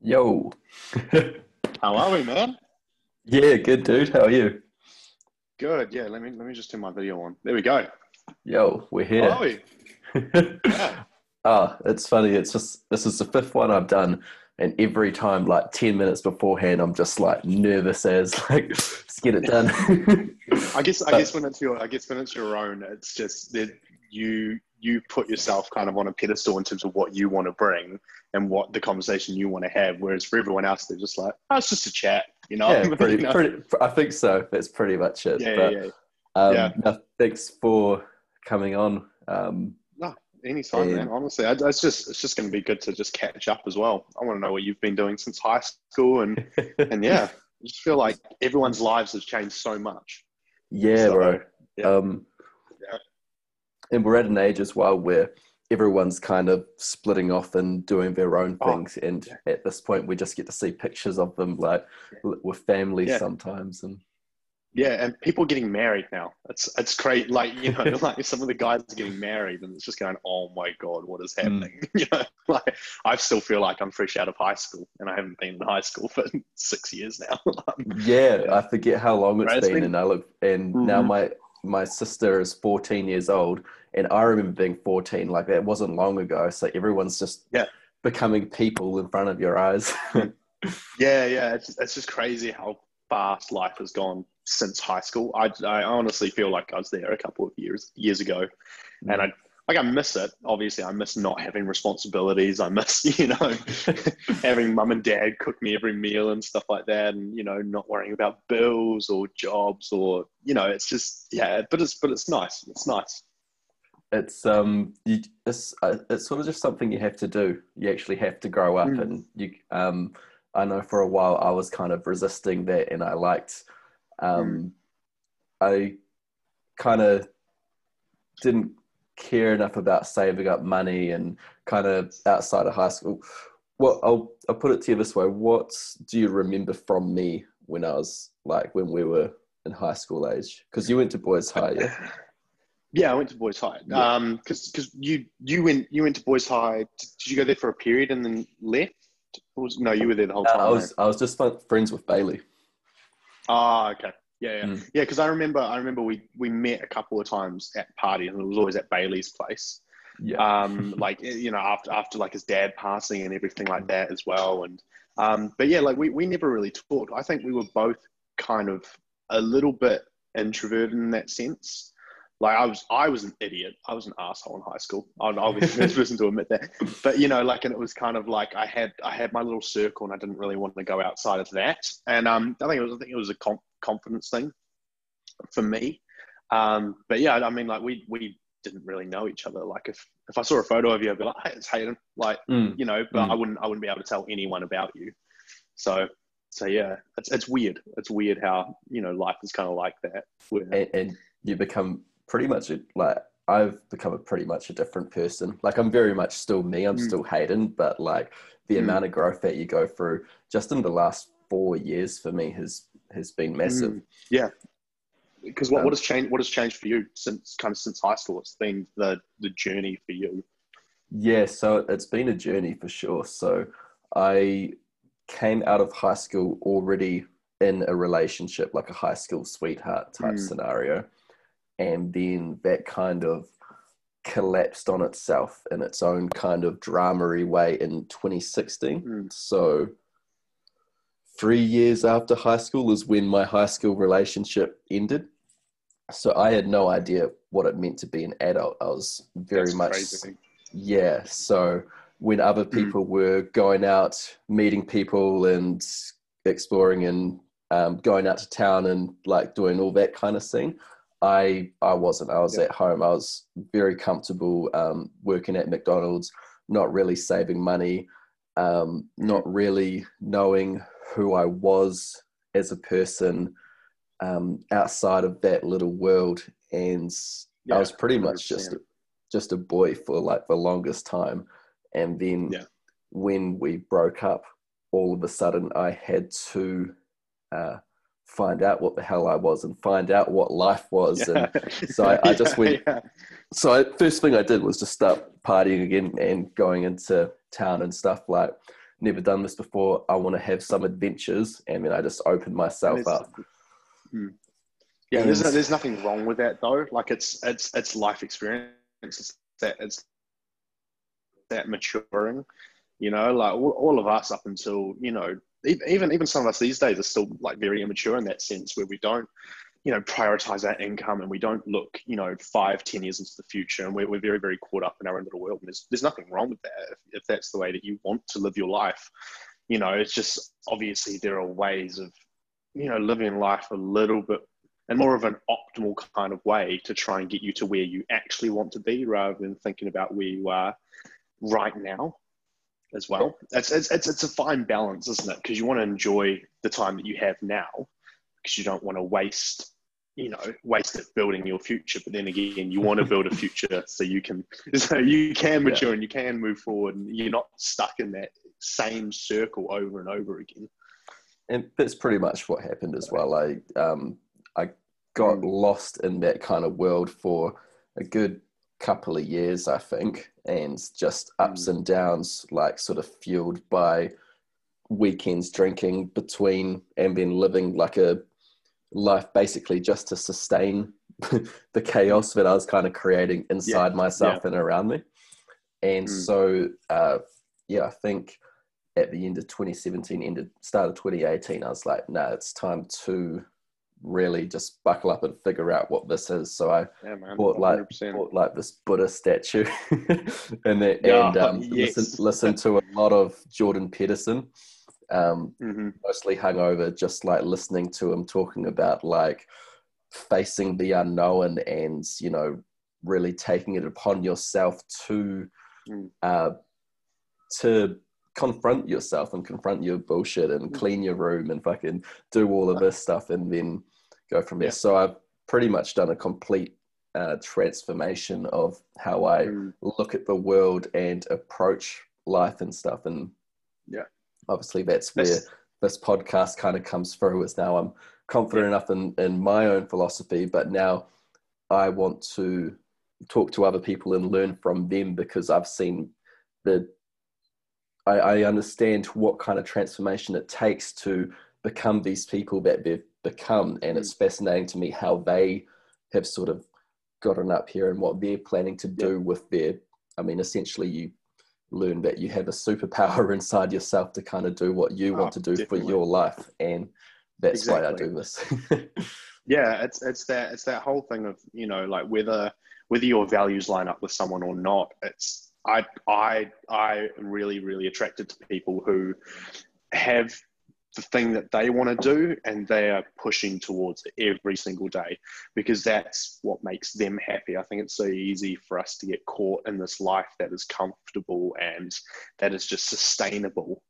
Yo. How are we, man? yeah, good dude. How are you? Good. Yeah. Let me let me just turn my video on. There we go. Yo, we're How here. are we? Yeah. Ah, it's funny. It's just this is the fifth one I've done, and every time, like ten minutes beforehand, I'm just like nervous as like, let's get it done. I guess I But- guess when it's your I guess when it's your own, it's just that you you put yourself kind of on a pedestal in terms of what you want to bring and what the conversation you want to have. Whereas for everyone else, they're just like, oh, it's just a chat, you know? yeah, pretty, You know? pretty. I think so. That's pretty much it. yeah, but yeah, yeah. Um, Yeah. no, thanks for coming on. Um, no, Anytime, Yeah. man. Honestly, I, it's just it's just going to be good to just catch up as well. I want to know what you've been doing since high school, and and yeah, I just feel like everyone's lives have changed so much. Yeah, So, bro. yeah. Um. And we're at an age as well where everyone's kind of splitting off and doing their own Oh, things. And yeah. at this point, we just get to see pictures of them like l- with family Yeah. sometimes. And Yeah, and people getting married now. It's it's great. Like you know, like some of the guys are getting married, and it's just going, oh my god, what is happening? You know, like I still feel like I'm fresh out of high school, and I haven't been in high school for six years now. yeah, Yeah. I forget how long it's Right, it's been. been- And I look, and now Mhm. my my sister is 14 years old, and I remember being 14. Like that wasn't long ago. So everyone's just Yeah. becoming people in front of your eyes. yeah, yeah, it's just, it's just crazy how fast life has gone since high school. I I honestly feel like I was there a couple of years years ago, and mm. I like I miss it. Obviously, I miss not having responsibilities. I miss you know having mum and dad cook me every meal and stuff like that, and you know not worrying about bills or jobs or you know it's just yeah. But it's but it's nice. It's nice. It's um you, it's uh, it's sort of just something you have to do. You actually have to grow up Mm. and you um i know for a while i was kind of resisting that and i liked um i kind of didn't care enough about saving up money and kind of outside of high school. Well i'll i'll put it to you this way. What do you remember from me when i was like when we were in high school age? Because you went to boys high yeah Yeah, I went to Boys High. Yeah. Um, because because you you went you went to Boys High. Did you go there for a period and then left? Or was, no, you were there the whole Uh, time. I right? was I was just friends with Bailey. Ah, okay. Yeah, yeah, Mm. yeah. Because I remember, I remember we we met a couple of times at parties, and it was always at Bailey's place. Yeah, Um, like you know, after after like his dad passing and everything like that as well. And um, but yeah, like we we never really talked. I think we were both kind of a little bit introverted in that sense. Like I was, I was an idiot. I was an asshole in high school. I'll, I'll be the first person to admit that. But you know, like, and it was kind of like I had, I had my little circle, and I didn't really want to go outside of that. And um, I think it was, I think it was a confidence thing for me. Um, but yeah, I mean, like we we didn't really know each other. Like if if I saw a photo of you, I'd be like, hey, it's Hayden. Like Mm. you know, but Mm. I wouldn't I wouldn't be able to tell anyone about you. So so yeah, it's it's weird. It's weird how you know life is kind of like that. Where, and, and you become pretty much a, like I've become a pretty much a different person. Like I'm very much still me. I'm Mm. still Hayden, but like the Mm. amount of growth that you go through just in the last four years for me has has been massive. Mm. Yeah. Because what, Um, what has changed? What has changed for you since kind of since high school? It's been the the journey for you. Yeah, so it's been a journey for sure. So I came out of high school already in a relationship, like a high school sweetheart type Mm. scenario. And then that kind of collapsed on itself in its own kind of dramery way in 2016. Mm. So three years after high school is when my high school relationship ended. So I had no idea what it meant to be an adult. I was very That's much crazy. yeah. So when other Mm. people were going out, meeting people and exploring and um, going out to town and like doing all that kind of thing, I I wasn't. I was Yeah. at home. I was very comfortable um, working at McDonald's, not really saving money, um, not really knowing who I was as a person um, outside of that little world, and I was pretty much just just a boy for like the longest time. And then Yeah. when we broke up, all of a sudden I had to uh, find out what the hell I was and find out what life was. And so I- I just went- Yeah, so I, first thing I did was just start partying again and going into town and stuff like never done this before. I want to have some adventures, and then I just opened myself up. Hmm. Yeah, there's, no, there's nothing wrong with that though. Like it's it's it's life experience. It's that it's that maturing. You know, like all, all of us up until you know even even some of us these days are still like very immature in that sense where we don't you know prioritize our income and we don't look you know five ten years into the future and we're, we're very very caught up in our own little world and there's, there's nothing wrong with that if, if that's the way that you want to live your life. You know it's just obviously there are ways of you know living life a little bit and more of an optimal kind of way to try and get you to where you actually want to be rather than thinking about where you are right now as well. It's, it's, it's, it's a fine balance, isn't it? Because you want to enjoy the time that you have now because you don't want to waste you know waste it building your future but then again you want to build a future so you can so you can mature yeah. and you can move forward and you're not stuck in that same circle over and over again and that's pretty much what happened as well i um i got mm. lost in that kind of world for a good couple of years i think and just ups mm. and downs like sort of fueled by weekends drinking between and then living like a life basically just to sustain the chaos that I was kind of creating inside yeah. myself yeah. and around me. And mm. so, uh, yeah, I think at the end of 2017, end of start of 2018, I was like, nah, it's time to really just buckle up and figure out what this is. So I yeah, bought like bought like this Buddha statue, and then, and um, yes. listen, listen to a lot of Jordan Peterson um, mm-hmm. mostly hungover, just like listening to him talking about like facing the unknown and you know really taking it upon yourself to mm. uh, to confront yourself and confront your bullshit and mm. clean your room and fucking do all of this stuff and then go from there. Yeah. So I've pretty much done a complete uh, transformation of how I mm. look at the world and approach life and stuff. And yeah, obviously that's where this podcast kind of comes through is now i'm confident yeah. enough in, in my own philosophy but now i want to talk to other people and learn from them because i've seen the I, I understand what kind of transformation it takes to become these people that they've become and it's mm. fascinating to me how they have sort of gotten up here and what they're planning to do with their i mean essentially you learn that you have a superpower inside yourself to kind of do what you want oh, to do definitely. for your life and that's exactly. why i do this yeah it's it's that it's that whole thing of you know like whether whether your values line up with someone or not it's i i i am really really attracted to people who have the thing that they want to do and they are pushing towards every single day because that's what makes them happy. I think it's so easy for us to get caught in this life that is comfortable and that is just sustainable.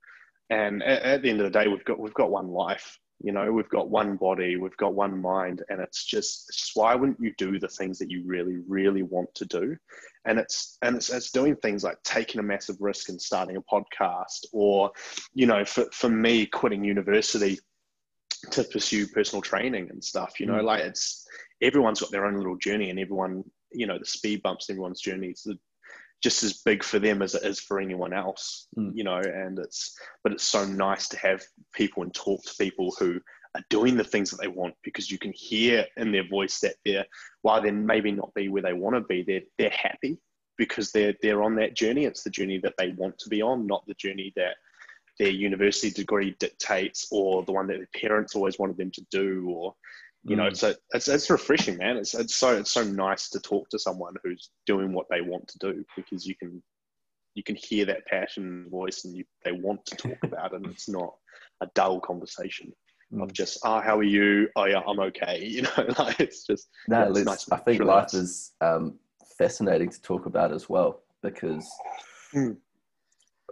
And at, at the end of the day, we've got we've got one life you know we've got one body we've got one mind and it's just, it's just why wouldn't you do the things that you really really want to do and it's and it's, it's doing things like taking a massive risk and starting a podcast or you know for, for me quitting university to pursue personal training and stuff you know mm. like it's everyone's got their own little journey and everyone you know the speed bumps in everyone's journey is just as big for them as it is for anyone else, mm. you know. And it's, but it's so nice to have people and talk to people who are doing the things that they want because you can hear in their voice that they're, while they maybe not be where they want to be, they're they're happy because they're they're on that journey. It's the journey that they want to be on, not the journey that their university degree dictates or the one that their parents always wanted them to do or you know, mm. so it's it's refreshing, man. It's it's so it's so nice to talk to someone who's doing what they want to do because you can you can hear that passion voice and you, they want to talk about it and it's not a dull conversation mm. of just oh how are you oh yeah i'm okay you know like it's just no, yeah, it's nice i think life is um, fascinating to talk about as well because mm.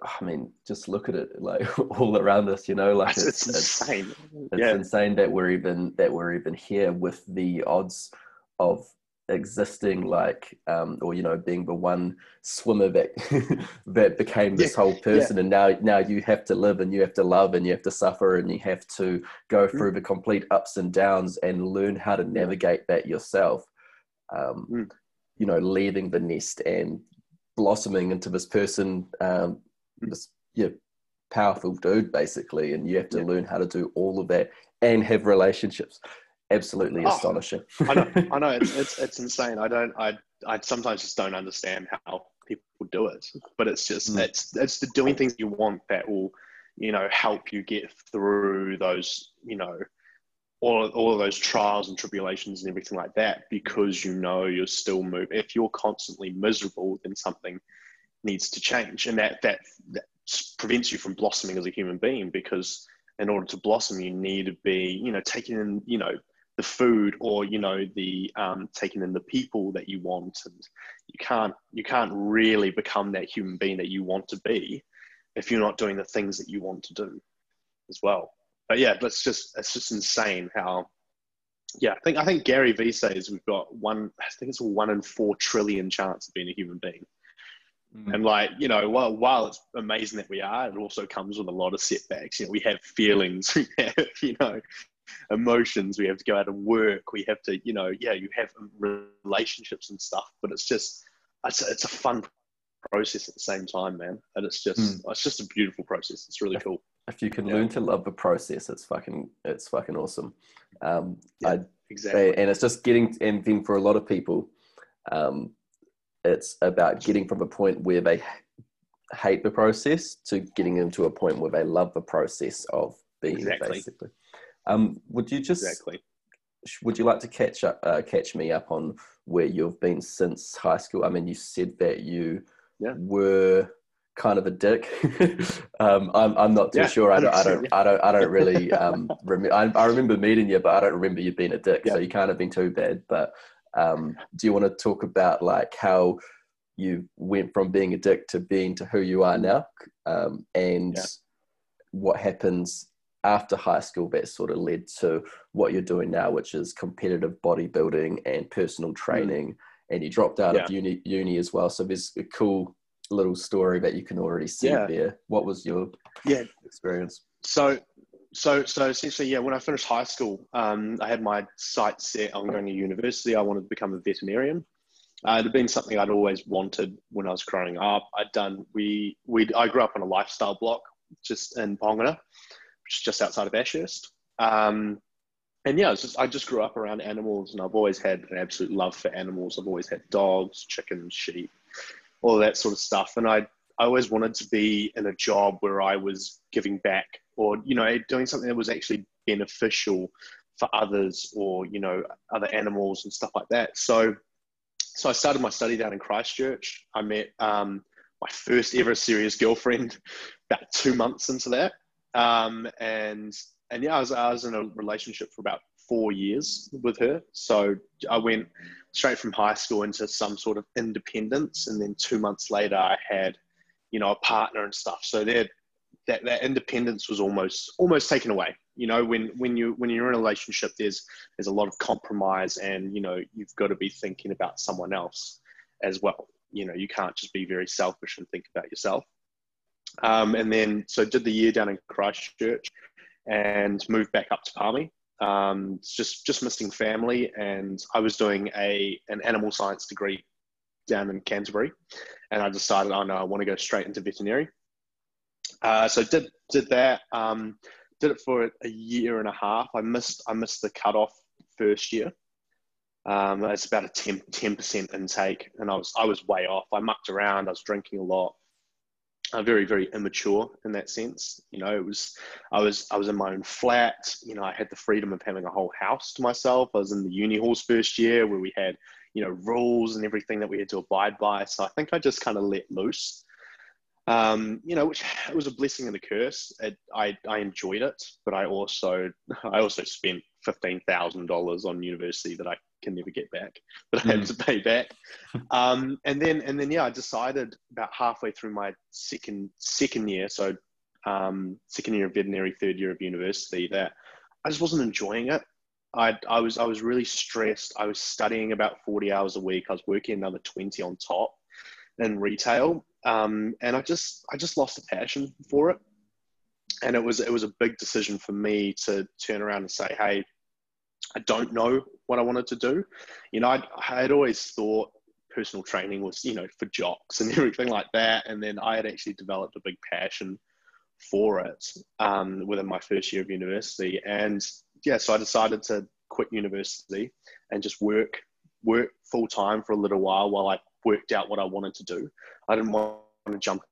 I mean, just look at it like all around us, you know, like it's, it's, insane. It's, yeah. insane that we're even that we're even here with the odds of existing like um or you know being the one swimmer that that became this yeah. whole person yeah. and now now you have to live and you have to love and you have to suffer and you have to go mm. through the complete ups and downs and learn how to navigate that yourself um mm. you know leaving the nest and blossoming into this person um, this yeah powerful dude basically, and you have to yeah. learn how to do all of that and have relationships. Absolutely oh, astonishing. I know, I know, it's, it's it's insane. I don't, I I sometimes just don't understand how people do it, but it's just mm. it's it's the doing things you want that will, you know, help you get through those, you know, all, all of those trials and tribulations and everything like that because you know you're still moving. If you're constantly miserable, then something needs to change, and that that, that prevents you from blossoming as a human being because in order to blossom, you need to be, you know, taking in, you know, the food or you know the um, taking in the people that you want, and you can't you can't really become that human being that you want to be if you're not doing the things that you want to do as well but yeah, it's just it's just insane how. Yeah, I think I think Gary Vee says we've got one. I think it's a one in four trillion chance of being a human being. Mm. And like you know, while while it's amazing that we are, it also comes with a lot of setbacks. You know, we have feelings, we have you know emotions. We have to go out and work. We have to you know, yeah, you have relationships and stuff. But it's just it's a, it's a fun process at the same time, man. And it's just mm. it's just a beautiful process. It's really cool if you can yeah. learn to love the process, it's fucking it's fucking awesome. Um, yeah, I, exactly, and it's just getting and then for a lot of people, um, it's about getting from a point where they hate the process to getting them to a point where they love the process of being exactly. basically. Um, would you just exactly? Would you like to catch up, uh, catch me up on where you've been since high school? I mean, you said that you yeah. were kind of a dick. um, I'm, I'm not too yeah, sure. I don't, I don't, I don't, I don't really, um, rem- I, I, remember meeting you, but I don't remember you being a dick. Yeah. So you can't have been too bad. But um, do you want to talk about like how you went from being a dick to being to who you are now? Um, and yeah. what happens after high school that sort of led to what you're doing now, which is competitive bodybuilding and personal mm. training. Mm. And you dropped out of uni, uni as well. So there's a cool little story that you can already see yeah. there. What was your yeah experience? So, so, so essentially, yeah. When I finished high school, um, I had my sights set on going to university. I wanted to become a veterinarian. Uh, it had been something I'd always wanted when I was growing up. I'd done we we I grew up on a lifestyle block just in Pohangina, which is just outside of Ashhurst. Um, and yeah, just, I just grew up around animals, and I've always had an absolute love for animals. I've always had dogs, chickens, sheep, all that sort of stuff. And I, I always wanted to be in a job where I was giving back or, you know, doing something that was actually beneficial for others or, you know, other animals and stuff like that. So, so I started my study down in Christchurch. I met um, my first ever serious girlfriend about two months into that. Um, and, and yeah, I was, I was in a relationship for about four years with her. So I went straight from high school into some sort of independence, and then two months later, I had, you know, a partner and stuff. So that that that independence was almost almost taken away. You know, when when you when you're in a relationship, there's there's a lot of compromise, and you know, you've got to be thinking about someone else as well. You know, you can't just be very selfish and think about yourself. Um, and then so did the year down in Christchurch and moved back up to Palmy um, just just missing family, and I was doing a an animal science degree down in Canterbury, and I decided, oh no, I want to go straight into veterinary. Uh, so did did that. Um, did it for a year and a half. I missed I missed the cutoff first year. Um, it's about a 10 percent intake, and I was I was way off. I mucked around. I was drinking a lot uh, very very immature in that sense you know it was i was i was in my own flat you know i had the freedom of having a whole house to myself i was in the uni halls first year where we had you know rules and everything that we had to abide by so i think i just kind of let loose um, you know which it was a blessing and a curse it, i i enjoyed it but i also i also spent $15000 on university that i can never get back, but I had to pay back. Um, and then and then yeah, I decided about halfway through my second second year, so um, second year of veterinary, third year of university, that I just wasn't enjoying it. I, I was I was really stressed. I was studying about forty hours a week. I was working another twenty on top in retail, um, and I just I just lost a passion for it. And it was it was a big decision for me to turn around and say, hey, I don't know what I wanted to do. You know, I had always thought personal training was, you know, for jocks and everything like that. And then I had actually developed a big passion for it um, within my first year of university. And yeah, so I decided to quit university and just work work full time for a little while while I worked out what I wanted to do. I didn't want to jump.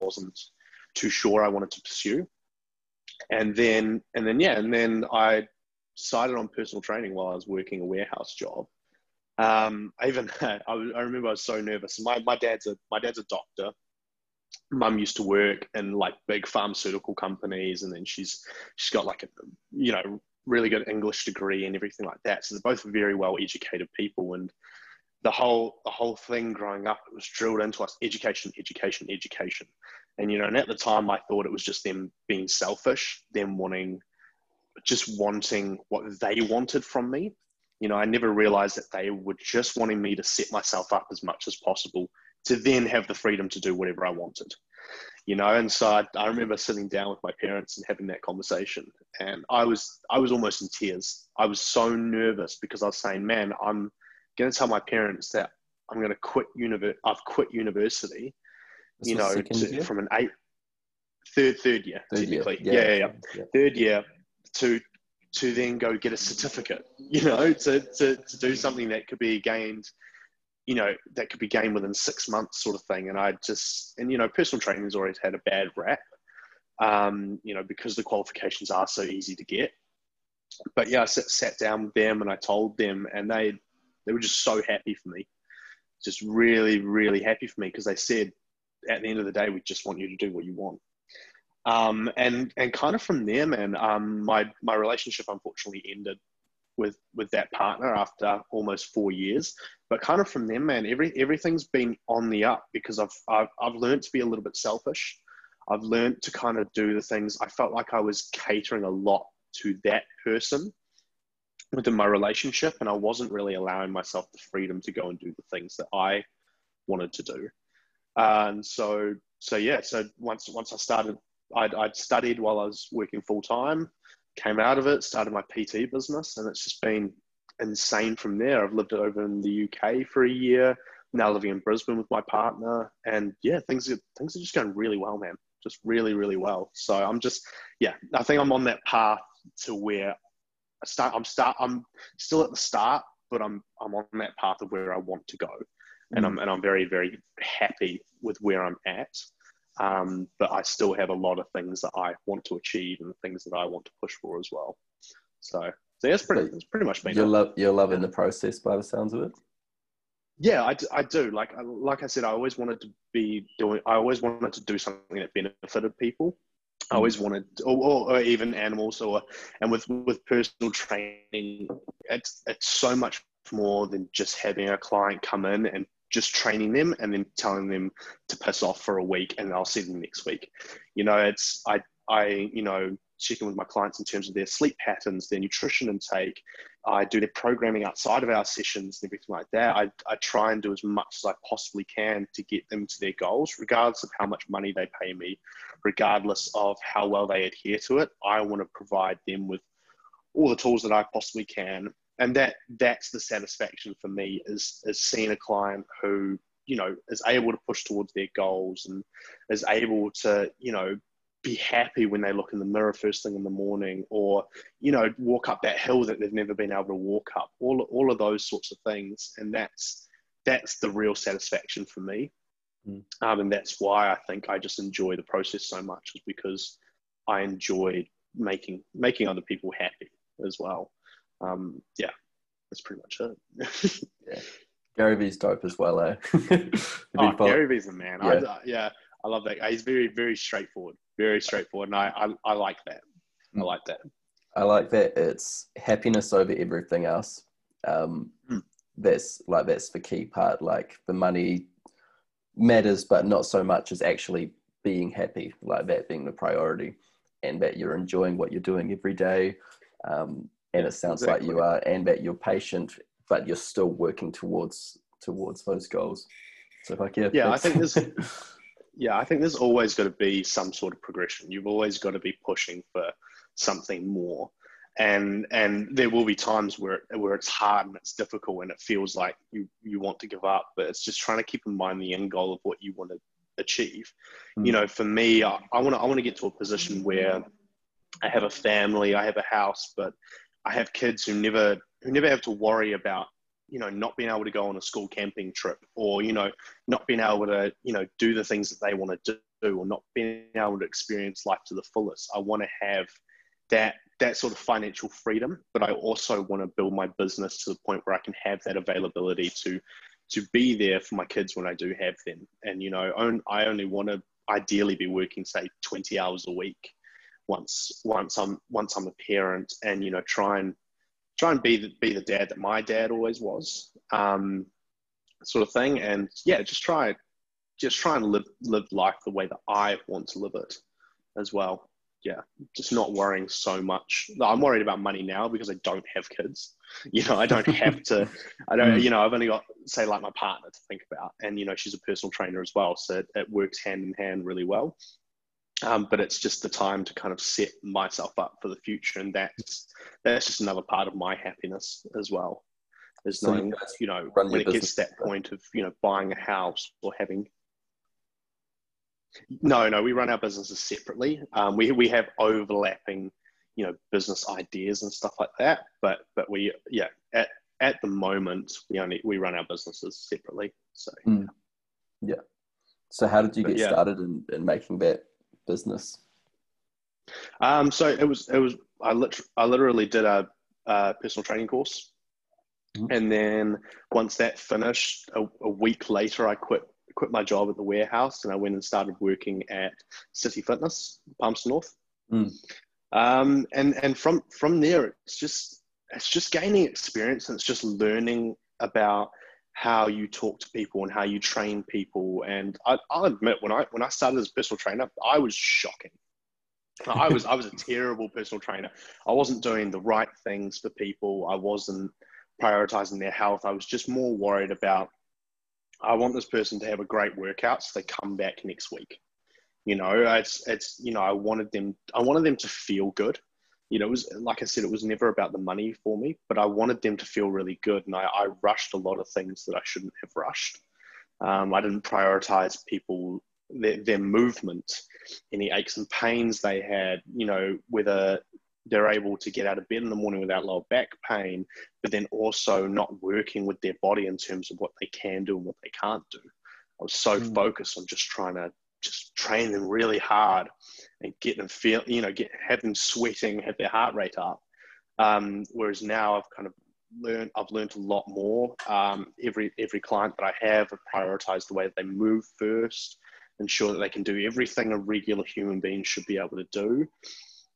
wasn't too sure I wanted to pursue. And then and then yeah, and then I decided on personal training while I was working a warehouse job. Um, I even I, I remember I was so nervous. My my dad's a my dad's a doctor. Mum used to work in like big pharmaceutical companies, and then she's she's got like a you know really good English degree and everything like that. So they're both very well educated people, and the whole the whole thing growing up it was drilled into us education, education, education. And you know, and at the time I thought it was just them being selfish, them wanting just wanting what they wanted from me. You know, I never realized that they were just wanting me to set myself up as much as possible to then have the freedom to do whatever I wanted. You know, and so I, I remember sitting down with my parents and having that conversation, and I was I was almost in tears. I was so nervous because I was saying, "Man, I'm going to tell my parents that I'm going to quit university. I've quit university. This you know, to, from an eight, third third year third typically. Year. Yeah. Yeah, yeah, yeah, Third year to to then go get a certificate. You know, to to to do something that could be gained. You know, that could be gained within six months, sort of thing. And I just and you know, personal training has always had a bad rap. Um, you know, because the qualifications are so easy to get. But yeah, I sat, sat down with them and I told them, and they they were just so happy for me, just really, really happy for me because they said, at the end of the day, we just want you to do what you want. Um, and and kind of from there, man, um, my my relationship unfortunately ended with with that partner after almost four years. But kind of from them, man, every everything's been on the up because I've I've, I've learned to be a little bit selfish. I've learned to kind of do the things I felt like I was catering a lot to that person within my relationship, and I wasn't really allowing myself the freedom to go and do the things that I wanted to do. and so, so yeah, so once once I started, I'd, I'd studied while I was working full time, came out of it, started my PT business, and it's just been insane from there. I've lived over in the UK for a year, now living in Brisbane with my partner, and yeah, things are things are just going really well, man. Just really, really well. So I'm just, yeah, I think I'm on that path to where I start. I'm start. I'm still at the start, but I'm I'm on that path of where I want to go, and mm. I'm and I'm very very happy with where I'm at. Um, but I still have a lot of things that I want to achieve and things that I want to push for as well. So, so that's pretty. That's pretty much been. You're love. You're loving the process by the sounds of it. Yeah, I, I do. Like like I said, I always wanted to be doing. I always wanted to do something that benefited people. I always wanted, or, or, or, even animals, or and with with personal training, it's it's so much more than just having a client come in and just training them and then telling them to piss off for a week and I'll see them next week. You know, it's I I you know checking with my clients in terms of their sleep patterns, their nutrition intake. I do their programming outside of our sessions and everything like that. I, I try and do as much as I possibly can to get them to their goals, regardless of how much money they pay me, regardless of how well they adhere to it. I want to provide them with all the tools that I possibly can. And that that's the satisfaction for me is, is seeing a client who, you know, is able to push towards their goals and is able to, you know, be happy when they look in the mirror first thing in the morning or you know walk up that hill that they've never been able to walk up. All, all of those sorts of things. And that's that's the real satisfaction for me. Mm. um, and that's why i think i just enjoy the process so much is because i enjoy making making other people happy as well um, yeah that's pretty much it yeah Gary Vee's dope as well, eh? oh, Gary Vee's a man. Yeah. I, yeah, I love that. He's very, very straightforward very straightforward, and I, I, I like that. I like that. I like that it's happiness over everything else. Um, mm. That's like that's the key part. Like the money matters, but not so much as actually being happy. Like that being the priority, and that you're enjoying what you're doing every day. Um, and it sounds exactly. like you are, and that you're patient, but you're still working towards towards those goals. So like yeah, yeah, I think there's yeah, I think there's always got to be some sort of progression. You've always got to be pushing for something more. And and there will be times where where it's hard and it's difficult and it feels like you you want to give up, but it's just trying to keep in mind the end goal of what you want to achieve. Mm. You know, for me, I want to I want to get to a position where I have a family, I have a house, but I have kids who never who never have to worry about you know not being able to go on a school camping trip or you know not being able to you know do the things that they want to do or not being able to experience life to the fullest. I want to have that that sort of financial freedom, but I also want to build my business to the point where I can have that availability to to be there for my kids when I do have them. And you know, I only want to ideally be working say 20 hours a week once once I'm once I'm a parent, and you know, try and try and be the, be the dad that my dad always was, um, sort of thing. And yeah, just try just try and live live life the way that I want to live it as well yeah, just not worrying so much. I'm worried about money now because I don't have kids. You know, I don't have to. I don't. Hmm. You know, I've only got say like my partner to think about, and you know, she's a personal trainer as well, so it, it works hand in hand really well. Um, but it's just the time to kind of set myself up for the future, and that's that's just another part of my happiness as well. Is so knowing, you, you know, when it gets to that point of you know buying a house or having no, no, we run our businesses separately. Um, we we have overlapping, you know, business ideas and stuff like that. But but we yeah at at the moment we only we run our businesses separately. So mm. yeah. So how did you get yeah. started in, in making that business? Um, so it was it was I lit- I literally did a, a personal training course, mm. and then once that finished, a, a week later I quit quit my job at the warehouse and I went and started working at City Fitness, Palmerston North. Mm. Um, and and from from there, it's just it's just gaining experience and it's just learning about how you talk to people and how you train people. And I, will admit, when I when I started as a personal trainer, I was shocking. I was I was a terrible personal trainer. I wasn't doing the right things for people. I wasn't prioritizing their health. I was just more worried about I want this person to have a great workout so they come back next week. You know, it's it's you know, I wanted them I wanted them to feel good. You know, it was like I said, it was never about the money for me, but I wanted them to feel really good. And I, I rushed a lot of things that I shouldn't have rushed. Um, I didn't prioritize people their, their movement, any aches and pains they had, you know, whether they're able to get out of bed in the morning without lower back pain, but then also not working with their body in terms of what they can do and what they can't do. I was so mm. focused on just trying to just train them really hard and get them feel, you know, get have them sweating, have their heart rate up. Um, whereas now I've kind of learned, I've learned a lot more. Um, every every client that I have, I prioritize the way that they move first, ensure that they can do everything a regular human being should be able to do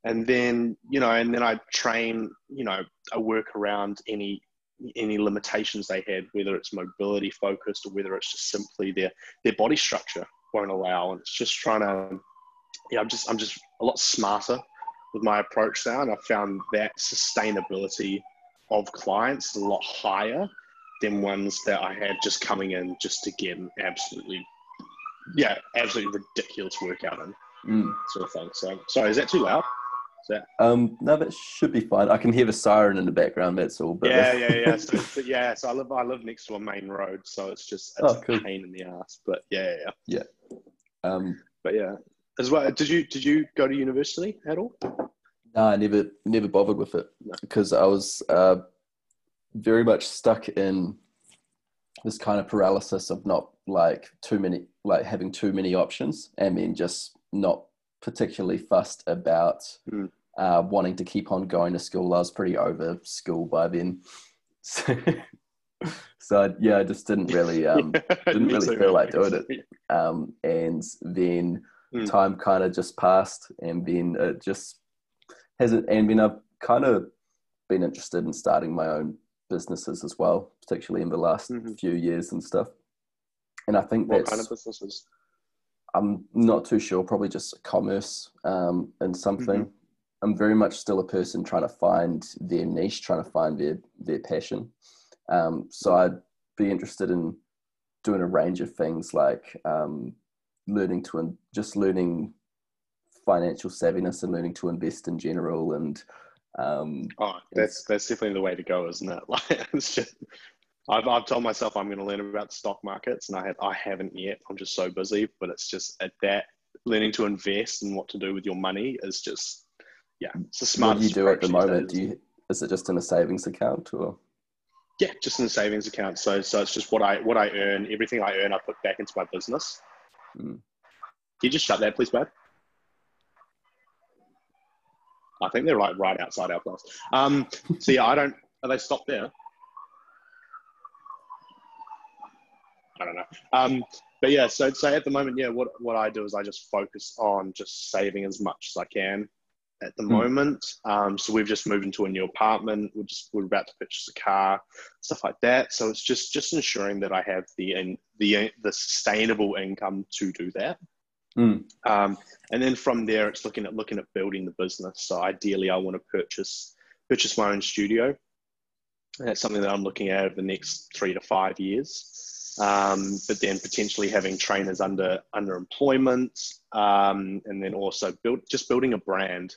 and then you know and then i train you know i work around any any limitations they had whether it's mobility focused or whether it's just simply their their body structure won't allow and it's just trying to yeah i'm just i'm just a lot smarter with my approach now and i found that sustainability of clients is a lot higher than ones that i had just coming in just to get an absolutely yeah absolutely ridiculous workout in mm. sort of thing so sorry is that too loud that? Um, no, that should be fine. I can hear the siren in the background. That's all. But yeah, yeah, yeah. So, yeah, so I live I live next to a main road, so it's just it's oh, cool. a pain in the ass. But yeah, yeah, yeah. Um, but yeah, as well. Did you did you go to university at all? No, I never never bothered with it because I was uh, very much stuck in this kind of paralysis of not like too many like having too many options and then just not particularly fussed about mm. uh, wanting to keep on going to school. I was pretty over school by then. So, so yeah, I just didn't really um, didn't really feel like doing it. Um, and then mm. time kind of just passed, and then it just hasn't. And then I've kind of been interested in starting my own businesses as well, particularly in the last mm-hmm. few years and stuff. And I think what that's kind of businesses. I'm not too sure. Probably just commerce um, and something. Mm-hmm. I'm very much still a person trying to find their niche, trying to find their their passion. Um, so I'd be interested in doing a range of things like um, learning to in, just learning financial savviness and learning to invest in general and um, oh that's that's definitely the way to go isn't it like it's just I've, I've told myself I'm going to learn about the stock markets, and I have I haven't yet. I'm just so busy, but it's just at that learning to invest and what to do with your money is just yeah, it's a smart. What do you do at the moment? Do you is it just in a savings account or? Yeah, just in a savings account. So so it's just what I what I earn. Everything I earn, I put back into my business. Mm. Can you just shut that, please, bud? I think they're like right outside our place. Um, so yeah, I don't. Are they stopped there? I don't know. Um, but yeah, so so at the moment, yeah, what what I do is I just focus on just saving as much as I can at the mm. moment. Um, so we've just moved into a new apartment. We're just we're about to purchase a car, stuff like that. So it's just just ensuring that I have the in, the the sustainable income to do that. Mm. Um, and then from there, it's looking at looking at building the business. So ideally, I want to purchase purchase my own studio. And That's something that I'm looking at over the next three to five years um, but then potentially having trainers under under employment, um, and then also build just building a brand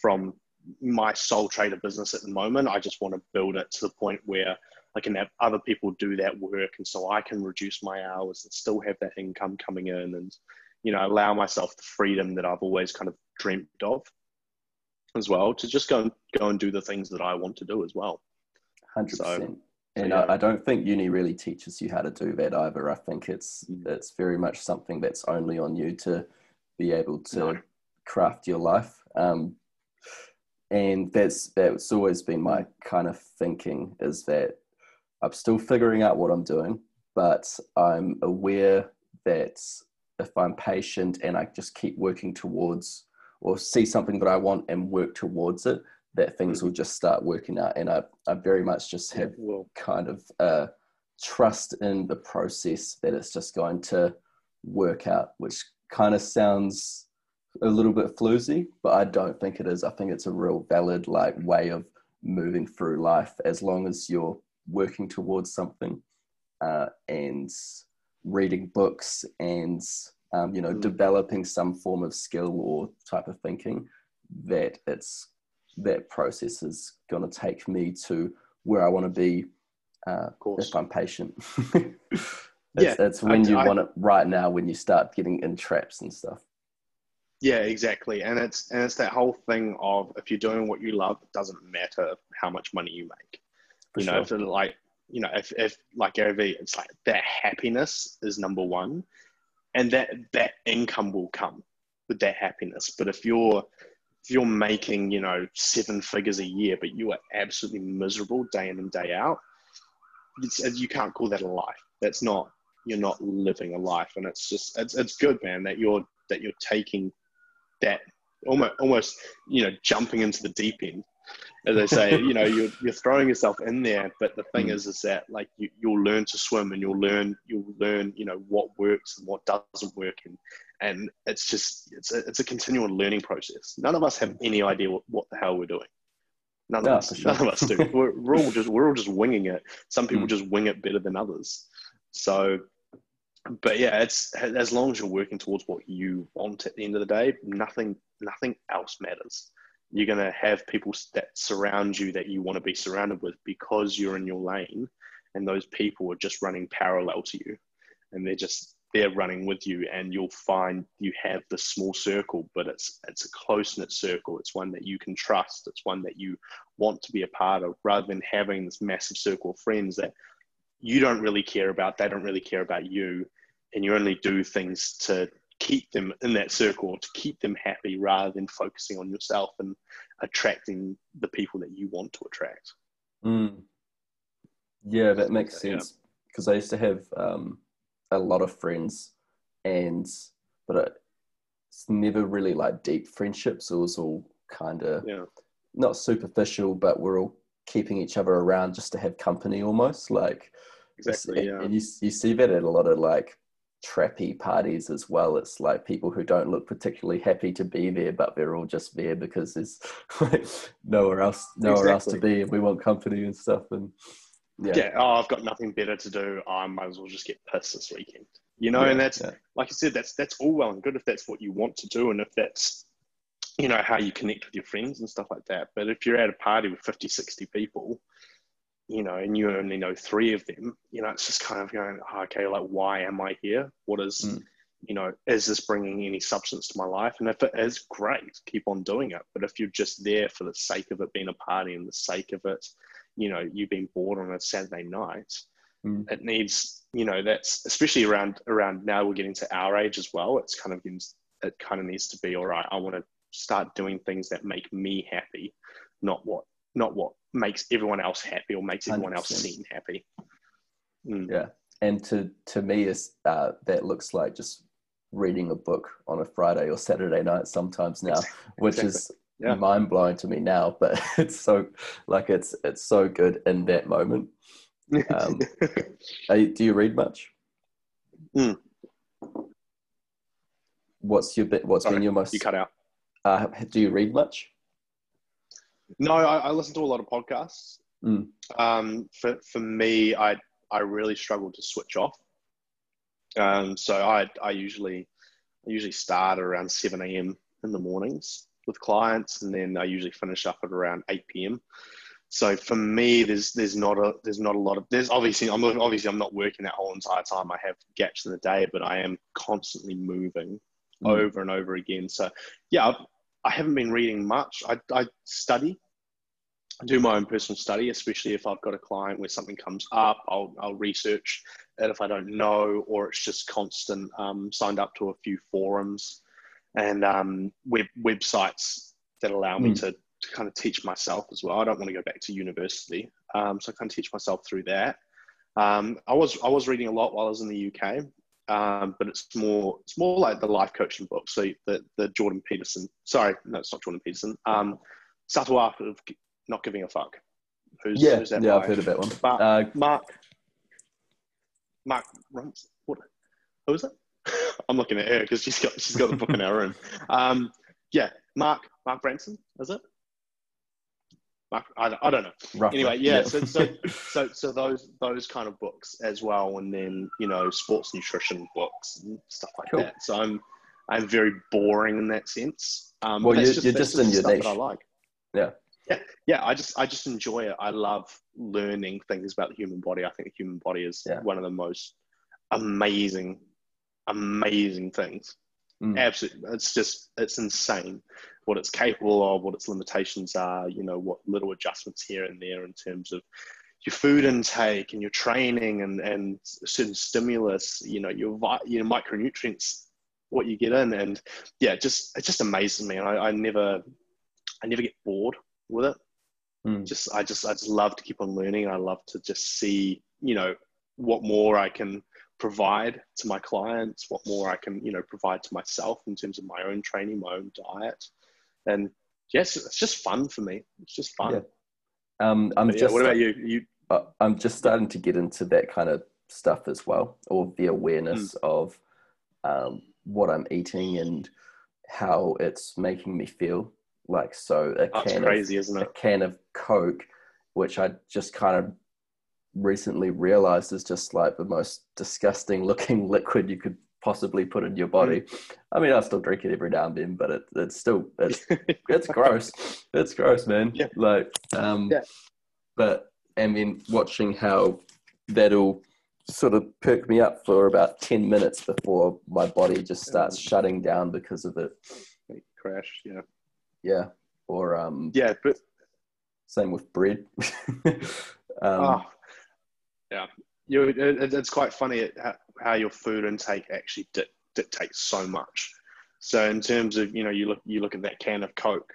from my sole trader business at the moment. I just want to build it to the point where I can have other people do that work, and so I can reduce my hours and still have that income coming in, and you know allow myself the freedom that I've always kind of dreamt of as well to just go and go and do the things that I want to do as well. Hundred so, percent. And yeah. I, I, don't think uni really teaches you how to do that either. I think it's mm. it's very much something that's only on you to be able to no. craft your life. Um, and that's that's always been my kind of thinking is that I'm still figuring out what I'm doing, but I'm aware that if I'm patient and I just keep working towards or see something that I want and work towards it, that things will just start working out. And I, I very much just have kind of uh, trust in the process that it's just going to work out, which kind of sounds a little bit floozy, but I don't think it is. I think it's a real valid like way of moving through life as long as you're working towards something uh, and reading books and um, you know mm. developing some form of skill or type of thinking that it's that process is going to take me to where I want to be uh, if I'm patient. it's, yeah, it's when I, you I, want it right now when you start getting in traps and stuff. Yeah, exactly, and it's and it's that whole thing of if you're doing what you love, it doesn't matter how much money you make. For you know, if it, like you know, if if like Gary Vee, it's like that happiness is number one, and that that income will come with that happiness. But if you're if you're making, you know, seven figures a year, but you are absolutely miserable day in and day out, you can't call that a life. That's not, you're not living a life. And it's just, it's, it's good, man, that you're, that you're taking that almost, almost, you know, jumping into the deep end. As I say, you know, you're, you're throwing yourself in there, but the thing mm. is, is that like you, you'll learn to swim and you'll learn, you'll learn, you know, what works and what doesn't work. And and it's just it's a, it's a continual learning process. None of us have any idea what, what the hell we're doing. None of us, sure. none of us do. we're, we're, all just we're all just winging it. Some people mm. just wing it better than others. So, but yeah, it's as long as you're working towards what you want at the end of the day, nothing nothing else matters. You're gonna have people that surround you that you want to be surrounded with because you're in your lane, and those people are just running parallel to you, and they're just they're running with you and you'll find you have this small circle but it's it's a close knit circle. It's one that you can trust. It's one that you want to be a part of rather than having this massive circle of friends that you don't really care about. They don't really care about you and you only do things to keep them in that circle to keep them happy rather than focusing on yourself and attracting the people that you want to attract mm. yeah that makes sense because yeah. i used to have um a lot of friends, and but it's never really like deep friendships. It was all kind of yeah. not superficial, but we're all keeping each other around just to have company, almost like. Exactly. Yeah. And you you see that at a lot of like trappy parties as well. It's like people who don't look particularly happy to be there, but they're all just there because there's like nowhere else, nowhere exactly. else to be, and we want company and stuff. And yeah. yeah. Oh, I've got nothing better to do. I might as well just get pissed this weekend. You know, yeah, and that's yeah. like I said, that's that's all well and good if that's what you want to do and if that's you know how you connect with your friends and stuff like that. But if you're at a party with 50, 60 people, you know, and you only know three of them, you know, it's just kind of going, oh, okay, like, why am I here? What is, mm. you know, is this bringing any substance to my life? And if it is, great, keep on doing it. But if you're just there for the sake of it being a party and the sake of it, you know, you've been bored on a Saturday night, mm. it needs, you know, that's especially around around now we're getting to our age as well. It's kind of it kind of needs to be all right. I want to start doing things that make me happy, not what not what makes everyone else happy or makes everyone 100%. else seem happy. Mm. Yeah, and to to me, is uh, that looks like just reading a book on a Friday or Saturday night sometimes now, which exactly. is yeah. mind blowing to me now. But it's so like it's it's so good in that moment. Um, do you read much? Mm. What's your bit? What's Sorry, been your most? You cut out. Uh, do you read much? No, I, I listen to a lot of podcasts. Mm. Um, for for me, I I really struggle to switch off. Um, so I I usually I usually start around seven a.m. in the mornings with clients, and then I usually finish up at around eight p.m. So for me, there's there's not a there's not a lot of there's obviously I'm obviously I'm not working that whole entire time. I have gaps in the day, but I am constantly moving mm. over and over again. So yeah, I've, I haven't been reading much. I, I study, I do my own personal study, especially if I've got a client where something comes up, I'll, I'll research it if I don't know, or it's just constant. Um, signed up to a few forums and um, web websites that allow me mm. to, to kind of teach myself as well. I don't want to go back to university, um, so I kind of teach myself through that. Um, I was I was reading a lot while I was in the UK um, but it's more it's more like the life coaching book. So the the Jordan Peterson. Sorry, no, it's not Jordan Peterson. Um, Subtle Art of Not Giving a Fuck. Who's, yeah, who's yeah, I've heard of that one. Mark, uh, Mark, Mark Runs. What? Who is it? I'm looking at her because she's got she's got the book in her room. Um, yeah, Mark Mark Branson, is it? I, I don't know. Roughly, anyway, yeah. yeah. so, so, so, so those those kind of books as well, and then you know sports nutrition books and stuff like cool. that. So I'm I'm very boring in that sense. Um, well, you're just, you're just in your niche. I like. Yeah. Yeah, yeah. I just I just enjoy it. I love learning things about the human body. I think the human body is yeah. one of the most amazing, amazing things. Mm. Absolutely, it's just it's insane what it's capable of, what its limitations are, you know, what little adjustments here and there in terms of your food intake and your training and, and certain stimulus, you know, your, you know, micronutrients, what you get in. And yeah, just, it just amazes me. And I, I never, I never get bored with it. Mm. Just, I just, I just love to keep on learning. I love to just see, you know, what more I can provide to my clients, what more I can, you know, provide to myself in terms of my own training, my own diet and yes, it's just fun for me. It's just fun. Yeah. Um, I'm yeah, just. What about you? You. Uh, I'm just starting to get into that kind of stuff as well, or the awareness mm. of um, what I'm eating and how it's making me feel. Like so, a That's can crazy, of, isn't it? A can of Coke, which I just kind of recently realized is just like the most disgusting looking liquid you could possibly put in your body. I mean, I still drink it every now and then, but it, it's still it's it's gross. It's gross, man. Yeah. Like, um, yeah. But I mean, watching how that'll sort of perk me up for about ten minutes before my body just starts shutting down because of it. Crash. Yeah. Yeah. Or um. Yeah, but same with bread. um, oh, yeah you it, it's quite funny how your food intake actually di- dictates so much. So in terms of you know you look you look at that can of Coke,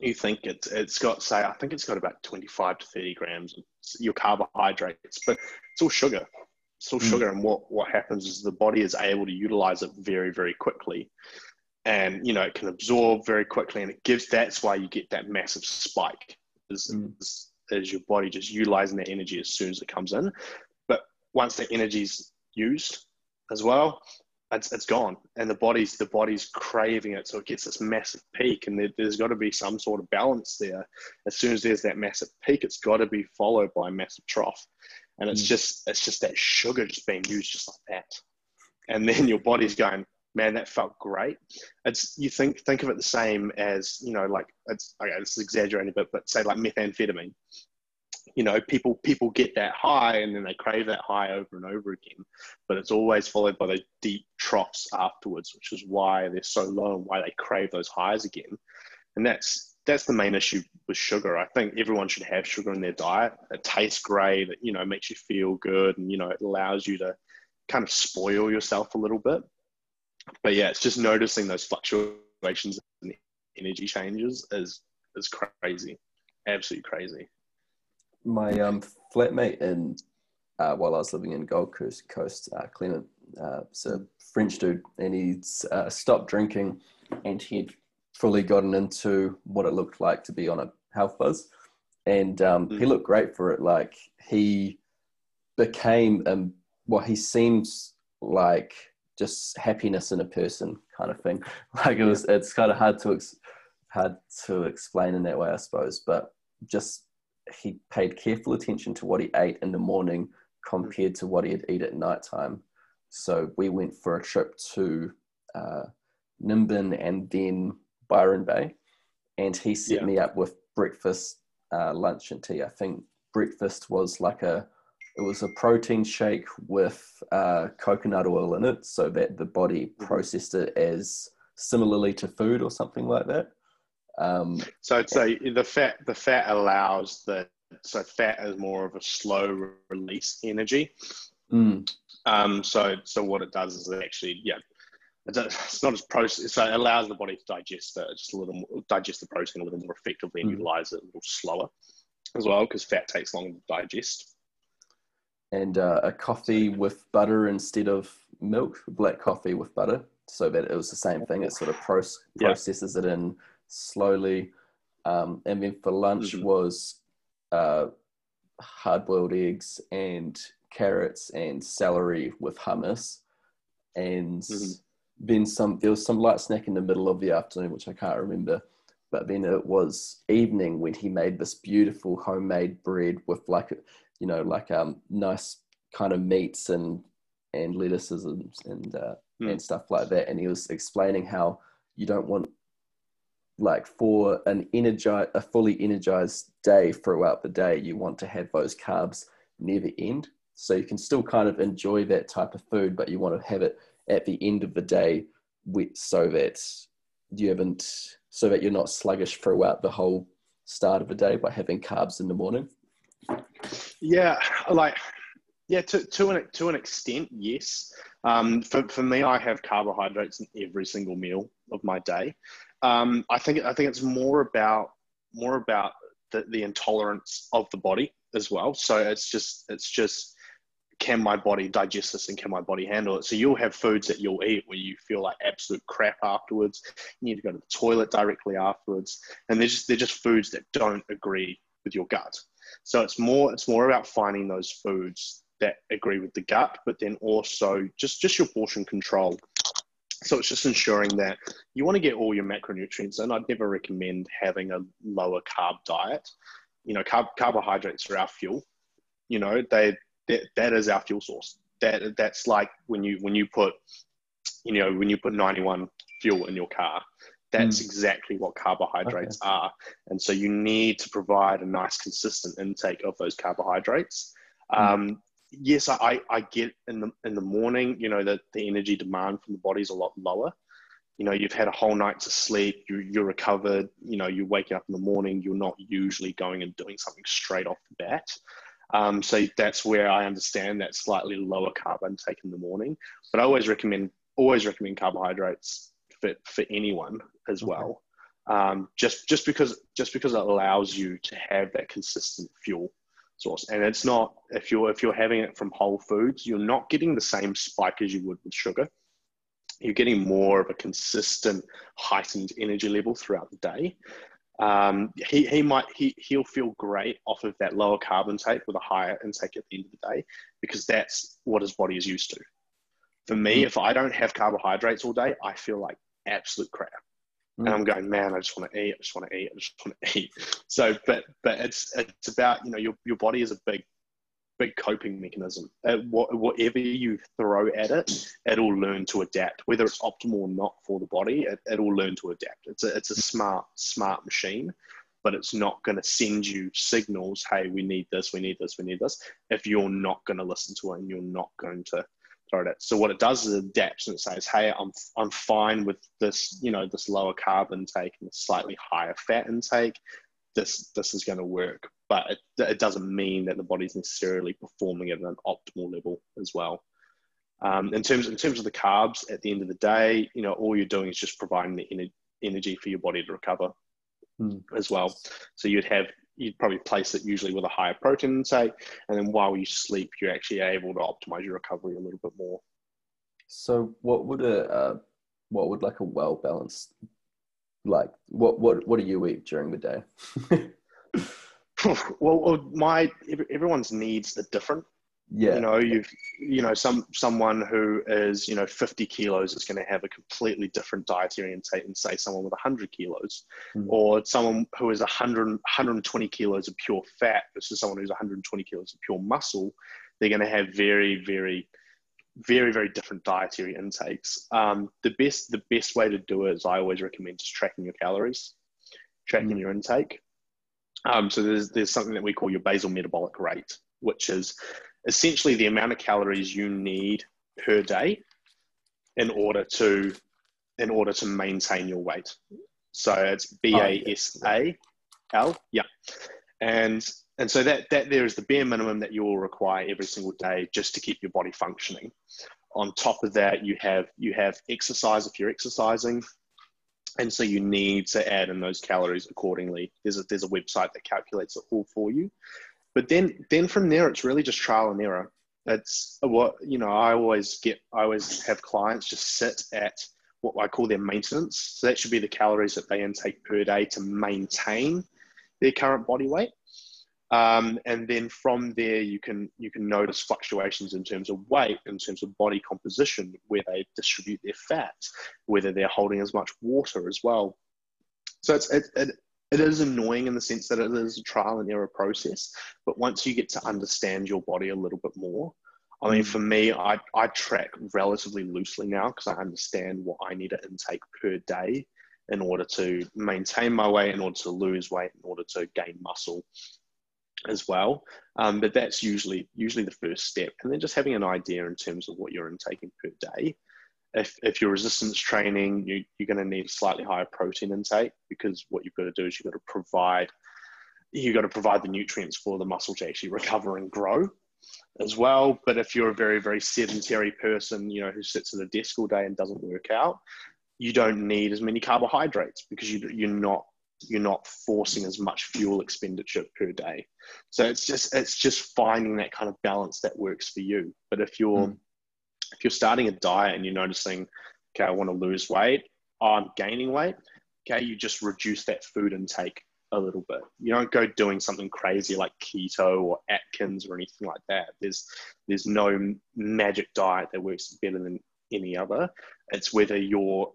you think it's it's got say I think it's got about twenty five to thirty grams of your carbohydrates, but it's all sugar. It's all mm. sugar, and what what happens is the body is able to utilize it very very quickly, and you know it can absorb very quickly, and it gives that's why you get that massive spike. Is, mm. is is your body just utilizing that energy as soon as it comes in. But once the energy's used as well, it's, it's gone, and the body's the body's craving it, so it gets this massive peak, and there, has got to be some sort of balance there. As soon as there's that massive peak, it's got to be followed by a massive trough, and it's mm. just it's just that sugar just being used just like that, and then your body's going, man, that felt great. It's you think think of it the same as you know, like it's okay, this is exaggerating a bit, but say like methamphetamine. you know people people get that high and then they crave that high over and over again but it's always followed by those deep troughs afterwards which is why they're so low and why they crave those highs again. And that's that's the main issue with sugar. I think everyone should have sugar in their diet. It tastes great. It you know makes you feel good and you know it allows you to kind of spoil yourself a little bit but yeah it's just noticing those fluctuations and energy changes is is crazy absolutely crazy my um, flatmate in uh, while I was living in Gold Coast, Coast uh, Clement, uh, it's a French dude, and he's uh, stopped drinking, and he'd fully gotten into what it looked like to be on a health buzz, and um, mm. he looked great for it. Like he became, um, well, he seems like just happiness in a person kind of thing. Like it was, it's kind of hard to ex- hard to explain in that way, I suppose, but just he paid careful attention to what he ate in the morning compared to what he'd eat at night time. So we went for a trip to uh, Nimbin and then Byron Bay, and he set yeah. me up with breakfast, uh, lunch, and tea. I think breakfast was like a it was a protein shake with uh, coconut oil in it, so that the body mm-hmm. processed it as similarly to food or something like that. Um, so the fat the fat allows the so fat is more of a slow release energy. Mm. Um, so so what it does is it actually yeah it's not as process so it allows the body to digest it just a little more, digest the protein a little more effectively and mm. utilize it a little slower as well because fat takes longer to digest. And uh, a coffee with butter instead of milk, black coffee with butter, so that it was the same thing. It sort of processes yeah. it in slowly. Um, and then for lunch mm-hmm. was uh, hard boiled eggs and carrots and celery with hummus. And mm-hmm. then some, there was some light snack in the middle of the afternoon, which I can't remember. But then it was evening when he made this beautiful homemade bread with like, you know, like um, nice kind of meats and and lettuces and and, uh, mm. and stuff like that. And he was explaining how you don't want like for an energized a fully energized day throughout the day you want to have those carbs near the end so you can still kind of enjoy that type of food but you want to have it at the end of the day so that you haven't so that you're not sluggish throughout the whole start of the day by having carbs in the morning? Yeah like yeah to, to an to an extent yes. Um, for, for me i have carbohydrates in every single meal of my day. Um, I think I think it's more about more about the, the intolerance of the body as well. So it's just it's just can my body digest this and can my body handle it? So you'll have foods that you'll eat where you feel like absolute crap afterwards. You need to go to the toilet directly afterwards, and they're just they're just foods that don't agree with your gut. So it's more it's more about finding those foods that agree with the gut, but then also just just your portion control. So it's just ensuring that you want to get all your macronutrients and I'd never recommend having a lower carb diet. You know, carb, carbohydrates are our fuel. You know, they that, that is our fuel source. That that's like when you when you put, you know, when you put 91 fuel in your car, that's mm. exactly what carbohydrates okay. are. And so you need to provide a nice consistent intake of those carbohydrates. Mm. Um, yes, I, I get in the in the morning, you know, that the energy demand from the body is a lot lower. You know, you've had a whole night to sleep, you, you're recovered, you know, you're waking up in the morning, you're not usually going and doing something straight off the bat. Um, so that's where I understand that slightly lower carb intake in the morning. But I always recommend always recommend carbohydrates for, for anyone as well. Um, just just because just because it allows you to have that consistent fuel source. And it's not if you're if you're having it from whole foods, you're not getting the same spike as you would with sugar. You're getting more of a consistent heightened energy level throughout the day. Um, he, he might he, he'll feel great off of that lower carb intake with a higher intake at the end of the day because that's what his body is used to. For me, mm. if I don't have carbohydrates all day, I feel like absolute crap and I'm going, man, I just want to eat. I just want to eat. I just want to eat. So, but but it's it's about you know your your body is a big big coping mechanism. Uh, what, whatever you throw at it, it'll learn to adapt. Whether it's optimal or not for the body, it, it'll learn to adapt. It's a it's a smart smart machine. but it's not going to send you signals hey we need this we need this we need this if you're not going to listen to it and you're not going to throw it so what it does is it adapts and it says hey i'm i'm fine with this you know this lower carb intake and slightly higher fat intake this this is going to work but it, it doesn't mean that the body's necessarily performing at an optimal level as well um, in terms in terms of the carbs, at the end of the day, you know, all you're doing is just providing the ener- energy for your body to recover mm. as well. So you'd have you'd probably place it usually with a higher protein intake, and then while you sleep, you're actually able to optimize your recovery a little bit more. So, what would a uh, what would like a well balanced like what what what do you eat during the day? well, my everyone's needs are different yeah. you know you've you know some someone who is you know 50 kilos is going to have a completely different dietary intake than say someone with 100 kilos mm. or someone who is 100 120 kilos of pure fat versus someone who's 120 kilos of pure muscle they're going to have very very very very different dietary intakes um, the best the best way to do it is i always recommend just tracking your calories tracking mm. your intake um, so there's there's something that we call your basal metabolic rate which is essentially the amount of calories you need per day in order to in order to maintain your weight. So it's B A S A L, yeah, and and so that that there is the bare minimum that you will require every single day just to keep your body functioning. On top of that, you have you have exercise if you're exercising, and so you need to add in those calories accordingly. There's a there's a website that calculates it all for you. But then, then from there, it's really just trial and error. It's what you know. I always get. I always have clients just sit at what I call their maintenance. So that should be the calories that they intake per day to maintain their current body weight. Um, and then from there, you can you can notice fluctuations in terms of weight, in terms of body composition, where they distribute their fats, whether they're holding as much water as well. So it's it, it, it is annoying in the sense that it is a trial and error process. But once you get to understand your body a little bit more, I mean, mm. for me, I, I track relatively loosely now because I understand what I need to intake per day in order to maintain my weight, in order to lose weight, in order to gain muscle as well. Um, but that's usually usually the first step, and then just having an idea in terms of what you're intaking per day if, if you're resistance training, you, you're going to need a slightly higher protein intake because what you've got to do is you've got to provide you've got to provide the nutrients for the muscle to actually recover and grow as well. But if you're a very, very sedentary person, you know, who sits at a desk all day and doesn't work out, you don't need as many carbohydrates because you, you're not you're not forcing as much fuel expenditure per day. So it's just it's just finding that kind of balance that works for you. But if you're mm if you're starting a diet and you're noticing, okay, I want to lose weight, I'm gaining weight, okay, you just reduce that food intake a little bit. You don't go doing something crazy like keto or Atkins or anything like that. There's there's no magic diet that works better than any other. It's whether you're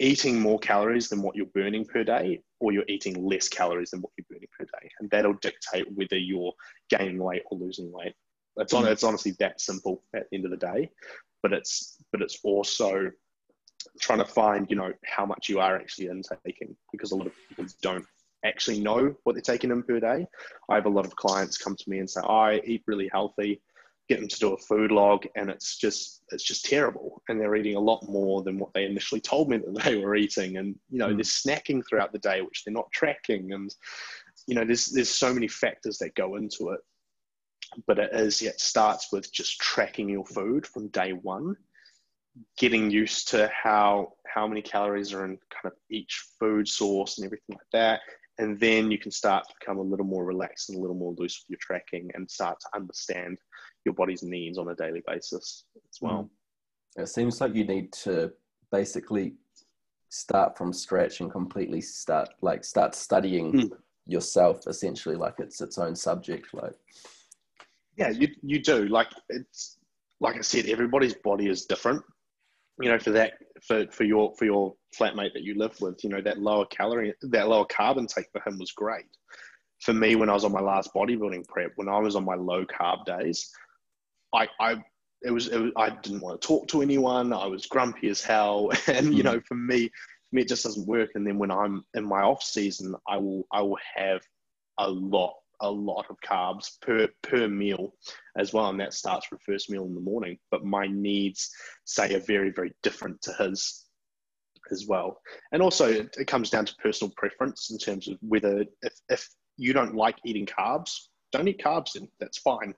eating more calories than what you're burning per day or you're eating less calories than what you're burning per day. And that'll dictate whether you're gaining weight or losing weight. It's on. Mm. It's honestly that simple at the end of the day, but it's but it's also trying to find you know how much you are actually intaking because a lot of people don't actually know what they're taking in per day. I have a lot of clients come to me and say, I eat really healthy, get them to do a food log, and it's just it's just terrible. And they're eating a lot more than what they initially told me that they were eating. And you know, mm. they're snacking throughout the day, which they're not tracking. And you know, there's there's so many factors that go into it but it is it starts with just tracking your food from day one getting used to how how many calories are in kind of each food source and everything like that and then you can start to become a little more relaxed and a little more loose with your tracking and start to understand your body's needs on a daily basis as well it seems like you need to basically start from scratch and completely start like start studying mm. yourself essentially like it's its own subject like yeah, you you do. Like it's like I said, everybody's body is different. You know, for that for for your for your flatmate that you live with, you know, that lower calorie, that lower carb intake for him was great. For me, when I was on my last bodybuilding prep, when I was on my low carb days, I I it was, it was I didn't want to talk to anyone. I was grumpy as hell, and you hmm. know, for me, me, it just doesn't work. And then when I'm in my off season, I will I will have a lot a lot of carbs per per meal as well, and that starts with first meal in the morning. But my needs say are very very different to his as well. And also, it, comes down to personal preference in terms of whether if if you don't like eating carbs, don't eat carbs. Then that's fine.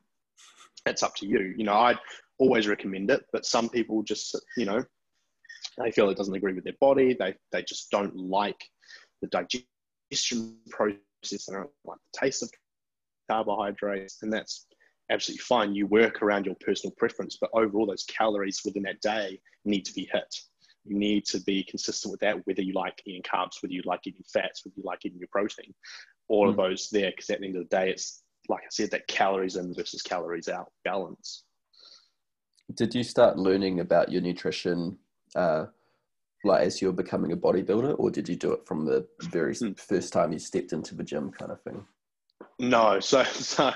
That's up to you. You know, I'd always recommend it, but some people just you know they feel it doesn't agree with their body. They they just don't like the digestion process. They don't like the taste of carbohydrates, and that's absolutely fine. You work around your personal preference, but overall, those calories within that day need to be hit. You need to be consistent with that, whether you like eating carbs, whether you like eating fats, whether you like eating your protein, all mm. of those there, because at the end of the day, it's like I said, that calories in versus calories out balance. Did you start learning about your nutrition uh, like as you were becoming a bodybuilder, or did you do it from the very hmm. first time you stepped into the gym, kind of thing? No, so, so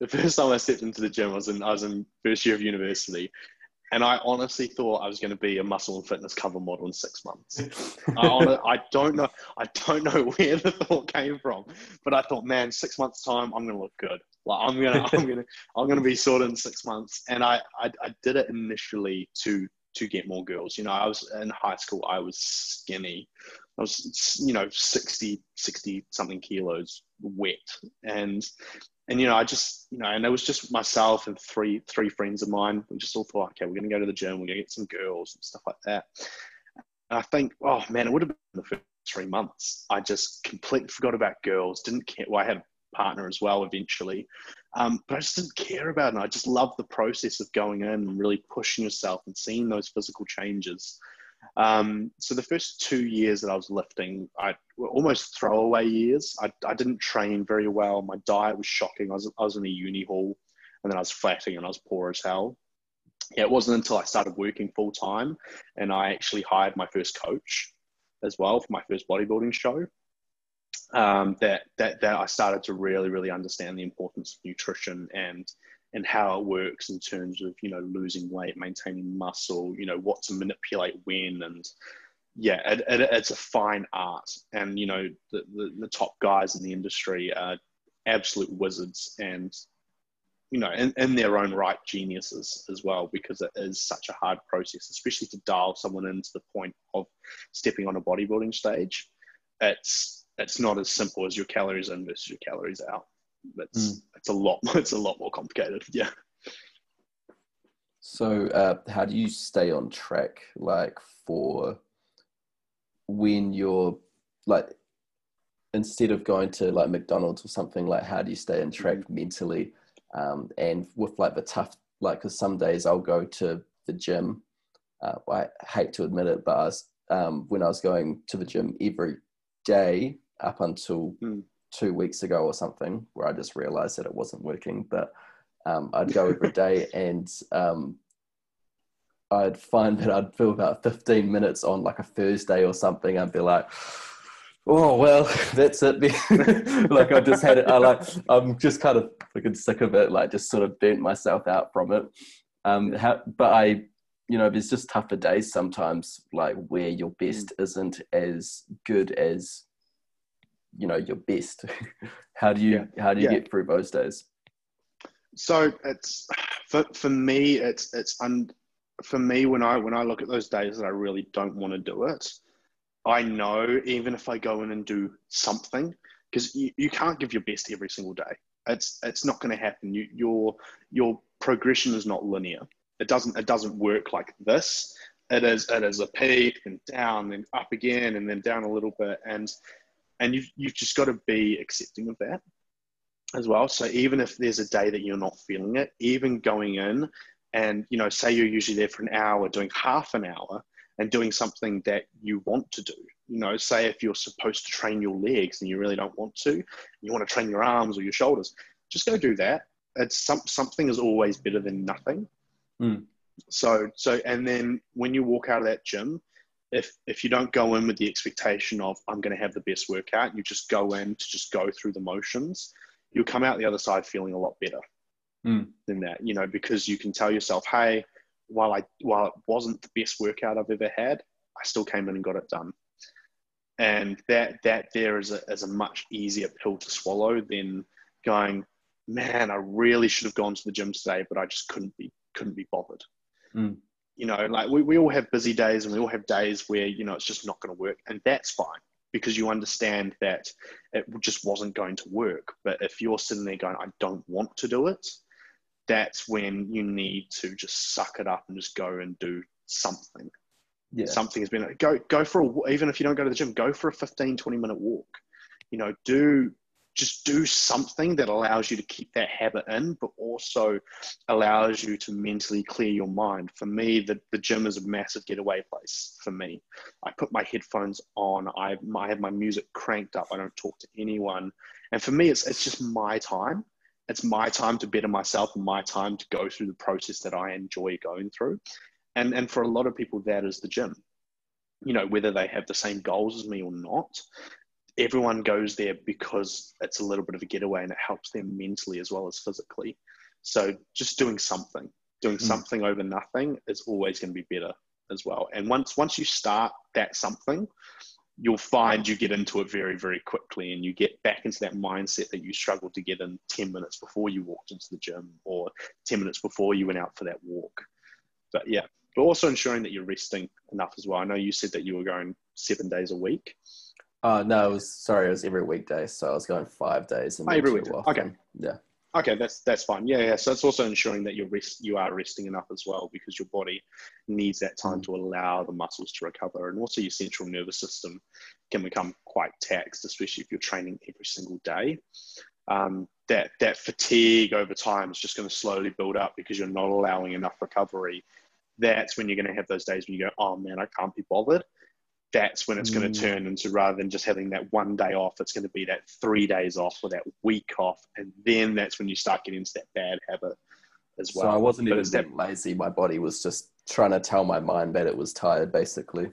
the first time I stepped into the gym was in I was in first year of university, and I honestly thought I was going to be a muscle and fitness cover model in six months. I, I don't know, I don't know where the thought came from, but I thought, man, six months time, I'm going to look good. Like I'm gonna, I'm gonna, I'm gonna be sorted in six months. And I, I, I did it initially to to get more girls. You know, I was in high school, I was skinny. I was, you know, 60, 60 something kilos wet. And, and, you know, I just, you know, and it was just myself and three, three friends of mine. We just all thought, okay, we're going to go to the gym. We're going to get some girls and stuff like that. And I think, oh man, it would have been the first three months. I just completely forgot about girls. Didn't care. Well, I had a partner as well eventually. Um, but I just didn't care about it. And I just loved the process of going in and really pushing yourself and seeing those physical changes. Um, so the first two years that I was lifting, I were almost throwaway years. I, I didn't train very well. My diet was shocking. I was, I was in a uni hall and then I was flatting and I was poor as hell. Yeah, it wasn't until I started working full time and I actually hired my first coach as well for my first bodybuilding show um, that, that, that I started to really, really understand the importance of nutrition and, and how it works in terms of, you know, losing weight, maintaining muscle, you know, what to manipulate when. And yeah, it, it, it's a fine art. And, you know, the, the, the top guys in the industry are absolute wizards and, you know, in, in their own right, geniuses as well, because it is such a hard process, especially to dial someone into the point of stepping on a bodybuilding stage. It's it's not as simple as your calories in versus your calories out. It's mm. It's a lot it's a lot more complicated. Yeah. So uh, how do you stay on track like for when you're like instead of going to like McDonald's or something like how do you stay on track mm mentally um, and with like the tough like because some days I'll go to the gym uh, I hate to admit it but I was, um, when I was going to the gym every day up until mm. Two weeks ago or something, where I just realized that it wasn't working. But um, I'd go every day and um, I'd find that I'd feel about 15 minutes on like a Thursday or something. I'd be like, oh well that's it like i just had it i like i'm just kind of freaking sick of it like just sort of burnt myself out from it um how, but i you know there's just tougher days sometimes like where your best mm. isn't as good as you know your best. How do you yeah. how do you yeah. get through those days? So it's for, for me it's it's un, for me when i when i look at those days that i really don't want to do it i know even if i go in and do something because you, you can't give your best every single day. It's it's not going to happen. You, your your progression is not linear. It doesn't it doesn't work like this. It is it is a peak and down and up again and then down a little bit and and you've, you've just got to be accepting of that as well. So even if there's a day that you're not feeling it even going in and you know say you're usually there for an hour doing half an hour and doing something that you want to do you know say if you're supposed to train your legs and you really don't want to you want to train your arms or your shoulders just go do that. It's some, something is always better than nothing. Mm. so so and then when you walk out of that gym if if you don't go in with the expectation of I'm going to have the best workout, you just go in to just go through the motions, you'll come out the other side feeling a lot better mm. than that. You know, because you can tell yourself, hey, while I while it wasn't the best workout I've ever had, I still came in and got it done. and that that there is a, is a much easier pill to swallow than going man i really should have gone to the gym today but i just couldn't be couldn't be bothered Mm. You know like we, we all have busy days and we all have days where you know it's just not going to work and that's fine because you understand that it just wasn't going to work. But if you're sitting there going i don't want to do it that's when you need to just suck it up and just go and do something. Yeah. something has been go go for a even if you don't go to the gym go for a 15 20 minute walk. You know do just do something that allows you to keep that habit in but also allows you to mentally clear your mind. For me the, the gym is a massive getaway place for me. I put my headphones on. I, I have my music cranked up. I don't talk to anyone. And for me it's, it's just my time. It's my time to better myself and my time to go through the process that i enjoy going through. And and for a lot of people that is the gym. You know whether they have the same goals as me or not everyone goes there because it's a little bit of a getaway and it helps them mentally as well as physically. So just doing something doing Mm. something over nothing is always going to be better as well. And once once you start that something you'll find you get into it very very quickly and you get back into that mindset that you struggled to get in 10 minutes before you walked into the gym or 10 minutes before you went out for that walk. But yeah but also ensuring that you're resting enough as well. I know you said that you were going seven days a week Uh, no, it was sorry. It was every weekday, so I was going five days. And Oh, every weekday. off, Okay. Yeah. okay that's that's fine yeah yeah so it's also ensuring that you're rest you are resting enough as well because your body needs that time to allow the muscles to recover and also your central nervous system can become quite taxed especially if you're training every single day um, that that fatigue over time is just going to slowly build up because you're not allowing enough recovery that's when you're going to have those days when you go oh man i can't be bothered that's when it's going Mm. to turn into rather than just having that one day off, it's going to be that three days off or that week off. And then that's when you start getting into that bad habit as well. so I wasn't But even that- lazy. My body was just trying to tell my mind that it was tired, basically.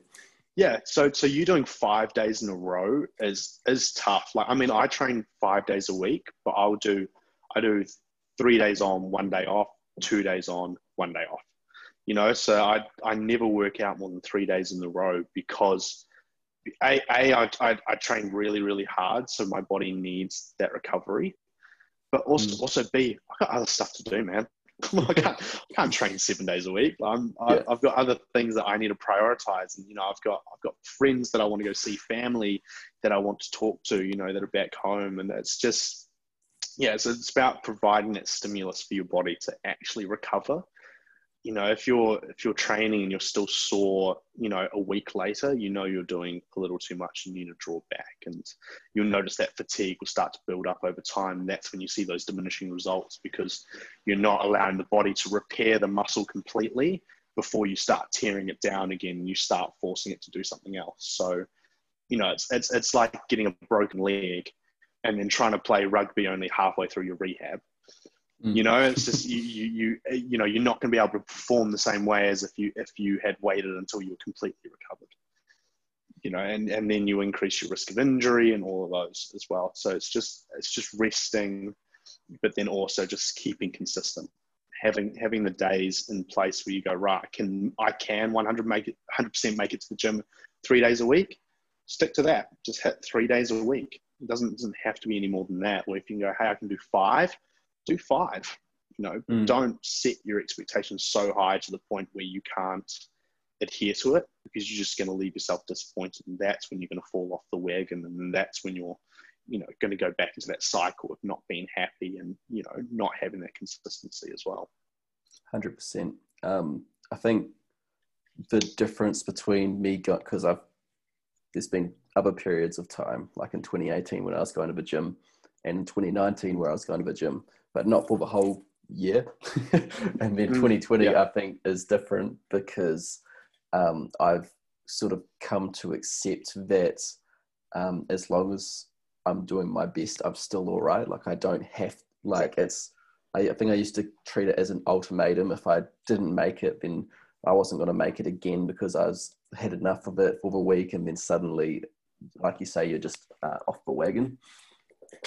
Yeah, so so you doing five days in a row is is tough. Like I mean, I train five days a week, but I'll do I do three days on, one day off, two days on, one day off. You know, so I I never work out more than three days in a row because a, a I, I, I train really really hard, so my body needs that recovery. But also Mm. also b i've got other stuff to do, man. I can't I can't train seven days a week. I'm, I, Yeah. I've got other things that I need to prioritize, and you know, I've got I've got friends that I want to go see, family that I want to talk to, you know, that are back home, and it's just yeah, so it's about providing that stimulus for your body to actually recover. You know, if you're if you're training and you're still sore, you know, a week later, you know you're doing a little too much. You need to draw back, and you'll notice that fatigue will start to build up over time. And that's when you see those diminishing results because you're not allowing the body to repair the muscle completely before you start tearing it down again. And you start forcing it to do something else. So, you know, it's it's it's like getting a broken leg and then trying to play rugby only halfway through your rehab. Mm. You know, it's just you you you you know you're not going to be able to perform the same way as if you if you had waited until you were completely recovered. You know, and and then you increase your risk of injury and all of those as well. So it's just it's just resting, but then also just keeping consistent. Having having the days in place where you go right, I can I can 100 make it 100 percent make it to the gym three days a week. Stick to that. Just hit three days a week. It doesn't doesn't have to be any more than that. Or if you can go, hey, I can do five do five. You know, Mm. don't set your expectations so high to the point where you can't adhere to it because you're just going to leave yourself disappointed, and that's when you're going to fall off the wagon, and that's when you're, you know, going to go back into that cycle of not being happy and you know not having that consistency as well. Hundred percent. Um, I think the difference between me got because I've there's been other periods of time, like in 2018 when I was going to the gym, and in 2019 where I was going to the gym, but not for the whole year. and then Mm, 2020, yeah. I think, is different because um, I've sort of come to accept that um, as long as I'm doing my best, I'm still all right. Like I don't have like it's. I, I think I used to treat it as an ultimatum. If I didn't make it, then I wasn't going to make it again because I was had enough of it for the week, and then suddenly, like you say, you're just uh, off the wagon.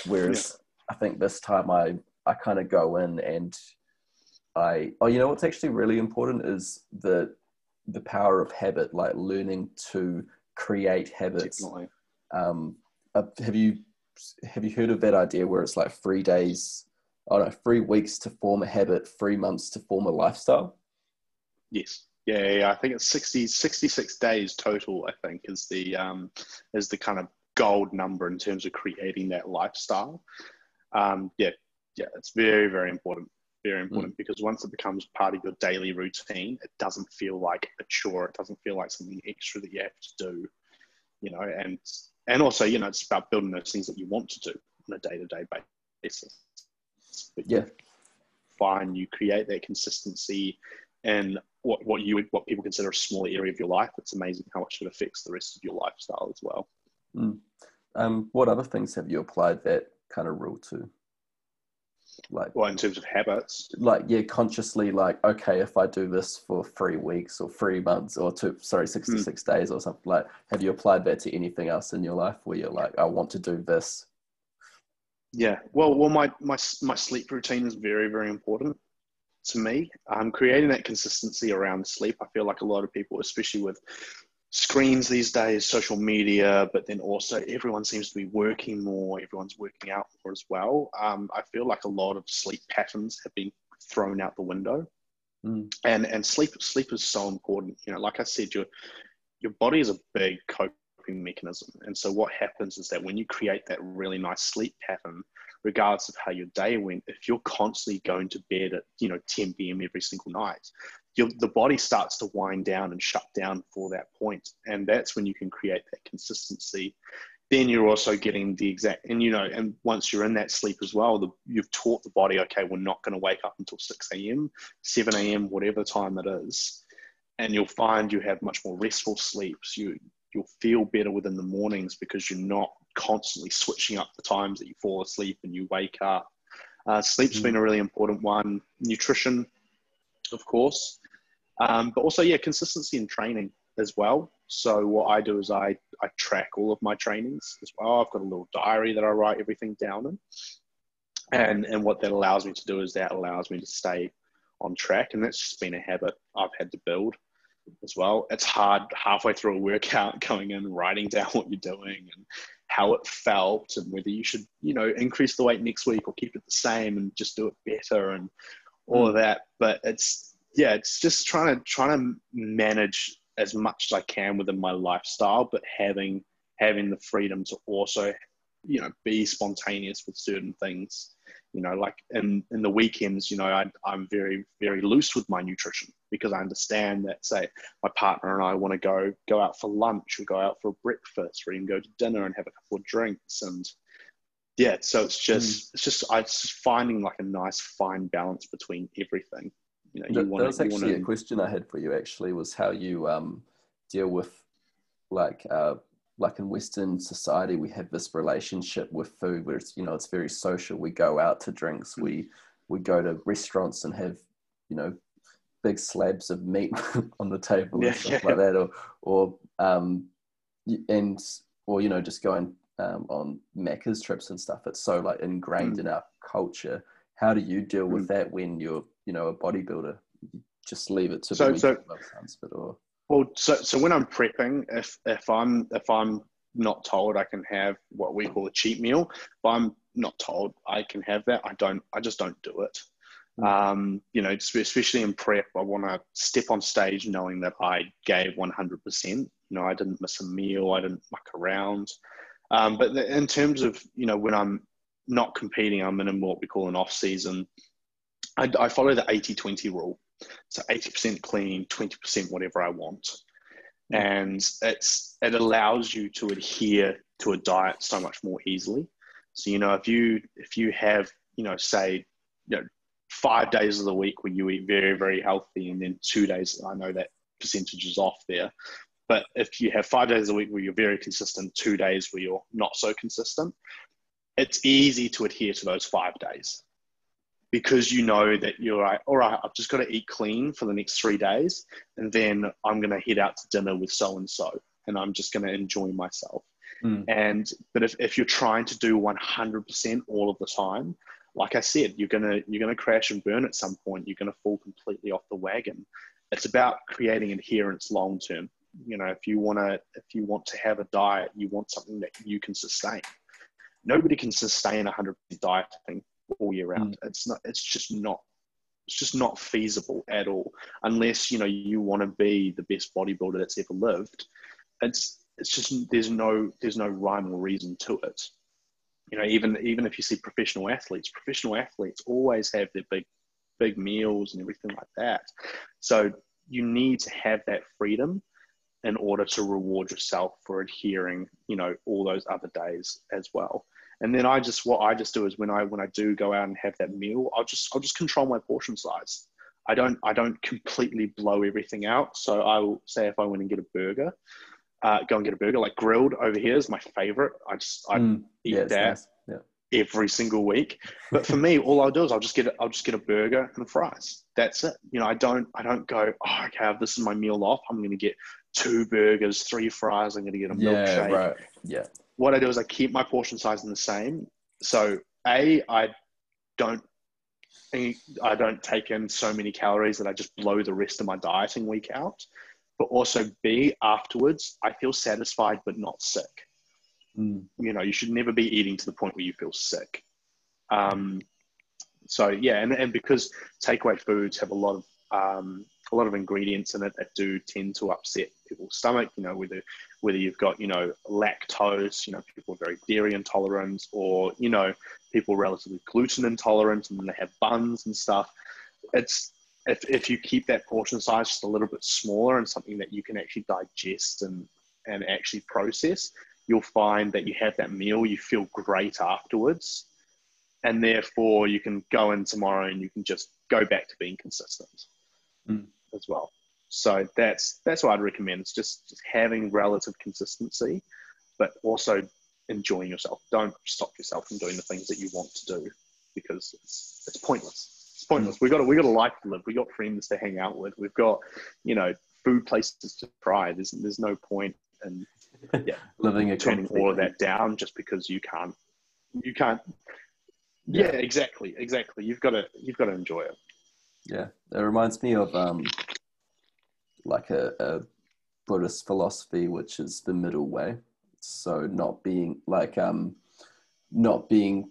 Whereas I think this time I I kind of go in and I oh you know what's actually really important is the the power of habit, like learning to create habits Definitely. Um, uh, have you have you heard of that idea where it's like three days, oh no, three weeks to form a habit, three months to form a lifestyle? Yes. Yeah, yeah, I think it's 60, 66 days total. I think is the um, is the kind of gold number in terms of creating that lifestyle. Um, yeah, yeah, it's very very important, very important mm. because once it becomes part of your daily routine, it doesn't feel like a chore. It doesn't feel like something extra that you have to do, you know. And and also, you know, it's about building those things that you want to do on a day to day basis. But yeah, fine, you create that consistency and what, what you what people consider a small area of your life, it's amazing how much it affects the rest of your lifestyle as well. Mm. Um, what other things have you applied that kind of rule to? Like, well, in terms of habits, like yeah, consciously, like okay, if I do this for three weeks or three months or two, sorry, sixty-six mm. days or something, like, have you applied that to anything else in your life where you're like, I want to do this? Yeah, well, well, my my my sleep routine is very very important to me. Um, creating that consistency around sleep, I feel like a lot of people, especially with screens these days, social media, but then also everyone seems to be working more, everyone's working out more as well. Um, I feel like a lot of sleep patterns have been thrown out the window. Mm. And and sleep sleep is so important. You know, like I said, your your body is a big coping mechanism. And so what happens is that when you create that really nice sleep pattern, regardless of how your day went, if you're constantly going to bed at you know 10 p.m. every single night, the body starts to wind down and shut down for that point, and that's when you can create that consistency. Then you're also getting the exact, and you know, and once you're in that sleep as well, the, you've taught the body, okay, we're not going to wake up until 6 a.m., 7 a.m., whatever time it is, and you'll find you have much more restful sleeps. You you'll feel better within the mornings because you're not constantly switching up the times that you fall asleep and you wake up. Uh, sleep's mm-hmm. been a really important one. Nutrition, of course, um, but also yeah, consistency in training as well. So what I do is I I track all of my trainings as well. I've got a little diary that I write everything down in, and and what that allows me to do is that allows me to stay on track, and that's just been a habit I've had to build as well. It's hard halfway through a workout going in, writing down what you're doing and how it felt and whether you should, you know, increase the weight next week or keep it the same and just do it better and all of hmm. that. But it's yeah, it's just trying to trying to manage as much as I can within my lifestyle, but having having the freedom to also, you know, be spontaneous with certain things you know like in in the weekends you know I, i'm very very loose with my nutrition because i understand that say my partner and i want to go go out for lunch or go out for breakfast or even go to dinner and have a couple of drinks and yeah so it's just mm. it's just i just finding like a nice fine balance between everything you know you that, want that was actually wanna... a question i had for you actually was how you um deal with like uh like in Western society, we have this relationship with food where it's, you know, it's very social. We go out to drinks, we, we go to restaurants and have, you know, big slabs of meat on the table yeah, and stuff yeah. like that, or, or, um, and, or, you know, just going um, on Macca's trips and stuff. It's so like ingrained mm. in our culture. How do you deal with mm. that when you're, you know, a bodybuilder? You just leave it to so, the so, but, or well, so so when I'm prepping, if if I'm if I'm not told I can have what we call a cheat meal, if I'm not told I can have that, I don't. I just don't do it. Mm. Um, you know, especially in prep, I want to step on stage knowing that I gave 100%. You know, I didn't miss a meal, I didn't muck around. Um, but in terms of, you know, when I'm not competing, I'm in what we call an off season. I, I follow the 80 20 rule. So 80% clean, 20% whatever I want. And it's it allows you to adhere to a diet so much more easily. So you know if you if you have you know say you know five days of the week where you eat very very healthy and then two days I know that percentage is off there, but if you have five days a week where you're very consistent, two days where you're not so consistent, it's easy to adhere to those five days because you know that you're like, all right, I've just got to eat clean for the next three days, and then I'm going to head out to dinner with so and so, and I'm just going to enjoy myself. Mm. And but if, if you're trying to do 100% all of the time, like I said, you're gonna you're gonna crash and burn at some point. You're gonna fall completely off the wagon. It's about creating adherence long term. You know, if you want to, if you want to have a diet, you want something that you can sustain. Nobody can sustain a hundred dieting all year round. Mm. It's not. It's just not. It's just not feasible at all, unless you know you want to be the best bodybuilder that's ever lived. It's it's just there's no there's no rhyme or reason to it. You know, even even if you see professional athletes, professional athletes always have their big big meals and everything like that. So you need to have that freedom in order to reward yourself for adhering, you know, all those other days as well. And then I just what I just do is when I when I do go out and have that meal, I'll just I'll just control my portion size. I don't I don't completely blow everything out. So I will say if I went and get a burger, uh, go and get a burger like grilled over here is my favorite. I just I mm, eat yeah, that. Nice every single week. But for me, all I'll do is I'll just get a, I'll just get a burger and fries. That's it. You know, I don't I don't go, oh, okay, this is my meal off. I'm going to get two burgers, three fries. I'm going to get a milkshake. Yeah, right. Yeah. What I do is I keep my portion size in the same. So a I don't I don't take in so many calories that I just blow the rest of my dieting week out. But also B afterwards, I feel satisfied but not sick. Mm. You know, you should never be eating to the point where you feel sick. Um, so yeah, and, and because takeaway foods have a lot of um, a lot of ingredients in it that do tend to upset people's stomach. You know, whether whether you've got you know lactose, you know, people are very dairy intolerant, or you know, people relatively gluten intolerant, and then they have buns and stuff. It's if, if you keep that portion size just a little bit smaller and something that you can actually digest and and actually process, you'll find that you have that meal, you feel great afterwards, and therefore you can go in tomorrow and you can just go back to being consistent mm. As well. So that's that's what I'd recommend. It's just, just having relative consistency, but also enjoying yourself. Don't stop yourself from doing the things that you want to do because it's, it's pointless. It's pointless. Mm. We've got a, we've got a life to live. We've got friends to hang out with. We've got you know food places to try. There's there's no point in yeah, living a turning all of that down just because you can't you can't yeah, yeah, exactly exactly you've got to you've got to enjoy it yeah. It reminds me of um like a, a buddhist philosophy which is the middle way. So not being like um not being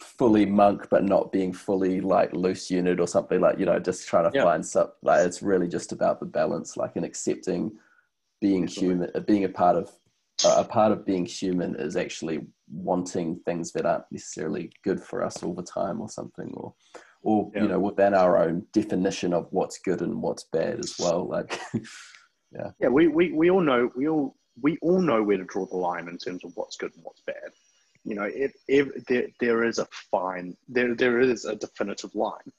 fully monk but not being fully like loose unit or something like you know just trying to yeah. find some like it's really just about the balance like and accepting being human, uh, being a part of a part of being human is actually wanting things that aren't necessarily good for us all the time, or something, or or yeah. you know within our own definition of what's good and what's bad as well. Like, yeah, yeah, we, we we all know we all we all know where to draw the line in terms of what's good and what's bad. You know, if, if there there is a fine, there there is a definitive line.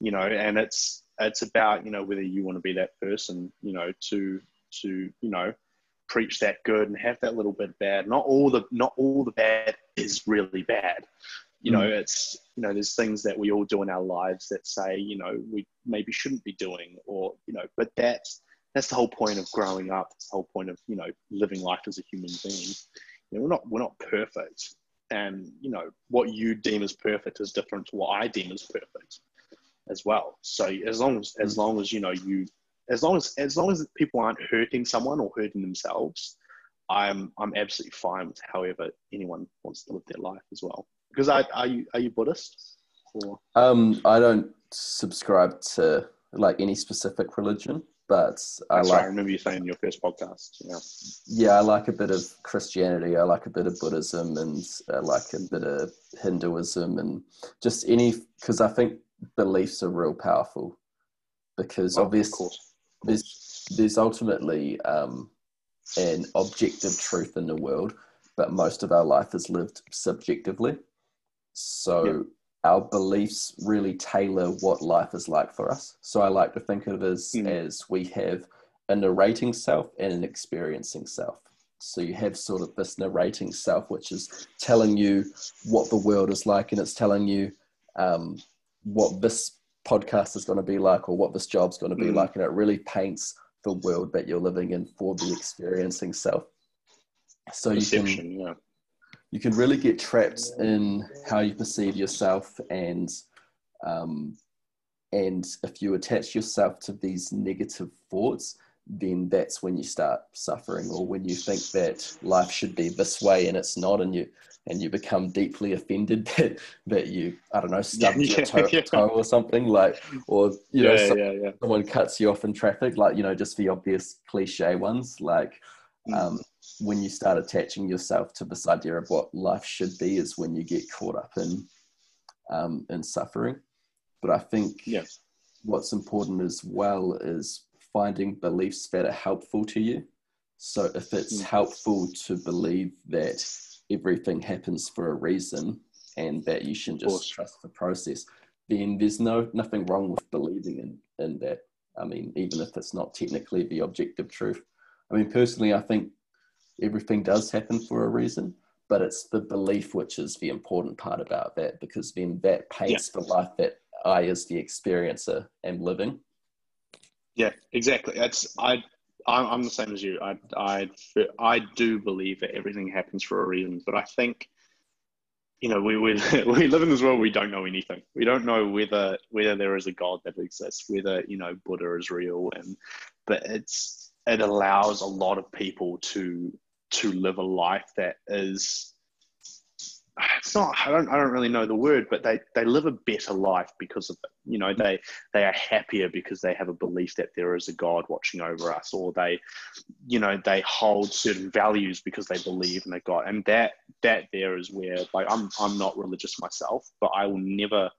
You know, and it's it's about you know whether you want to be that person. You know, to to you know preach that good and have that little bit bad. Not all the not all the bad is really bad. You know, mm. it's you know, there's things that we all do in our lives that say, you know, we maybe shouldn't be doing, or you know, but that's that's the whole point of growing up. It's the whole point of you know living life as a human being. You know, we're not we're not perfect, and you know what you deem as perfect is different to what I deem as perfect as well. So as long as as mm. long as you know you as long as as long as people aren't hurting someone or hurting themselves, I'm I'm absolutely fine with however anyone wants to live their life as well. Because I, are you are you Buddhist? Or? Um, I don't subscribe to like any specific religion, but I That's like. Right, I remember you saying in your first podcast. Yeah. Yeah, I like a bit of Christianity. I like a bit of Buddhism, and I like a bit of Hinduism, and just any because I think beliefs are real powerful. Because oh, obviously, there's there's ultimately um, an objective truth in the world, but most of our life is lived subjectively. So our beliefs really tailor what life is like for us. So I like to think of it as mm. as we have a narrating self and an experiencing self. So you have sort of this narrating self, which is telling you what the world is like, and it's telling you um, what this podcast is going to be like or what this job's going to be mm. like and it really paints the world that you're living in for the experiencing self so Perception, you can yeah. You can really get trapped in how you perceive yourself and um, and if you attach yourself to these negative thoughts then that's when you start suffering or when you think that life should be this way and it's not and you and you become deeply offended that that you I don't know stubbed yeah, your toe, yeah. toe, or something like or you know some, someone cuts you off in traffic like you know just the obvious cliche ones like mm. um, when you start attaching yourself to this idea of what life should be is when you get caught up in um, in suffering but I think yes. what's important as well is finding beliefs that are helpful to you. So if it's mm. helpful to believe that everything happens for a reason and that you should just trust the process, then there's no nothing wrong with believing in, in that. I mean, even if it's not technically the objective truth. I mean, personally, I think everything does happen for a reason, but it's the belief which is the important part about that because then that paints yeah. the life that I, as the experiencer, am living. Yeah, exactly. That's I. I'm, the same as you. I, I, I do believe that everything happens for a reason, but I think, you know, we, we, we live in this world. We don't know anything. We don't know whether whether there is a God that exists, whether you know Buddha is real, and but it's it allows a lot of people to to live a life that is it's not I don't I don't really know the word, but they they live a better life because of it. You know, they they are happier because they have a belief that there is a God watching over us, or they, you know, they hold certain values because they believe in a God. And that that there is where like I'm I'm not religious myself, but I will never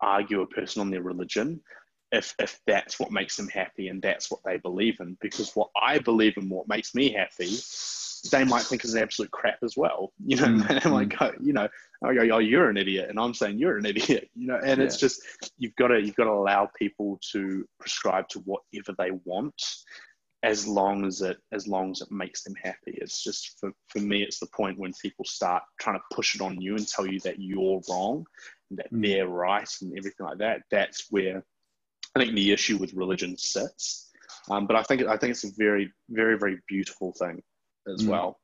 argue a person on their religion if if that's what makes them happy and that's what they believe in. Because what I believe in what makes me happy they might think is an absolute crap as well. You know, mm. and like, mm. you know, oh, oh, you're an idiot, and I'm saying you're an idiot. You know, and yeah. it's just you've got to you've got to allow people to prescribe to whatever they want, as long as it as long as it makes them happy. It's just for for me, it's the point when people start trying to push it on you and tell you that you're wrong, and that mm. they're right, and everything like that. That's where I think the issue with religion sits. Um, but I think I think it's a very very very beautiful thing as mm. well.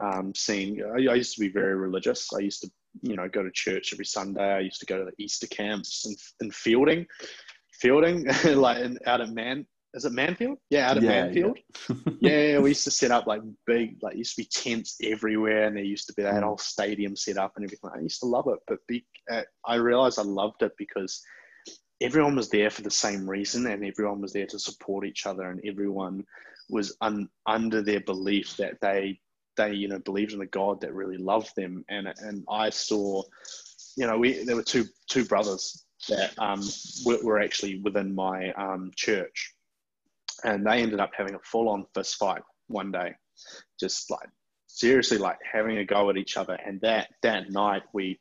Um, seeing, I, I, used to be very religious. I used to, you know, go to church every Sunday. I used to go to the Easter camps and, and Feilding, Feilding, like in, out at Man. Is it Manfield? Yeah, out at yeah, Manfield. Yeah. yeah. we used to set up like big, like used to be tents everywhere, and there used to be that mm. whole stadium set up and everything. I used to love it, but be, uh, I realized I loved it because everyone was there for the same reason, and everyone was there to support each other, and everyone was un, under their belief that they they you know believed in a God that really loved them, and and I saw, you know, we there were two two brothers that um, were, were actually within my um, church, and they ended up having a full on fist fight one day, just like seriously like having a go at each other, and that that night we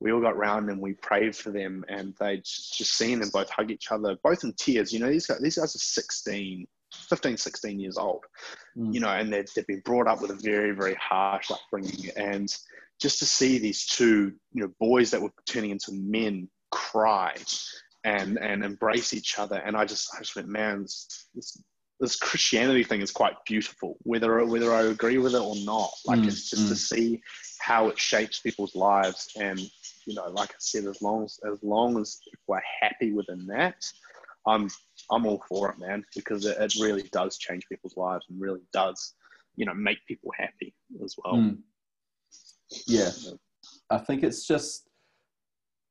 we all got round and we prayed for them. And they just, just seen them both hug each other both in tears. You know these guys, these guys are 16 15, 16 years old, mm. you know, and they've, they've been brought up with a very, very harsh upbringing. And just to see these two, you know, boys that were turning into men cry and, and embrace each other. And I just, I just went, man, this, this, this Christianity thing is quite beautiful, whether, whether I agree with it or not. Like mm. it's just mm. to see how it shapes people's lives. And, you know, like I said, as long as, as long as we're happy within that, I'm I'm all for it, man, because it, it really does change people's lives and really does, you know, make people happy as well. Mm. Yeah, I think it's just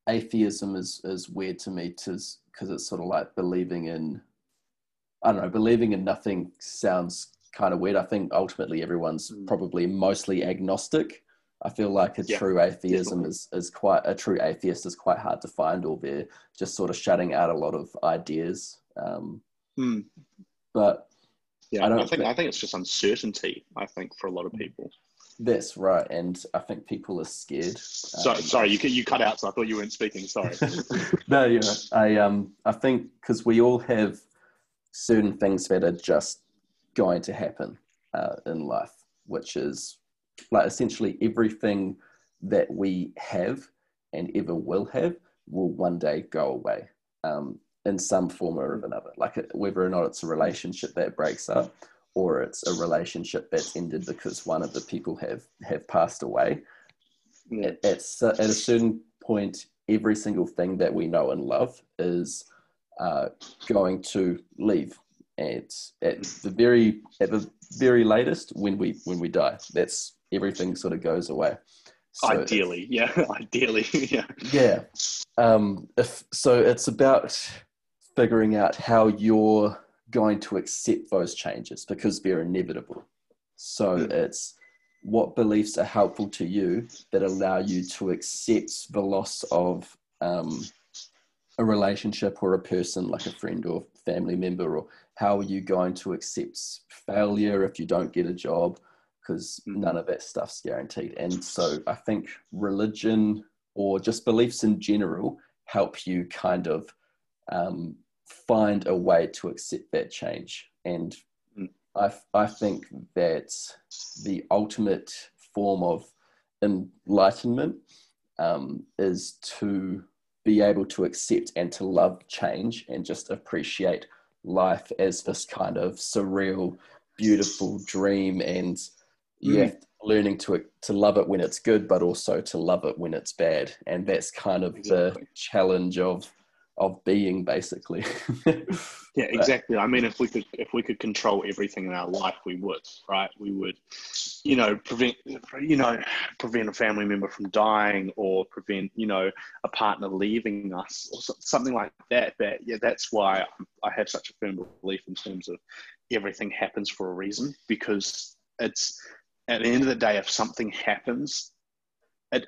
atheism is is weird to me, because it's sort of like believing in, I don't know, believing in nothing sounds kind of weird. I think ultimately everyone's mm. probably mostly agnostic. I feel like a yeah, true atheism is, is quite a true atheist is quite hard to find, or they're just sort of shutting out a lot of ideas um, mm. But yeah, I, don't I think, think I think it's just uncertainty. I think for a lot of people. That's right, and I think people are scared. Sorry, um, sorry, you you cut out, so I thought you weren't speaking. Sorry. no, yeah, I um I think because we all have certain things that are just going to happen uh, in life, which is like essentially everything that we have and ever will have will one day go away. Um, in some form or another, like whether or not it's a relationship that breaks up or it's a relationship that's ended because one of the people have have passed away. Yeah. At, at, at a certain point, every single thing that we know and love is uh, going to leave, at at the very at the very latest when we when we die. That's everything sort of goes away. So ideally, yeah, ideally, yeah, yeah. Um, if so, it's about figuring out how you're going to accept those changes because they're inevitable. So mm. it's what beliefs are helpful to you that allow you to accept the loss of um, a relationship or a person like a friend or family member or how are you going to accept failure if you don't get a job because mm. none of that stuff's guaranteed and so i think religion or just beliefs in general help you kind of um, find a way to accept that change and mm. I, I think that the ultimate form of enlightenment um, is to be able to accept and to love change and just appreciate life as this kind of surreal, beautiful dream and yeah, learning to to love it when it's good, but also to love it when it's bad. And that's kind of exactly. the challenge of of being basically yeah exactly i mean if we could if we could control everything in our life we would right we would you know prevent you know prevent a family member from dying or prevent you know a partner leaving us or something like that but yeah that's why i have such a firm belief in terms of everything happens for a reason because it's at the end of the day if something happens it,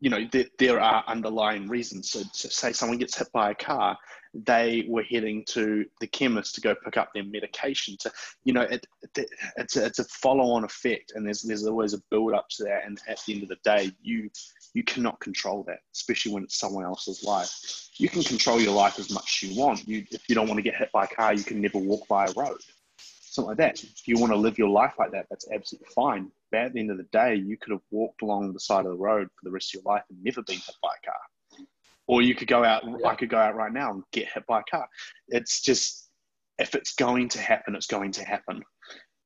you know, there, there are underlying reasons. So, so, say someone gets hit by a car, they were heading to the chemist to go pick up their medication. To, you know, it, it, it's a, it's a follow-on effect, and there's there's always a build-up to that. And at the end of the day, you you cannot control that, especially when it's someone else's life. You can control your life as much as you want. You, if you don't want to get hit by a car, you can never walk by a road something like that. If you want to live your life like that, that's absolutely fine. But at the end of the day, you could have walked along the side of the road for the rest of your life and never been hit by a car. Or you could go out, yeah. I could go out right now and get hit by a car. It's just, if it's going to happen, it's going to happen.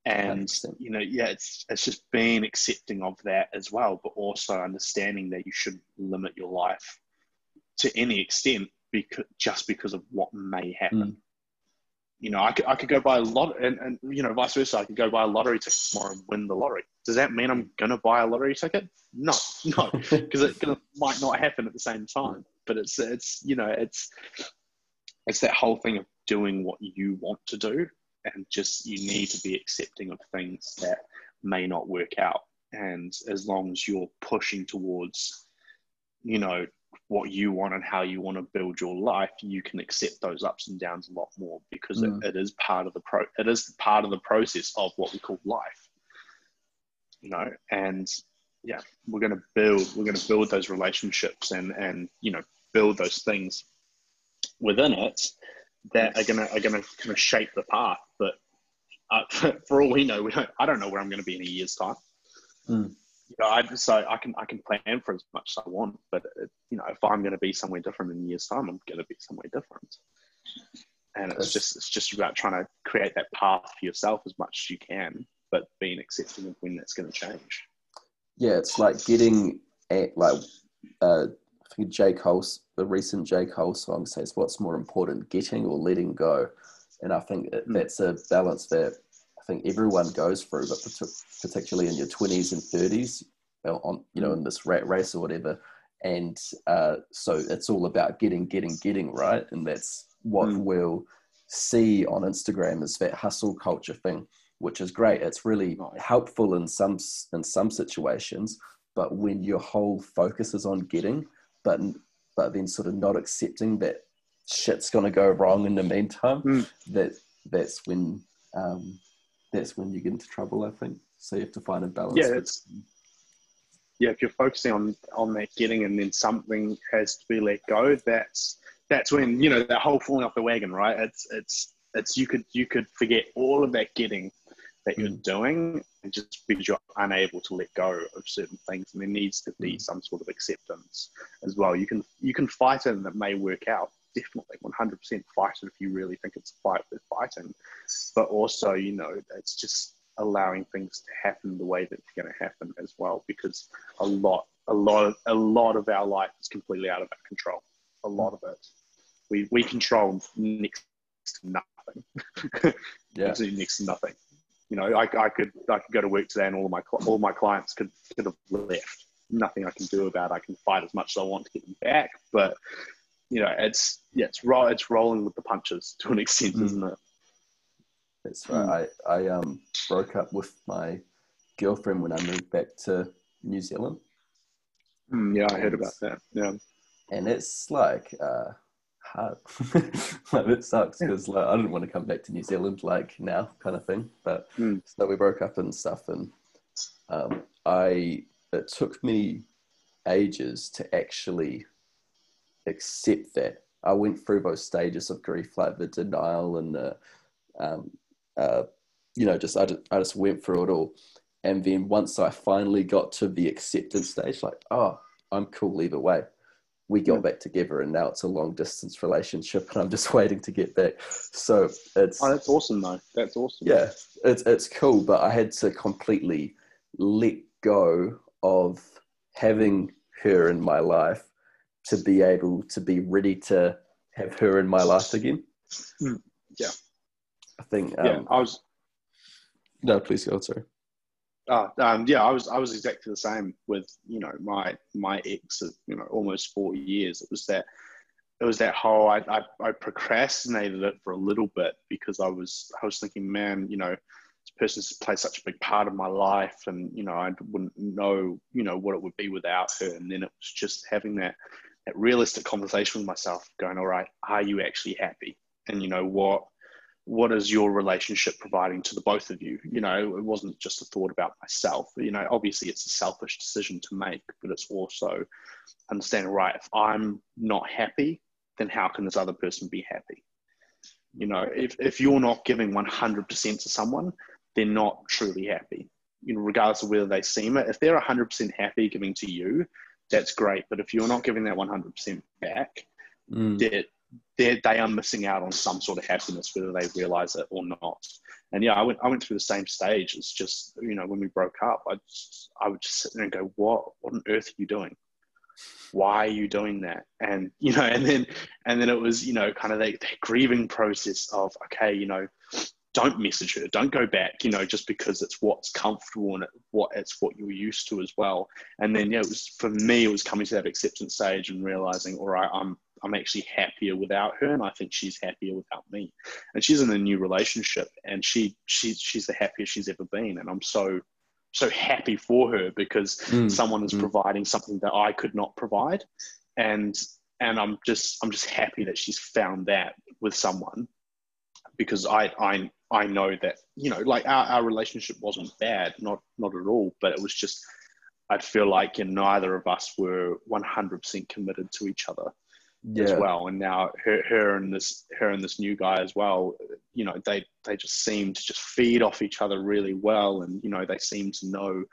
And, you know, yeah, it's, it's just being accepting of that as well, but also understanding that you shouldn't limit your life to any extent because just because of what may happen. Mm you know, I could, I could go buy a lot, and, and you know, vice versa. I could go buy a lottery ticket tomorrow and win the lottery. Does that mean I'm going to buy a lottery ticket? No, no, because it might not happen at the same time. But it's it's you know it's it's that whole thing of doing what you want to do, and just you need to be accepting of things that may not work out. And as long as you're pushing towards, you know, what you want and how you want to build your life, you can accept those ups and downs a lot more because mm. it, it is part of the pro. It is part of the process of what we call life. You know, and yeah, we're going to build. We're to build those relationships and and you know build those things within it that are gonna are gonna kind of shape the path. But uh, for, all we know, we don't. I don't know where I'm going to be in a year's time. Mm you know, I so I can I can plan for as much as I want, but it, you know, if I'm going to be somewhere different in a year's time, I'm going to be somewhere different. And it's just it's just about trying to create that path for yourself as much as you can, but being accepting of when that's going to change. Yeah, it's like getting a, like uh, I think J Cole's the recent J Cole song says, "What's more important, getting or letting go?" And I think mm. that's a balance that think everyone goes through, but particularly in your 20s and 30s, on you know in this rat race or whatever. And uh, so it's all about getting, getting, getting right, and that's what mm. we'll see on Instagram is that hustle culture thing, which is great. It's really helpful in some in some situations, but when your whole focus is on getting, but but then sort of not accepting that shit's going to go wrong in the meantime, mm. that that's when um, that's when you get into trouble. I think so. You have to find a balance. Yeah, it's yeah. If you're focusing on on that getting, and then something has to be let go, that's that's when you know that whole falling off the wagon, right? It's it's it's you could you could forget all of that getting that you're mm. doing and just because you're unable to let go of certain things and there needs to be mm. some sort of acceptance as well you can you can fight it and it may work out definitely 100% fight it if you really think it's a fight worth fighting. But also, you know, it's just allowing things to happen the way that they're going to happen as well, because a lot, a lot, of, a lot of our life is completely out of our control. A lot of it, we we control next to nothing. Yeah. Absolutely next to nothing. You know, I, I could I could go to work today and all my all my clients could could have left. Nothing I can do about. it. I can fight as much as I want to get them back, but you know, it's yeah, it's ro- it's rolling with the punches to an extent, Mm. isn't it? That's right. I, I um broke up with my girlfriend when I moved back to New Zealand. Mm, yeah, I heard about that. Yeah. and it's like uh, hard. like it sucks because like I didn't want to come back to New Zealand like now, kind of thing. But Mm. so we broke up and stuff, and um, I it took me ages to actually accept that. I went through those stages of grief, like the denial and the, um, uh, you know, just I, just I just went through it all, and then once I finally got to the acceptance stage, like, oh, I'm cool either way. We got back together, and now it's a long distance relationship, and I'm just waiting to get back. So it's Oh, that's awesome though. That's awesome. yeah, it's it's cool, but I had to completely let go of having her in my life to be able to be ready to have her in my life again. Mm, yeah. I think. Um, Yeah. I was No, please go. Sorry. Uh, um, yeah, I was I was exactly the same with you know my my ex of you know almost four years. It was that it was that whole I, I I procrastinated it for a little bit because I was I was thinking, man, you know, this person's played such a big part of my life, and you know I wouldn't know you know what it would be without her. And then it was just having that that realistic conversation with myself, going, all right, are you actually happy? And you know what what is your relationship providing to the both of you? You know it wasn't just a thought about myself. You know obviously it's a selfish decision to make but it's also understanding right if i'm not happy then how can this other person be happy? You know if, if you're not giving 100% to someone they're not truly happy. You know regardless of whether they seem it if they're 100% happy giving to you that's great but if you're not giving that 100% back Mm. they're, they are missing out on some sort of happiness, whether they realize it or not. And yeah, I went, I went through the same stage. It's just, you know, when we broke up, I just, I would just sit there and go, what, what on earth are you doing? Why are you doing that? And, you know, and then, and then it was, you know, kind of that, that grieving process of, okay, you know, don't message her, don't go back, you know, just because it's what's comfortable and it, what it's what you're used to as well. And then, yeah, it was for me, it was coming to that acceptance stage and realizing, all right, I'm I'm actually happier without her, and I think she's happier without me. And she's in a new relationship, and she she's she's the happiest she's ever been, and I'm so so happy for her because Mm. someone is Mm. providing something that I could not provide, and and I'm just I'm just happy that she's found that with someone because I I I know that you know like our, our relationship wasn't bad, not not at all, but it was just I'd feel like know, neither of us were 100% committed to each other Yeah. as well. And now her, her and this, her and this new guy as well, you know, they, they just seem to just feed off each other really well. And, you know, they seem to know,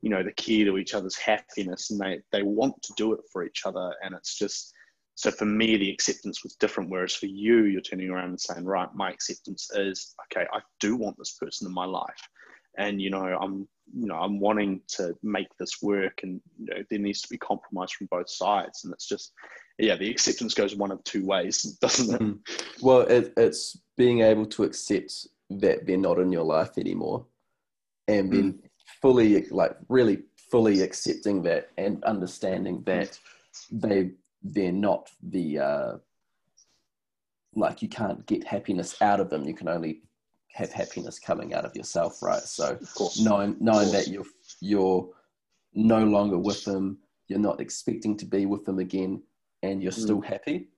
you know, the key to each other's happiness and they, they want to do it for each other. And it's just, so for me, the acceptance was different. Whereas for you, you're turning around and saying, right, my acceptance is, okay, I do want this person in my life. And, you know, I'm, you know, I'm wanting to make this work and, you know, there needs to be compromise from both sides. And it's just, yeah, the acceptance goes one of two ways, doesn't it? Mm. Well, it, it's being able to accept that they're not in your life anymore, and then fully, like, really fully accepting that and understanding that they they're not the uh, like you can't get happiness out of them. You can only have happiness coming out of yourself, right? So knowing knowing that you're you're no longer with them, you're not expecting to be with them again, and you're still happy.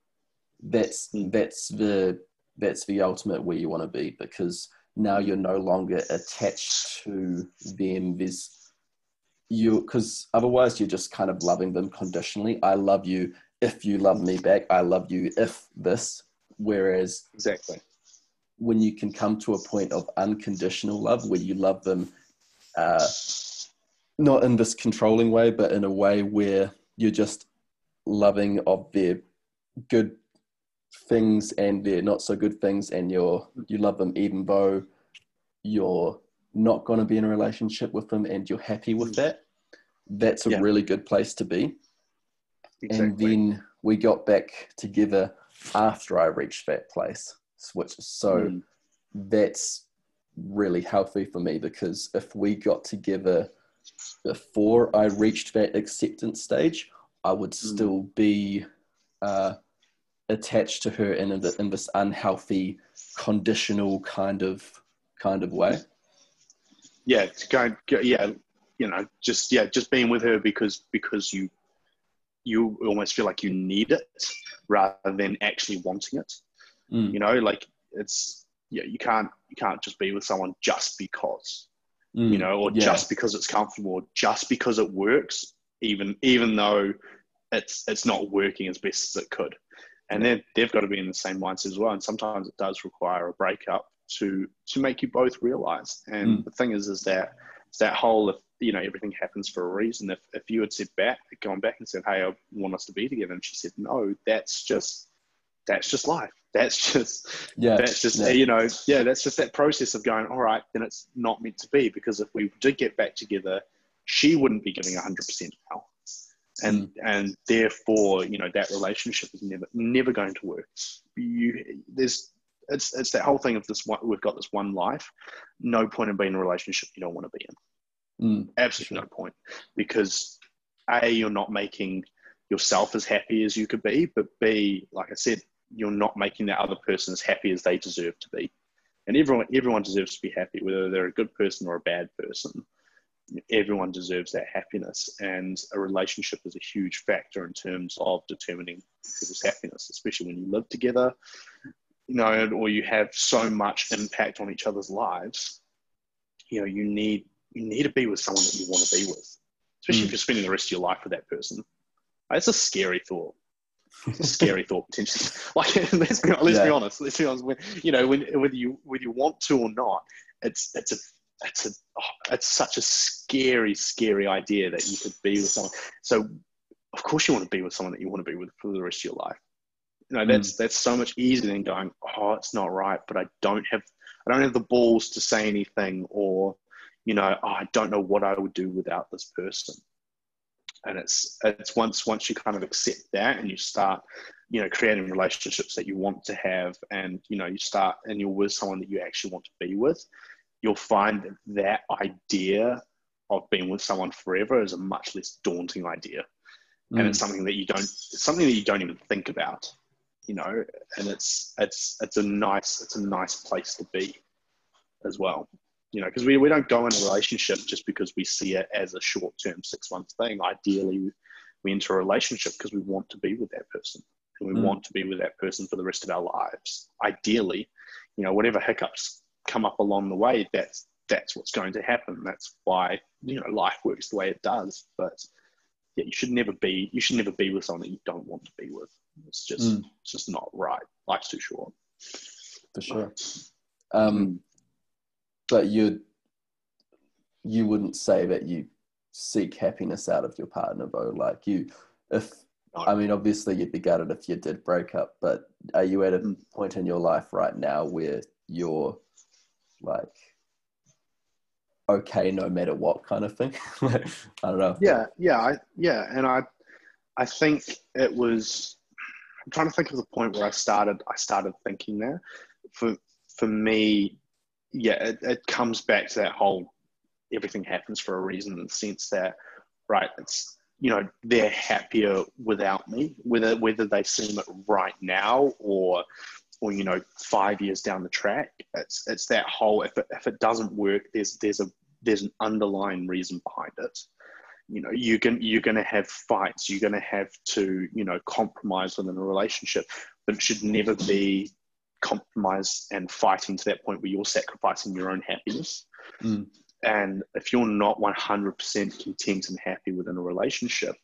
That's Mm. that's the that's the ultimate where you want to be because now you're no longer attached to them. There's you because otherwise you're just kind of loving them conditionally. I love you if you love me back. I love you if this. Whereas Exactly. when you can come to a point of unconditional love where you love them uh, not in this controlling way but in a way where you're just loving of their good things and their not so good things and you're you love them even though you're not going to be in a relationship with them and you're happy with that that's a Yeah. really good place to be and then we got back together after I reached that place. switch. So mm. that's really healthy for me because if we got together before I reached that acceptance stage, I would mm. still be uh, attached to her in, a, in this unhealthy, conditional kind of kind of way. Yeah, go, go, yeah, you know, just yeah, just being with her because because you you almost feel like you need it rather than actually wanting it. Mm. You know, like it's yeah, you can't you can't just be with someone just because. Mm. You know, or yeah. just because it's comfortable, or just because it works, even even though it's it's not working as best as it could. And then they've got to be in the same mindset as well. And sometimes it does require a breakup to to make you both realize. And mm. the thing is, is that it's that whole if you know everything happens for a reason. If if you had said back, gone back and said, "Hey, I want us to be together," and she said, "No," that's just that's just life. That's just yeah. That's just yeah. you know yeah. That's just that process of going. All right, then it's not meant to be because if we did get back together, she wouldn't be giving hundred percent now, and mm. and therefore you know that relationship is never never going to work. You there's it's it's that whole thing of this one. We've got this one life. No point in being in a relationship you don't want to be in. Mm, Absolutely sure. no point because a you're not making yourself as happy as you could be, but b like I said, you're not making that other person as happy as they deserve to be. And everyone everyone deserves to be happy, whether they're a good person or a bad person. Everyone deserves that happiness, and a relationship is a huge factor in terms of determining people's happiness, especially when you live together, you know, or you have so much impact on each other's lives. You know, you need you need to be with someone that you want to be with, especially mm. if you're spending the rest of your life with that person. It's a scary thought. It's a scary thought potentially. Like let's be let's yeah. be honest. Let's be honest. When, you know, when, whether you whether you want to or not, it's it's a it's a oh, it's such a scary scary idea that you could be with someone. So of course you want to be with someone that you want to be with for the rest of your life. You know, that's mm. that's so much easier than going, oh, it's not right, but I don't have I don't have the balls to say anything or you know, oh, I don't know what I would do without this person. And it's it's once once you kind of accept that and you start, you know, creating relationships that you want to have, and you know, you start and you're with someone that you actually want to be with, you'll find that that idea of being with someone forever is a much less daunting idea, mm. and it's mm. something that you don't it's something that you don't even think about, you know, and it's it's it's a nice it's a nice place to be, as well you know, because we, we don't go in a relationship just because we see it as a short term six month thing. Ideally, we enter a relationship because we want to be with that person and we mm. want to be with that person for the rest of our lives. Ideally, you know, whatever hiccups come up along the way, that's that's what's going to happen. That's why you know life works the way it does. But yeah, you should never be you should never be with someone that you don't want to be with. It's just mm. it's just not right. Life's too short. For sure. Um, but you you wouldn't say that you seek happiness out of your partner though. Like you if i mean obviously you'd be gutted if you did break up but are you at a mm. point in your life right now where you're like okay no matter what kind of thing? I don't know. Yeah yeah I, yeah and i i think it was i'm trying to think of the point where i started i started thinking there for for me yeah, it, it comes back to that whole everything happens for a reason in the sense that, right, it's you know they're happier without me whether whether they seem it right now or or you know five years down the track. It's it's that whole if it, if it doesn't work there's there's a there's an underlying reason behind it. You know you can you're going to have fights you're going to have to you know compromise within a relationship but it should never be compromise and fighting to that point where you're sacrificing your own happiness. Mm. And if you're not 100% content and happy within a relationship,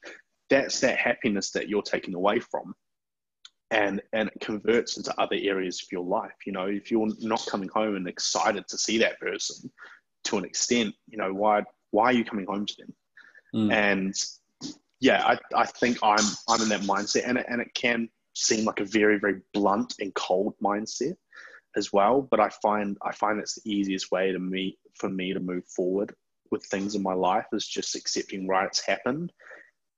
that's that happiness that you're taking away from. And, and it converts into other areas of your life. You know, if you're not coming home and excited to see that person to an extent, you know, why, why are you coming home to them? Mm. And yeah, I, I think I'm, I'm in that mindset and it, and it can seem like a very very blunt and cold mindset as well but i find i find it's the easiest way to me for me to move forward with things in my life is just accepting right it's happened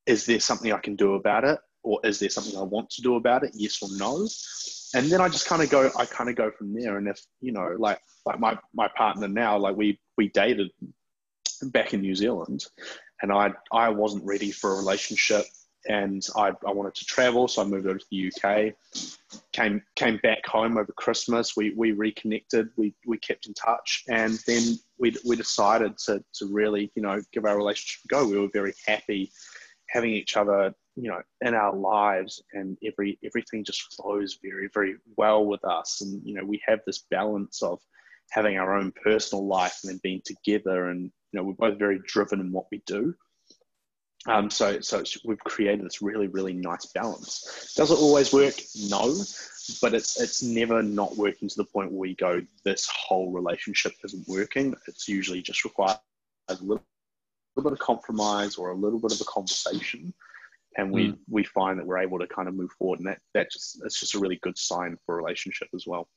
is there something i can do about it or is there something I want to do about it? Yes or no. And then I just kind of go, I kind of go from there. And if you know, like like my my partner now, like we we dated back in New Zealand, and I I wasn't ready for a relationship and I, I wanted to travel, so I moved over to the UK. Came came back home over Christmas. We we reconnected. We we kept in touch, and then we we decided to to really you know give our relationship a go. We were very happy having each other you know in our lives, and every everything just flows very very well with us. And you know we have this balance of having our own personal life and then being together, and you know we're both very driven in what we do um, so, so we've created this really, really nice balance. Does it always work? No, but it's it's never not working to the point where we go, this whole relationship isn't working. It's usually just requires a little, little bit of compromise or a little bit of a conversation, and we mm. we find that we're able to kind of move forward. And that that just it's just a really good sign for a relationship as well.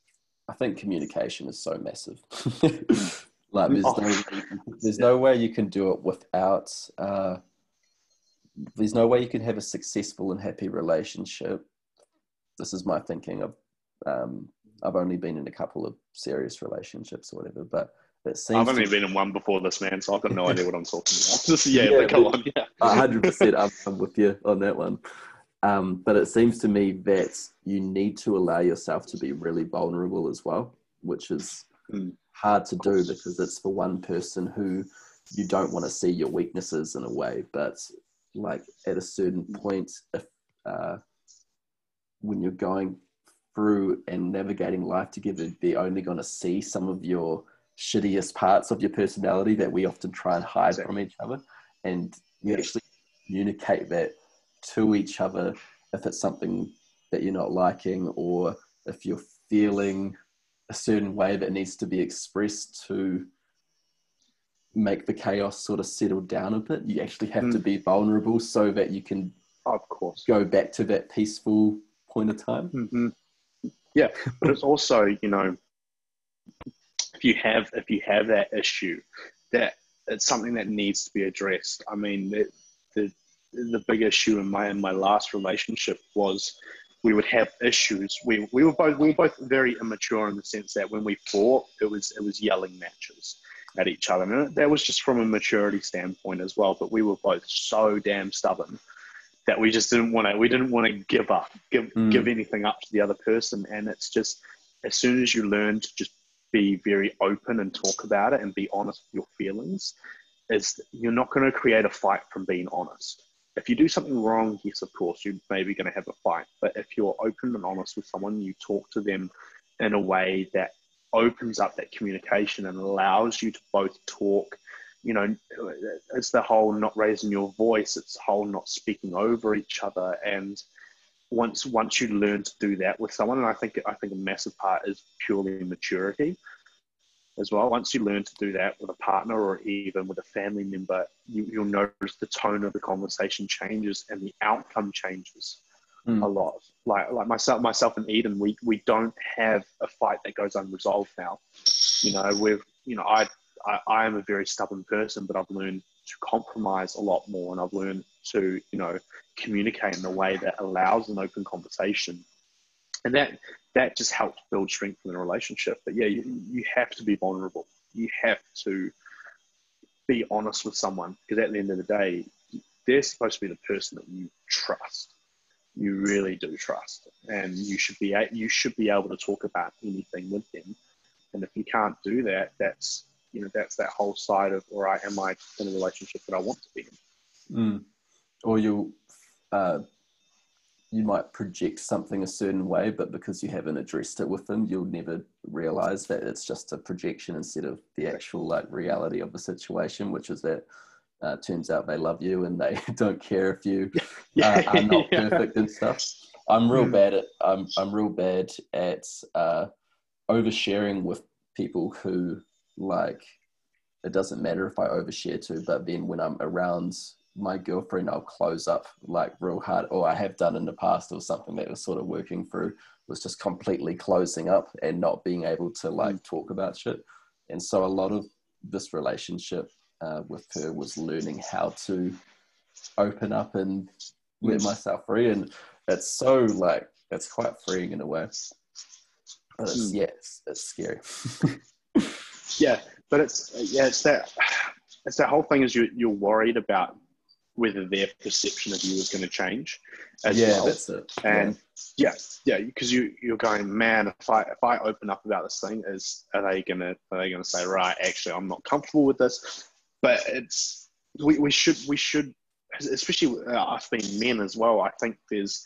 I think communication is so massive. like there's oh. no there's no way you can do it without. Uh, there's no way you can have a successful and happy relationship. This is my thinking of. Um, I've only been in a couple of serious relationships or whatever, but it seems. I've only to... been in one before this, man, so I've got no idea what I'm talking about. Just, yeah, yeah come on, yeah. hundred percent, I'm with you on that one. Um, but it seems to me that you need to allow yourself to be really vulnerable as well, which is mm. hard to do because it's for one person who you don't want to see your weaknesses in a way, but like at a certain point if uh, when you're going through and navigating life together they're only going to see some of your shittiest parts of your personality that we often try and hide exactly. from each other and you actually communicate that to each other if it's something that you're not liking or if you're feeling a certain way that needs to be expressed to make the chaos sort of settle down a bit. You actually have mm. to be vulnerable so that you can, of course, go back to that peaceful point of time. Mm-hmm. Yeah, but it's also you know, if you have if you have that issue, that it's something that needs to be addressed. I mean, the the, the big issue in my in my last relationship was we would have issues. We, we were both we were both very immature in the sense that when we fought, it was it was yelling matches at each other. And that was just from a maturity standpoint as well. But we were both so damn stubborn that we just didn't want to. We didn't want to give up, give mm. give anything up to the other person. And it's just as soon as you learn to just be very open and talk about it and be honest with your feelings, is you're not going to create a fight from being honest. If you do something wrong, yes, of course, you're maybe going to have a fight. But if you're open and honest with someone, you talk to them in a way that opens up that communication and allows you to both talk you know it's the whole not raising your voice it's the whole not speaking over each other. And once once you learn to do that with someone and i think i think a massive part is purely maturity as well. Once you learn to do that with a partner or even with a family member you, you'll notice the tone of the conversation changes and the outcome changes mm. a lot. Like like myself myself and Eden, we we don't have a fight that goes unresolved now. You know, we've you know I, I I am a very stubborn person, but I've learned to compromise a lot more, and I've learned to you know communicate in a way that allows an open conversation, and that that just helps build strength in a relationship. But yeah, you, you have to be vulnerable. You have to be honest with someone because at the end of the day, they're supposed to be the person that you trust you really do trust, and you should be you should be able to talk about anything with them. And if you can't do that, that's you know that's that whole side of all right, am I in a relationship that I want to be in? Mm. Or you uh, you might project something a certain way, but because you haven't addressed it with them, you'll never realize that it's just a projection instead of the actual like reality of the situation, which is that uh, turns out they love you and they don't care if you uh, are not yeah. perfect and stuff. I'm real mm. bad at I'm I'm real bad at uh, oversharing with people who like it doesn't matter if I overshare too, but then when I'm around my girlfriend, I'll close up like real hard, or I have done in the past, or something that was sort of working through was just completely closing up and not being able to like mm. talk about shit. And so a lot of this relationship uh, with her was learning how to open up and let myself free, and it's so like it's quite freeing in a way. But it's, mm. yeah, it's, it's scary. yeah, but it's yeah, it's that it's that whole thing is you you're worried about whether their perception of you is going to change as yeah, well. That's it. And yeah, yeah, because yeah, you you're going, man, if I if I open up about this thing, is are they gonna are they gonna say, right, actually, I'm not comfortable with this? But it's we, we should we should especially uh, us being men as well. I think there's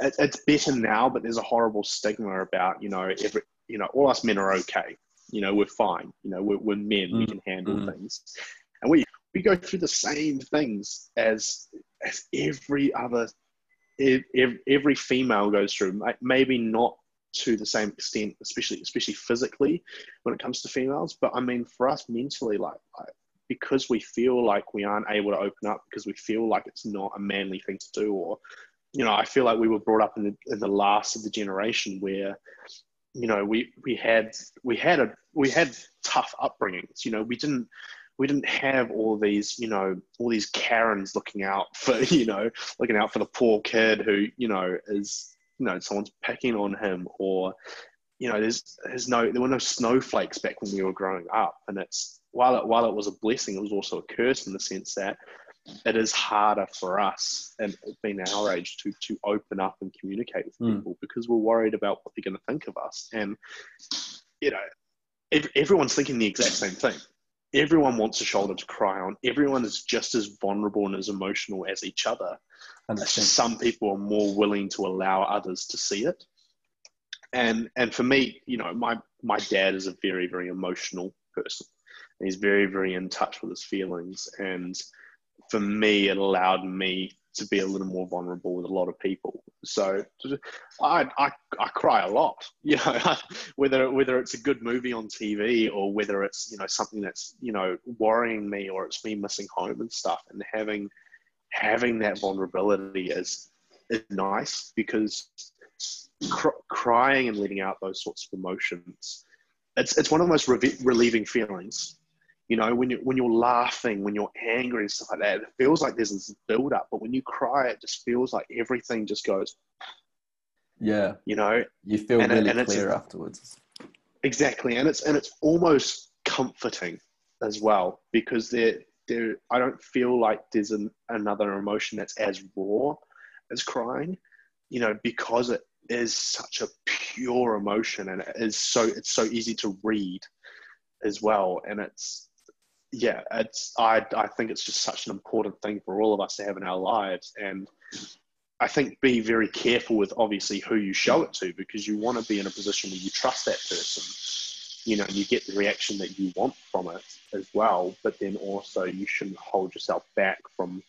it, it's better now, but there's a horrible stigma about you know every you know all us men are okay. You know we're fine. You know we're, we're men. Mm. We can handle mm. things, and we we go through the same things as as every other every, every female goes through. Maybe not to the same extent, especially especially physically when it comes to females. But I mean, for us mentally, like, like because we feel like we aren't able to open up because we feel like it's not a manly thing to do, or you know, I feel like we were brought up in the, in the last of the generation where you know we we had we had a we had tough upbringings. You know, we didn't we didn't have all these, you know, all these Karens looking out for, you know, looking out for the poor kid who, you know, is, you know, someone's pecking on him or, you know, there's, there's no, there were no snowflakes back when we were growing up. And it's, while it, while it was a blessing, it was also a curse in the sense that it is harder for us and being our age to, to open up and communicate with mm. people because we're worried about what they're going to think of us. And, you know, everyone's thinking the exact same thing everyone wants a shoulder to cry on. Everyone is just as vulnerable and as emotional as each other. And some people are more willing to allow others to see it. And and for me, you know, my my dad is a very very emotional person. He's very very in touch with his feelings. And for me, it allowed me to be a little more vulnerable with a lot of people. So I, I, I cry a lot, you know, whether, whether it's a good movie on TV or whether it's, you know, something that's, you know, worrying me or it's me missing home and stuff and having, having that vulnerability is, is nice because cr- crying and letting out those sorts of emotions, it's, it's one of the most re- relieving feelings you know, when you when you're laughing, when you're angry and stuff like that, it feels like there's this build up. But when you cry, it just feels like everything just goes. Yeah. You know, you feel and, really and clear afterwards. Exactly, and it's and it's almost comforting as well because there there I don't feel like there's an, another emotion that's as raw as crying, you know, because it is such a pure emotion and it is so it's so easy to read as well, and it's yeah, it's I I think it's just such an important thing for all of us to have in our lives, and I think be very careful with obviously who you show it to because you want to be in a position where you trust that person, you know, and you get the reaction that you want from it as well. But then also you shouldn't hold yourself back from,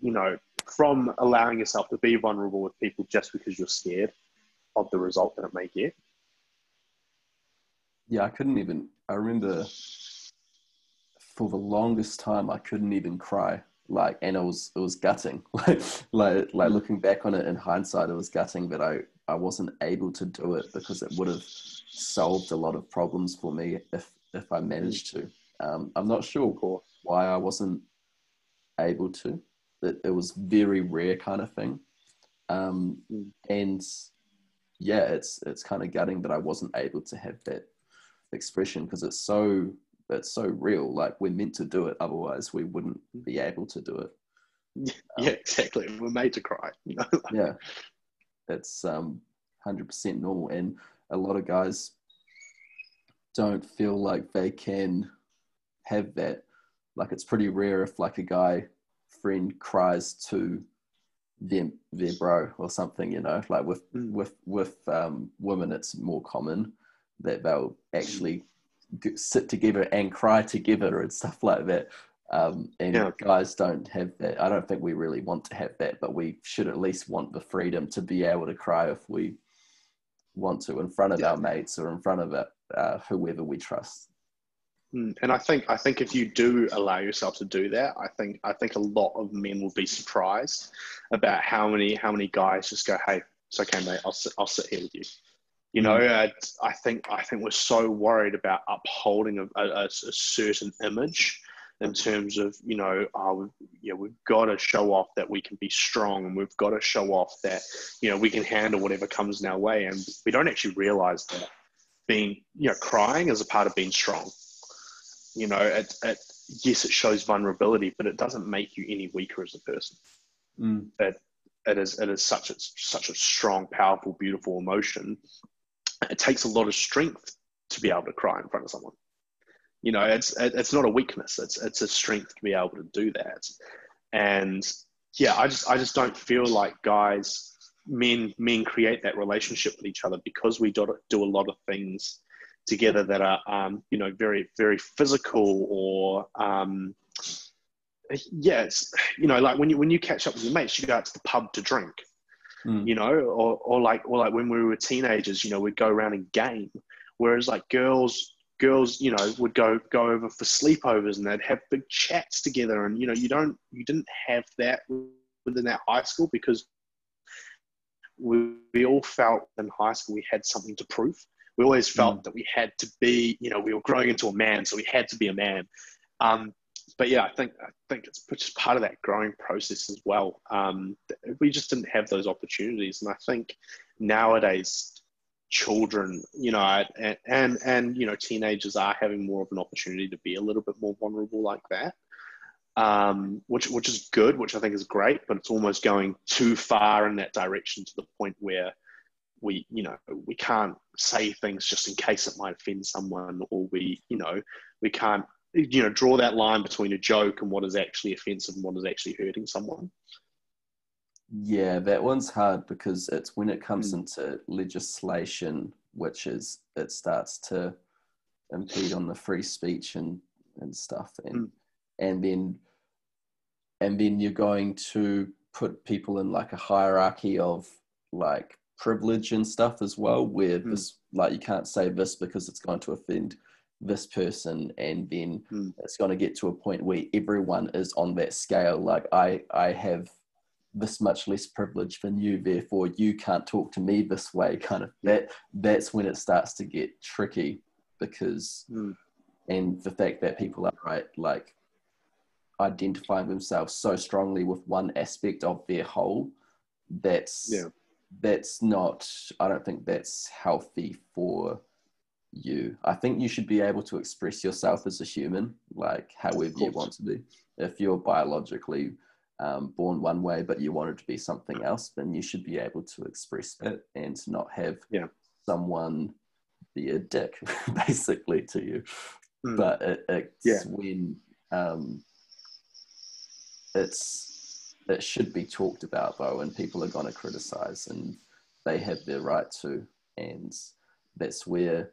you know, from allowing yourself to be vulnerable with people just because you're scared of the result that it may get. Yeah, I couldn't even. I remember for the longest time I couldn't even cry. Like, and it was it was gutting. like, like, like looking back on it in hindsight, it was gutting that I I wasn't able to do it because it would have solved a lot of problems for me if if I managed to. Um, I'm not sure why I wasn't able to. It, it was very rare kind of thing, um, and yeah, it's it's kind of gutting that I wasn't able to have that expression because it's so that's so real. Like we're meant to do it, otherwise we wouldn't be able to do it. Yeah, um, exactly. We're made to cry. You know? yeah, it's um, hundred percent normal, and a lot of guys don't feel like they can have that. Like it's pretty rare if like a guy friend cries to them their bro or something, you know. Like with mm. with with um, women, it's more common that they'll actually sit together and cry together and stuff like that. Um, and yeah. guys don't have that. I don't think we really want to have that, but we should at least want the freedom to be able to cry if we want to in front of yeah. our mates or in front of it, uh, whoever we trust. Hmm. And I think I think if you do allow yourself to do that, I think I think a lot of men will be surprised about how many how many guys just go, "Hey, it's okay, mate. I'll sit, I'll sit here with you." You know, uh, I think I think we're so worried about upholding a, a, a certain image in terms of you know oh yeah we've got to show off that we can be strong and we've got to show off that you know we can handle whatever comes in our way. And we don't actually realize that being you know crying is a part of being strong. You know it, it yes it shows vulnerability but it doesn't make you any weaker as a person. Mm. it, it is it is such a such a strong powerful beautiful emotion it takes a lot of strength to be able to cry in front of someone. You know it's it's not a weakness. It's it's a strength to be able to do that. And yeah i just i just don't feel like guys men men create that relationship with each other because we do, do a lot of things together that are um, you know very very physical or um, yeah it's you know like when you when you catch up with your mates you go out to the pub to drink mm. you know or, or like or like when we were teenagers you know we'd go around and game whereas like girls girls, you know, would go go over for sleepovers and they'd have big chats together. And you know, you don't you didn't have that within that high school because we, we all felt in high school we had something to prove. We always felt mm. that we had to be, you know, we were growing into a man, so we had to be a man. Um, but yeah, I think I think it's just part of that growing process as well. Um, we just didn't have those opportunities, and I think nowadays children, you know, and, and, and, you know, teenagers are having more of an opportunity to be a little bit more vulnerable like that. Um, which, which is good, which I think is great, but it's almost going too far in that direction to the point where we, you know, we can't say things just in case it might offend someone, or we, you know, we can't, you know, draw that line between a joke and what is actually offensive and what is actually hurting someone. Yeah, that one's hard because it's when it comes Mm. into legislation, which is it starts to impede on the free speech and and stuff, and Mm. and then and then you're going to put people in like a hierarchy of like privilege and stuff as well, where Mm. this like you can't say this because it's going to offend this person, and then Mm. it's going to get to a point where everyone is on that scale. Like I I have this much less privilege than you therefore you can't talk to me this way kind of that that's when it starts to get tricky because Mm. and the fact that people are right like identifying themselves so strongly with one aspect of their whole that's Yeah. that's not i don't think that's healthy for you i think you should be able to express yourself as a human like however you want to be if you're biologically um, born one way, but you wanted to be something else, then you should be able to express it and not have Yeah. someone be a dick, basically, to you. Mm. But it, it's Yeah. when um, it's it should be talked about though, and people are going to criticize, and they have their right to, and that's where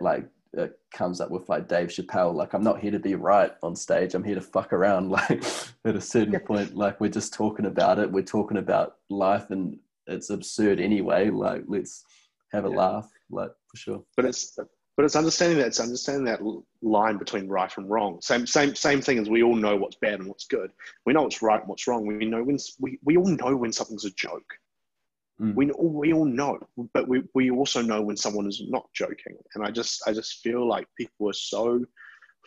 like it comes up with like Dave Chappelle, like I'm not here to be right on stage. I'm here to fuck around. Like at a certain point, like we're just talking about it. We're talking about life, and it's absurd anyway. Like let's have a Yeah. laugh, like for sure. but it's but it's understanding that it's understanding that line between right and wrong. Same same same thing as we all know what's bad and what's good. We know what's right and what's wrong. We know when we, we all know when something's a joke. Mm. We we all know, but we, we also know when someone is not joking. And I just I just feel like people are so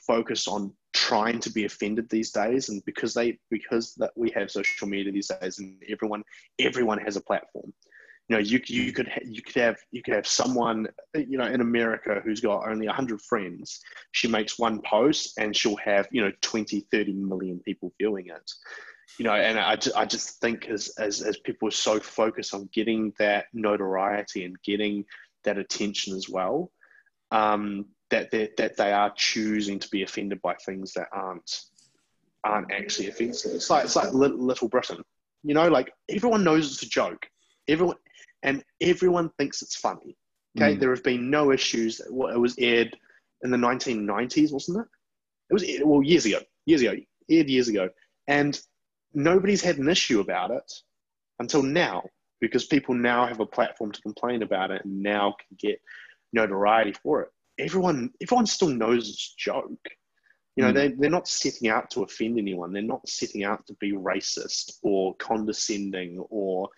focused on trying to be offended these days, and because they because that we have social media these days, and everyone everyone has a platform you know you, you could ha- you could have you could have someone you know in america who's got only 100 friends she makes one post and she'll have you know 20 30 million people viewing it you know and i just, I just think as, as as people are so focused on getting that notoriety and getting that attention as well um, that they, that they are choosing to be offended by things that aren't aren't actually offensive it's like it's like Lit- little britain you know like everyone knows it's a joke everyone and everyone thinks it's funny. Okay, Mm. there have been no issues. Well, It was aired in the 1990s, wasn't it? It was well years ago, years ago, aired years ago, and nobody's had an issue about it until now because people now have a platform to complain about it and now can get notoriety for it. Everyone, everyone still knows it's joke. You know, Mm. they, they're not setting out to offend anyone. They're not setting out to be racist or condescending or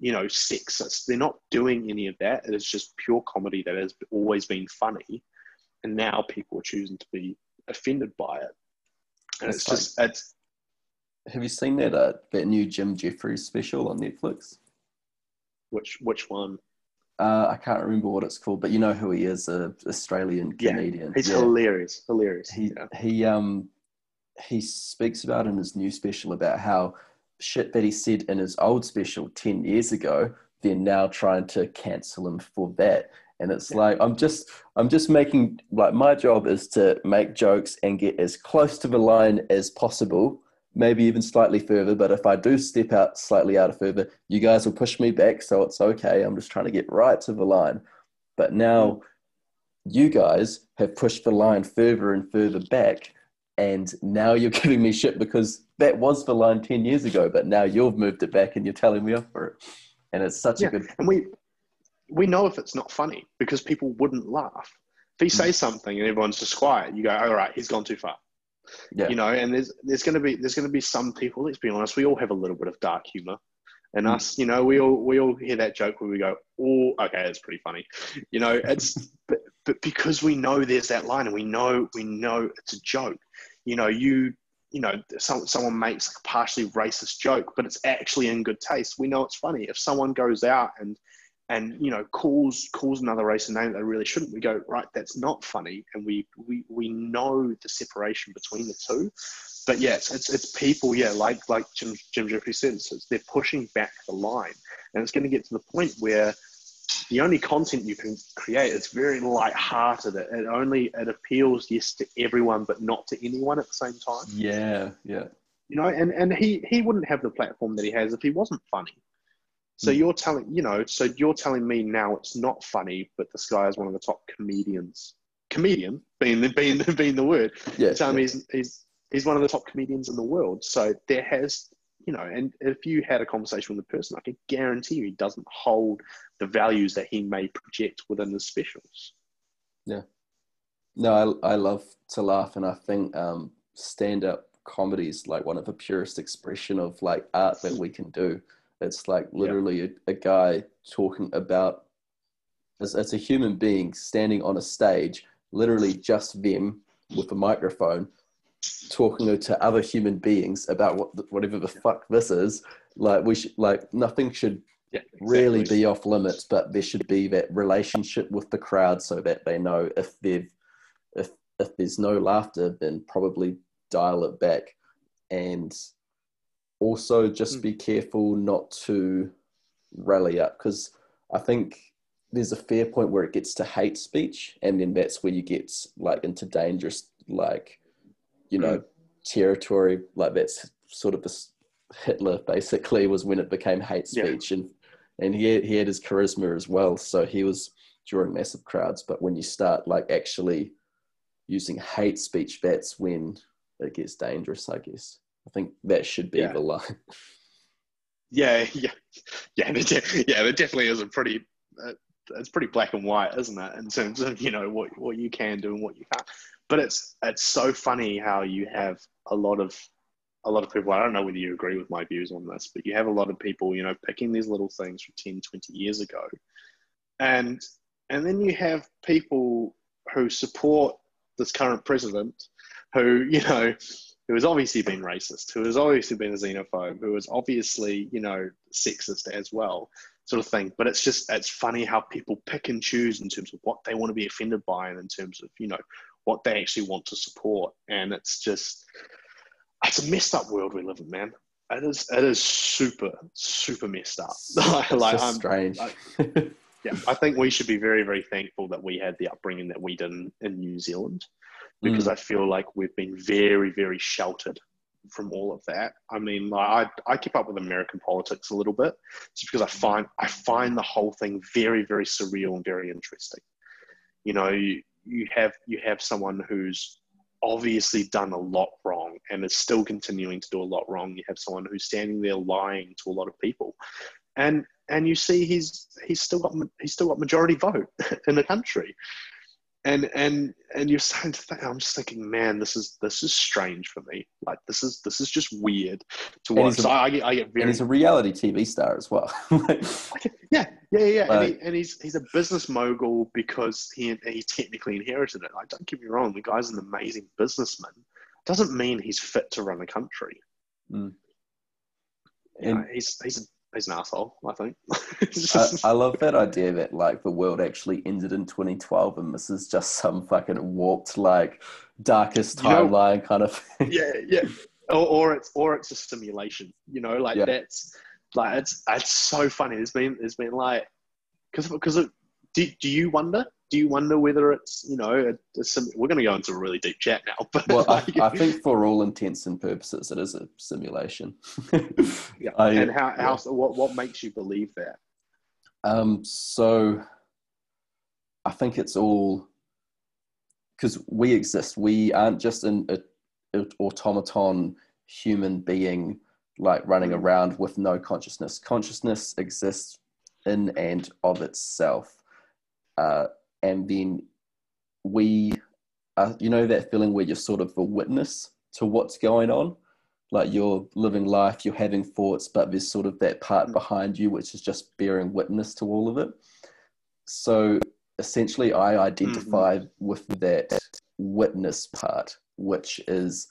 you know, sexist. They're not doing any of that. It is just pure comedy that has always been funny. And now people are choosing to be offended by it. And it's, it's just it's. Have you seen that uh, that new Jim Jefferies special on Netflix? Which which one? Uh, I can't remember what it's called, but you know who he is, a Australian comedian. Yeah, he's yeah. hilarious, hilarious. He yeah. he um he speaks about in his new special about how shit that he said in his old special ten years ago, they're now trying to cancel him for that. And it's like I'm just I'm just making like my job is to make jokes and get as close to the line as possible maybe even slightly further. But if I do step out slightly out of further, you guys will push me back. So it's okay. I'm just trying to get right to the line. But now you guys have pushed the line further and further back. And now you're giving me shit because that was the line 10 years ago, but now you've moved it back and you're telling me off for it. And it's such yeah. a good. And we, we know if it's not funny because people wouldn't laugh. If he mm. says something and everyone's just quiet, you go, all right, he's gone too far. Yeah. You know, and there's there's gonna be there's gonna be some people, let's be honest, we all have a little bit of dark humor. And mm. us, you know, we all we all hear that joke where we go, "Oh, okay, it's pretty funny," you know. It's but, but because we know there's that line, and we know we know it's a joke. You know, you you know, some, someone makes a partially racist joke, but it's actually in good taste. We know it's funny. If someone goes out and and you know calls calls another race a name they really shouldn't. We go right that's not funny and we we, we know the separation between the two. But yeah it's, it's, it's people yeah like like jim, jim jeffrey said so they're pushing back the line. And it's going to get to the point where the only content you can create is very light-hearted. It, it only it appeals yes to everyone but not to anyone at the same time. Yeah yeah. You know and and he he wouldn't have the platform that he has if he wasn't funny so hmm. you're telling, you know, so you're telling me now it's not funny, but this guy is one of the top comedians. Comedian being the being the, being the word. Yeah. Me he's, he's he's one of the top comedians in the world. So there has, you know, and if you had a conversation with the person, I can guarantee you he doesn't hold the values that he may project within the specials. Yeah. No, I I love to laugh, and I think um, stand up comedy is like one of the purest expression of like art that we can do it's like literally a, a, guy talking about as, as a human being standing on a stage, literally just them with a microphone talking to other human beings about what whatever the fuck this is. Like we should like nothing should yeah, exactly. really be off limits, but there should be that relationship with the crowd so that they know if they've if if there's no laughter, then probably dial it back. And also just mm. be careful not to rally up because I think there's a fair point where it gets to hate speech, and then that's where you get like into dangerous, like you know, mm. territory. Like that's sort of this Hitler basically was when it became hate speech, yeah. and and he had, he had his charisma as well, so he was drawing massive crowds. But when you start like actually using hate speech, that's when it gets dangerous, I guess. I think that should be yeah. the line. Yeah, yeah, yeah, de- yeah. It definitely is a pretty. Uh, it's pretty black and white, isn't it? In terms of you know what what you can do and what you can't. But it's it's so funny how you have a lot of a lot of people. I don't know whether you agree with my views on this, but you have a lot of people, you know, picking these little things from 10, 20 years ago, and and then you have people who support this current president, who you know who has obviously been racist, who has obviously been a xenophobe, who is obviously, you know, sexist as well, sort of thing. But it's just, it's funny how people pick and choose in terms of what they want to be offended by and in terms of, you know, what they actually want to support. And it's just, it's a messed up world we live in, man. It is, it is super, super messed up. like, I'm, strange. I, yeah, I think we should be very, very thankful that we had the upbringing that we did in, in New Zealand because mm. I feel like we've been very, very sheltered from all of that. I mean, I I keep up with American politics a little bit, just because I find I find the whole thing very, very surreal and very interesting. You know, you, you have you have someone who's obviously done a lot wrong and is still continuing to do a lot wrong. You have someone who's standing there lying to a lot of people, and and you see he's he's still got he's still got majority vote in the country and and and you're starting to think i'm just thinking man this is this is strange for me. Like this is this is just weird to watch. a, I, I, get, I get very and he's a reality tv star as well. Yeah yeah yeah and, he, and, he's he's a business mogul because he he technically inherited it. Like don't get me wrong the guy's an amazing businessman. Doesn't mean he's fit to run a country. Mm. You know, he's he's a, he's an asshole. I think. I, I, love that idea that like the world actually ended in 2012 and this is just some fucking warped like darkest timeline you know, kind of. Thing. Yeah, yeah. Or, or, it's or it's a simulation. You know, like yeah. that's like it's it's so funny. It's been it's been like because because do, do you wonder do you wonder whether it's you know a, a sim- we're going to go into a really deep chat now but well like, I, I, think for all intents and purposes it is a simulation. Yeah I, and how, yeah. how what, what makes you believe that? Um so i think it's all because we exist. We aren't just an a, a automaton human being like running mm. around with no consciousness. Consciousness exists in and of itself. Uh, and then we are, you know that feeling where you're sort of a witness to what's going on like you're living life you're having thoughts but there's sort of that part mm. behind you which is just bearing witness to all of it so essentially i identify mm-hmm. with that witness part which is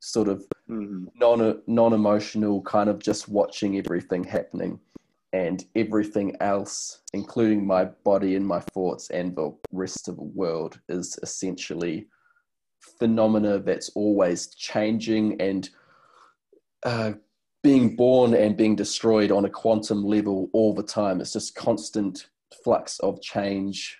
sort of mm-hmm. non non-emotional kind of just watching everything happening and everything else, including my body and my thoughts and the rest of the world, is essentially phenomena that's always changing and uh, being born and being destroyed on a quantum level all the time. It's just constant flux of change,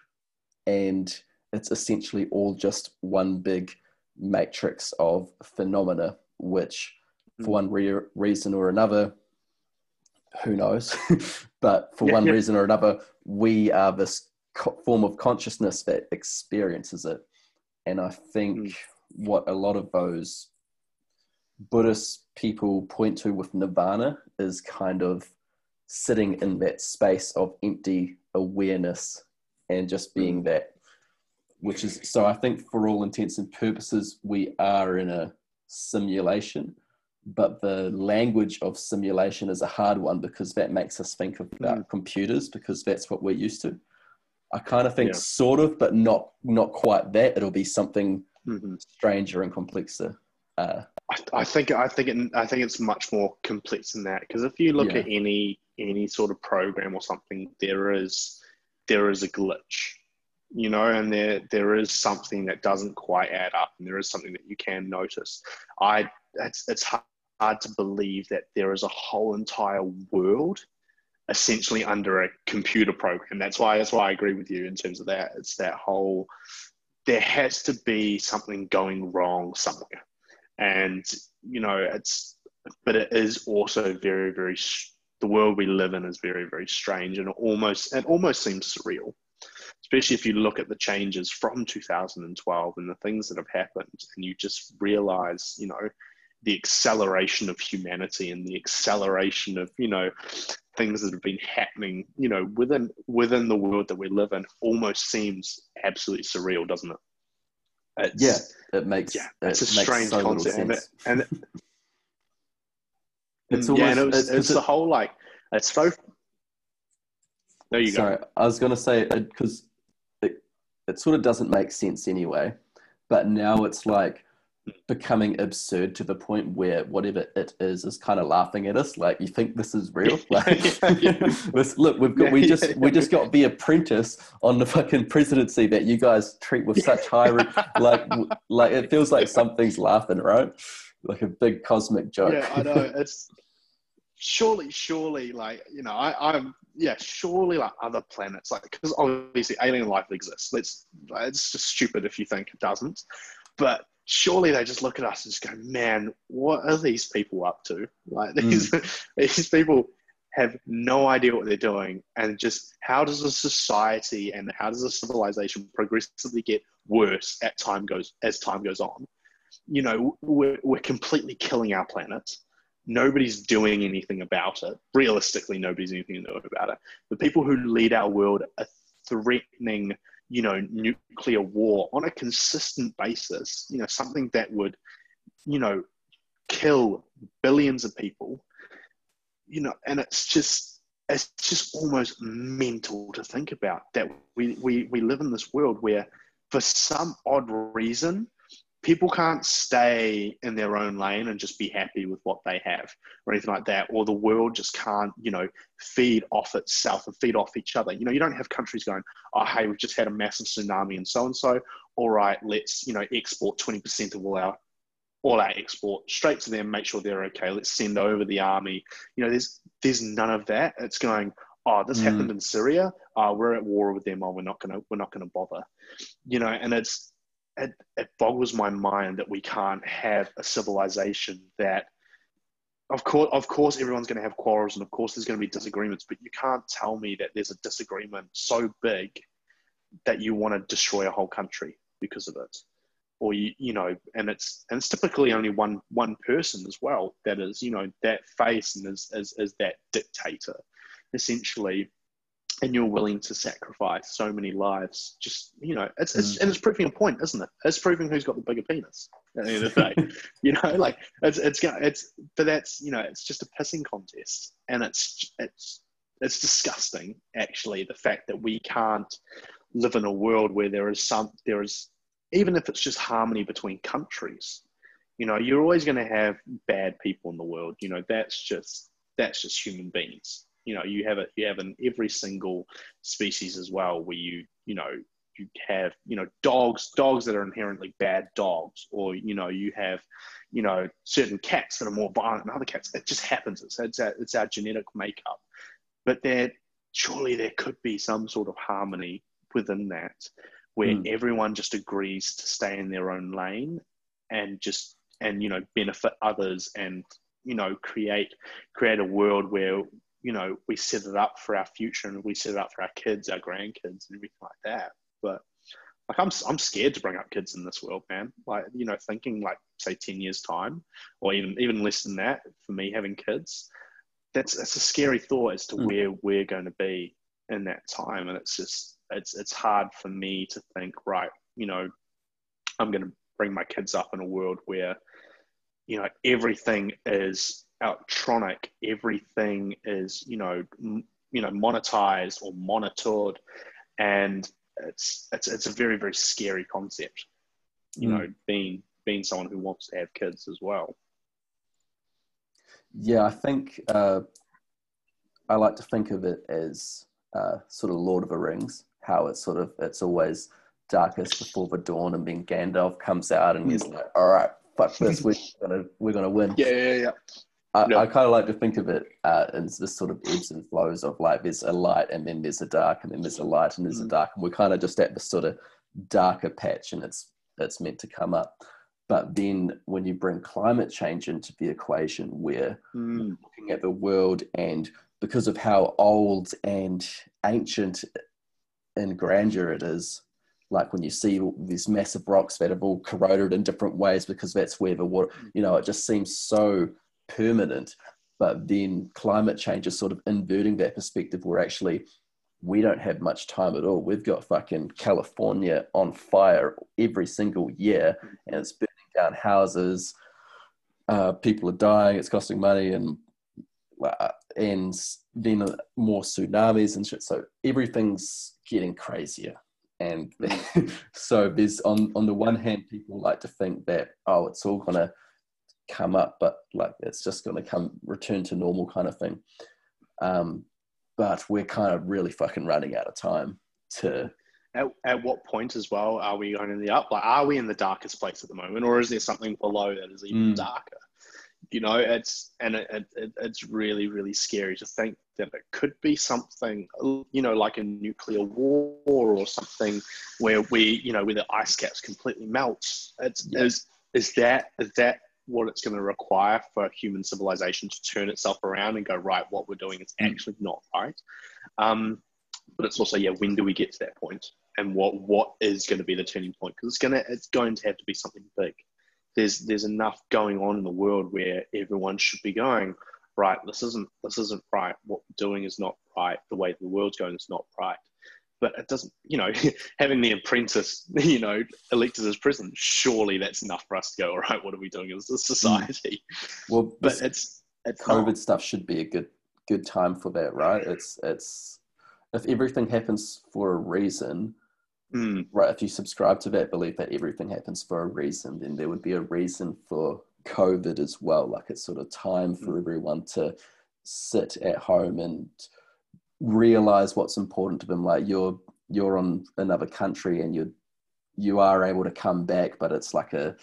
and it's essentially all just one big matrix of phenomena, which, for hmm. one re- reason or another, who knows? but for yeah, one yeah. reason or another, we are this co- form of consciousness that experiences it. And I think mm. what a lot of those Buddhist people point to with nirvana is kind of sitting in that space of empty awareness and just being mm. that which is so i think for all intents and purposes we are in a simulation but the language of simulation is a hard one because that makes us think about mm. computers because that's what we're used to. I kind of think yeah. sort of, but not not quite that. It'll be something mm-hmm. stranger and complexer. Uh, I, I, think I think it, I think it's much more complex than that because if you look yeah. at any any sort of program or something, there is there is a glitch, you know, and there there is something that doesn't quite add up, and there is something that you can notice. I it's it's hard hard to believe that there is a whole entire world essentially under a computer program. That's why that's why I agree with you in terms of that. It's that whole there has to be something going wrong somewhere, and you know it's but it is also very very the world we live in is very very strange and almost it almost seems surreal especially if you look at the changes from 2012 and the things that have happened and you just realize you know the acceleration of humanity and the acceleration of you know things that have been happening you know within within the world that we live in almost seems absolutely surreal doesn't it? It's, yeah it makes yeah it's it a strange so concept and, it, and it, it's almost, yeah and it was, it's, the whole like it's so there you sorry, go i was going to say uh, because it, it sort of doesn't make sense anyway but now it's like becoming absurd to the point where whatever it is is kind of laughing at us. Like, you think this is real? Like, yeah, yeah. look, we've got we just we just got the apprentice on the fucking presidency that you guys treat with such high like like it feels like something's laughing, right? Like a big cosmic joke. Yeah, I know. It's surely, surely, like you know, I, I'm yeah, surely like other planets, like because obviously alien life exists. Let's it's just stupid if you think it doesn't, but surely they just look at us and just go, man, what are these people up to? Like these, mm. these people have no idea what they're doing. And just how does a society and how does a civilization progressively get worse at time goes as time goes on? You know, we're, we're completely killing our planet. Nobody's doing anything about it. Realistically, nobody's doing anything about it. The people who lead our world are threatening you know, nuclear war on a consistent basis, you know, something that would, you know, kill billions of people, you know, and it's just, it's just almost mental to think about that we, we, we live in this world where for some odd reason, people can't stay in their own lane and just be happy with what they have or anything like that or the world just can't you know feed off itself and feed off each other. You know you don't have countries going oh hey we've just had a massive tsunami and so and so. All right let's you know export 20% of all our all our export straight to them make sure they're okay. Let's send over the army. You know there's there's none of that. It's going oh this mm. happened in syria. Uh, we're at war with them. Oh we're not gonna we're not gonna bother. You know and it's it, it boggles my mind that we can't have a civilization that of course of course everyone's going to have quarrels and of course there's going to be disagreements but you can't tell me that there's a disagreement so big that you want to destroy a whole country because of it. Or you you know and it's and it's typically only one one person as well that is you know that face and is is, is that dictator. Essentially and you're willing to sacrifice so many lives just you know it's, it's mm. and it's proving a point isn't it? It's proving who's got the bigger penis at the end of the day. You know like it's it's it's but that's you know it's just a pissing contest and it's it's it's disgusting actually the fact that we can't live in a world where there is some there is even if it's just harmony between countries you know you're always going to have bad people in the world you know that's just that's just human beings you know you have it you have in every single species as well where you you know you have you know dogs dogs that are inherently bad dogs or you know you have you know certain cats that are more violent than other cats. It just happens. It's, it's, our, it's our genetic makeup. But there surely there could be some sort of harmony within that where mm. everyone just agrees to stay in their own lane and just and you know benefit others and you know create create a world where you know, we set it up for our future and we set it up for our kids, our grandkids, and everything like that. But like, I'm I'm scared to bring up kids in this world, man. Like, you know, thinking like say ten years time, or even even less than that for me having kids. That's that's a scary thought as to mm. where we're going to be in that time, and it's just it's it's hard for me to think right. You know, I'm going to bring my kids up in a world where you know everything is electronic, everything is you know m- you know monetized or monitored, and it's it's it's a very very scary concept. You mm. know, being being someone who wants to have kids as well. Yeah, I think uh, I like to think of it as uh, sort of Lord of the Rings. How it's sort of it's always darkest before the dawn, and then Gandalf comes out and he's like, "All right, fuck this, we're gonna we're gonna win." Yeah, yeah, yeah. I, no. I kind of like to think of it uh, as this sort of ebbs and flows of like there's a light and then there's a dark and then there's a light and there's mm. a dark and we're kind of just at this sort of darker patch and it's it's meant to come up. But then when you bring climate change into the equation, where mm. looking at the world and because of how old and ancient in grandeur it is, like when you see these massive rocks that have all corroded in different ways because that's where the water, you know, it just seems so permanent. But then climate change is sort of inverting that perspective where actually we don't have much time at all. We've got fucking California on fire every single year and it's burning down houses. Uh, people are dying, it's costing money, and uh, and then more tsunamis and shit. So everything's getting crazier. And so there's on on the one hand, people like to think that oh, it's all gonna come up, but like it's just going to come return to normal kind of thing. Um, but we're kind of really fucking running out of time to. At, at what point as well are we going in the up? Like, are we in the darkest place at the moment, or is there something below that is even mm. darker? You know, it's and it, it, it's really really scary to think that it could be something, you know, like a nuclear war or something where we, you know, where the ice caps completely melt. It's yeah. is is that is that what it's going to require for human civilization to turn itself around and go right what we're doing is mm. actually not right. Um, but it's also yeah when do we get to that point? And what what is going to be the turning point? Because it's going to it's going to have to be something big. There's there's enough going on in the world where everyone should be going right this isn't this isn't right. What we're doing is not right. The way the world's going is not right but it doesn't, you know, having the apprentice, you know, elected as president, surely that's enough for us to go, all right, what are we doing as a society? Well, but it's, it's COVID stuff should be a good, good time for that, right? It's, it's, if everything happens for a reason, Mm. right, if you subscribe to that belief that everything happens for a reason, then there would be a reason for COVID as well. Like it's sort of time for Mm. everyone to sit at home and realize what's important to them. Like you're you're on another country and you're you are able to come back, but it's like a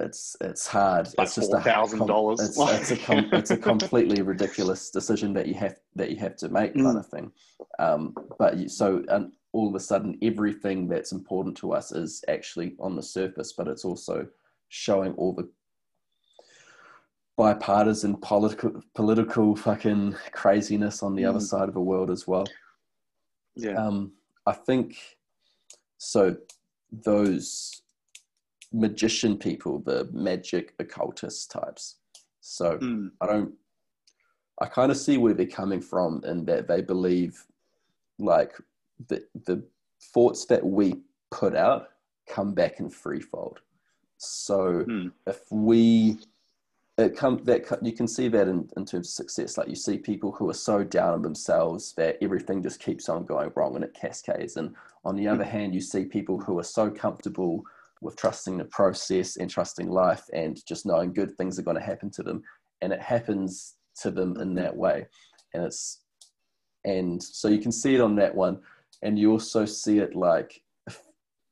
it's it's hard. Like it's just a $4,000. It's, it's a com- it's a completely ridiculous decision that you have that you have to make, kind Mm. of thing. Um, but you, so and all of a sudden, everything that's important to us is actually on the surface, but it's also showing all the bipartisan political political fucking craziness on the other Mm. side of the world as well. Yeah. Um, I think so. Those magician people, the magic occultist types. So Mm. I don't. I kind of see where they're coming from, in that they believe, like the the thoughts that we put out come back in threefold. So Mm. if we it come that you can see that in, in terms of success. Like you see people who are so down on themselves that everything just keeps on going wrong and it cascades. And on the hmm. other hand you see people who are so comfortable with trusting the process and trusting life and just knowing good things are going to happen to them. And it happens to them in hmm. that way. And it's and so you can see it on that one. And you also see it like if,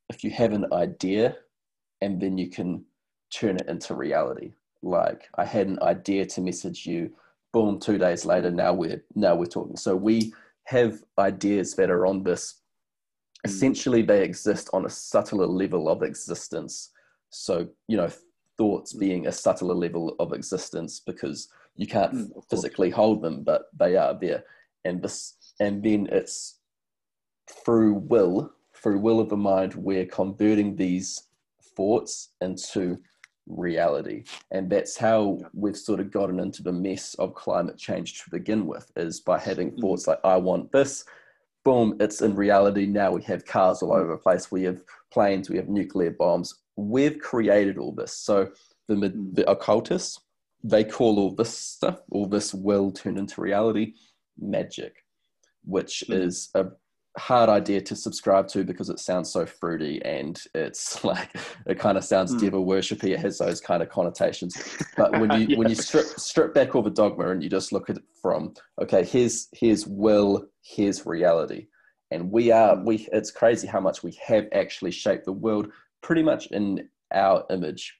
if you have an idea and then you can turn it into reality like i had an idea to message you. Boom two days later now we're now we're talking. So we have ideas that are on this. Mm. essentially they exist on a subtler level of existence. So you know thoughts Mm. being a subtler level of existence because you can't Mm, physically hold them but they are there. And this and then it's through will through will of the mind we're converting these thoughts into reality. And that's how we've sort of gotten into the mess of climate change to begin with is by having Mm. thoughts like i want this. Boom it's in reality. Now we have cars all over the place. We have planes we have nuclear bombs. We've created all this. So the, Mm. the occultists they call all this stuff all this will turn into reality magic which is a hard idea to subscribe to because it sounds so fruity and it's like it kind of sounds Mm. devil worshipy it has those kind of connotations but when you when you strip strip back all the dogma and you just look at it from okay here's here's will here's reality and we are Mm. we it's crazy how much we have actually shaped the world pretty much in our image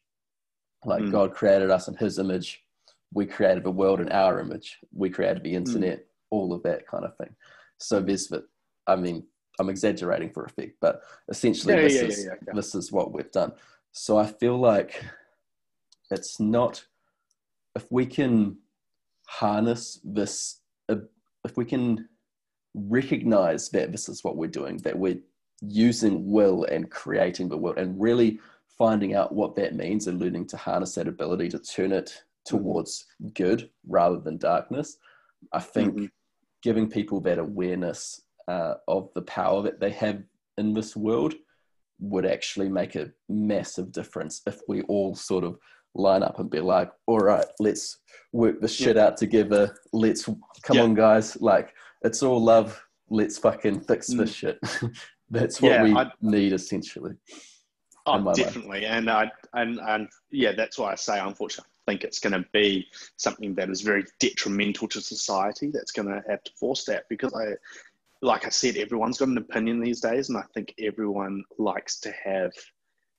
like Mm. god created us in his image we created the world in our image we created Mm. the internet all of that kind of thing so there's the i mean i'm exaggerating for effect but essentially Yeah, this yeah, is yeah, this is what we've done. So i feel like it's not if we can harness this uh, if we can recognize that this is what we're doing that we're using will and creating the world and really finding out what that means and learning to harness that ability to turn it towards good rather than darkness i think Mhm. giving people that awareness uh, of the power that they have in this world would actually make a massive difference if we all sort of line up and be like, all right, let's work this shit out together. Let's come Yeah. on, guys. Like, it's all love. Let's fucking fix Mm. this shit. That's what Yeah, we I- need essentially. Oh, definitely, and I and and yeah, that's why I say unfortunately, I think it's going to be something that is very detrimental to society. That's going to have to force that because I, like I said, everyone's got an opinion these days, and I think everyone likes to have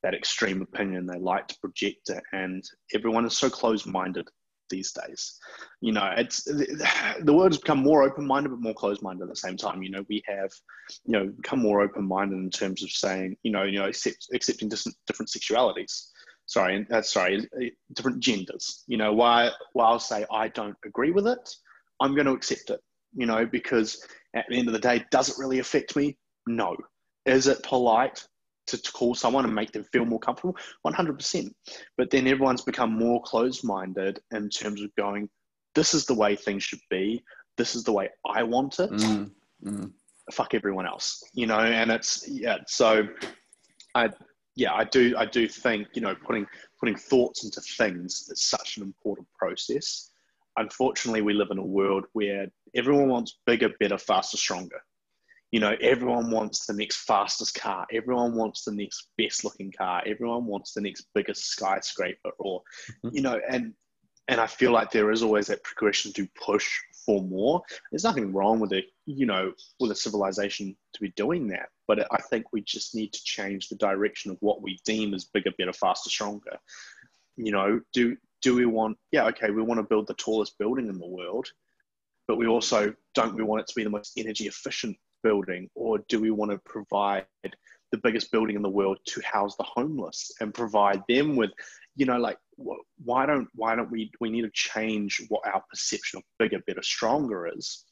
that extreme opinion. They like to project it, and everyone is so closed-minded these days. You know, it's the world has become more open-minded, but more closed-minded at the same time. You know, we have you know become more open-minded in terms of saying you know you know accept, accepting different sexualities sorry uh, sorry uh, different genders you know why i'll say i don't agree with it i'm going to accept it you know because at the end of the day does it really affect me? No. Is it polite to, to call someone and make them feel more comfortable? 100% but then everyone's become more closed-minded in terms of going this is the way things should be. This is the way i want it. Mm, mm, fuck everyone else, you know, and it's yeah. So, I yeah, I do I do think you know putting putting thoughts into things is such an important process. Unfortunately, we live in a world where everyone wants bigger, better, faster, stronger. you know, everyone wants the next fastest car. Everyone wants the next best looking car. Everyone wants the next biggest skyscraper or, mm-hmm. you know, and, and I feel like there is always that progression to push for more. There's nothing wrong with it, you know, with a civilization to be doing that. But I think we just need to change the direction of what we deem as bigger, better, faster, stronger. You know, do do we want? Yeah, okay, we want to build the tallest building in the world, but we also don't we want it to be the most energy efficient building, or do we want to provide the biggest building in the world to house the homeless and provide them with you know like why don't why don't we we need to change what our perception of bigger better stronger is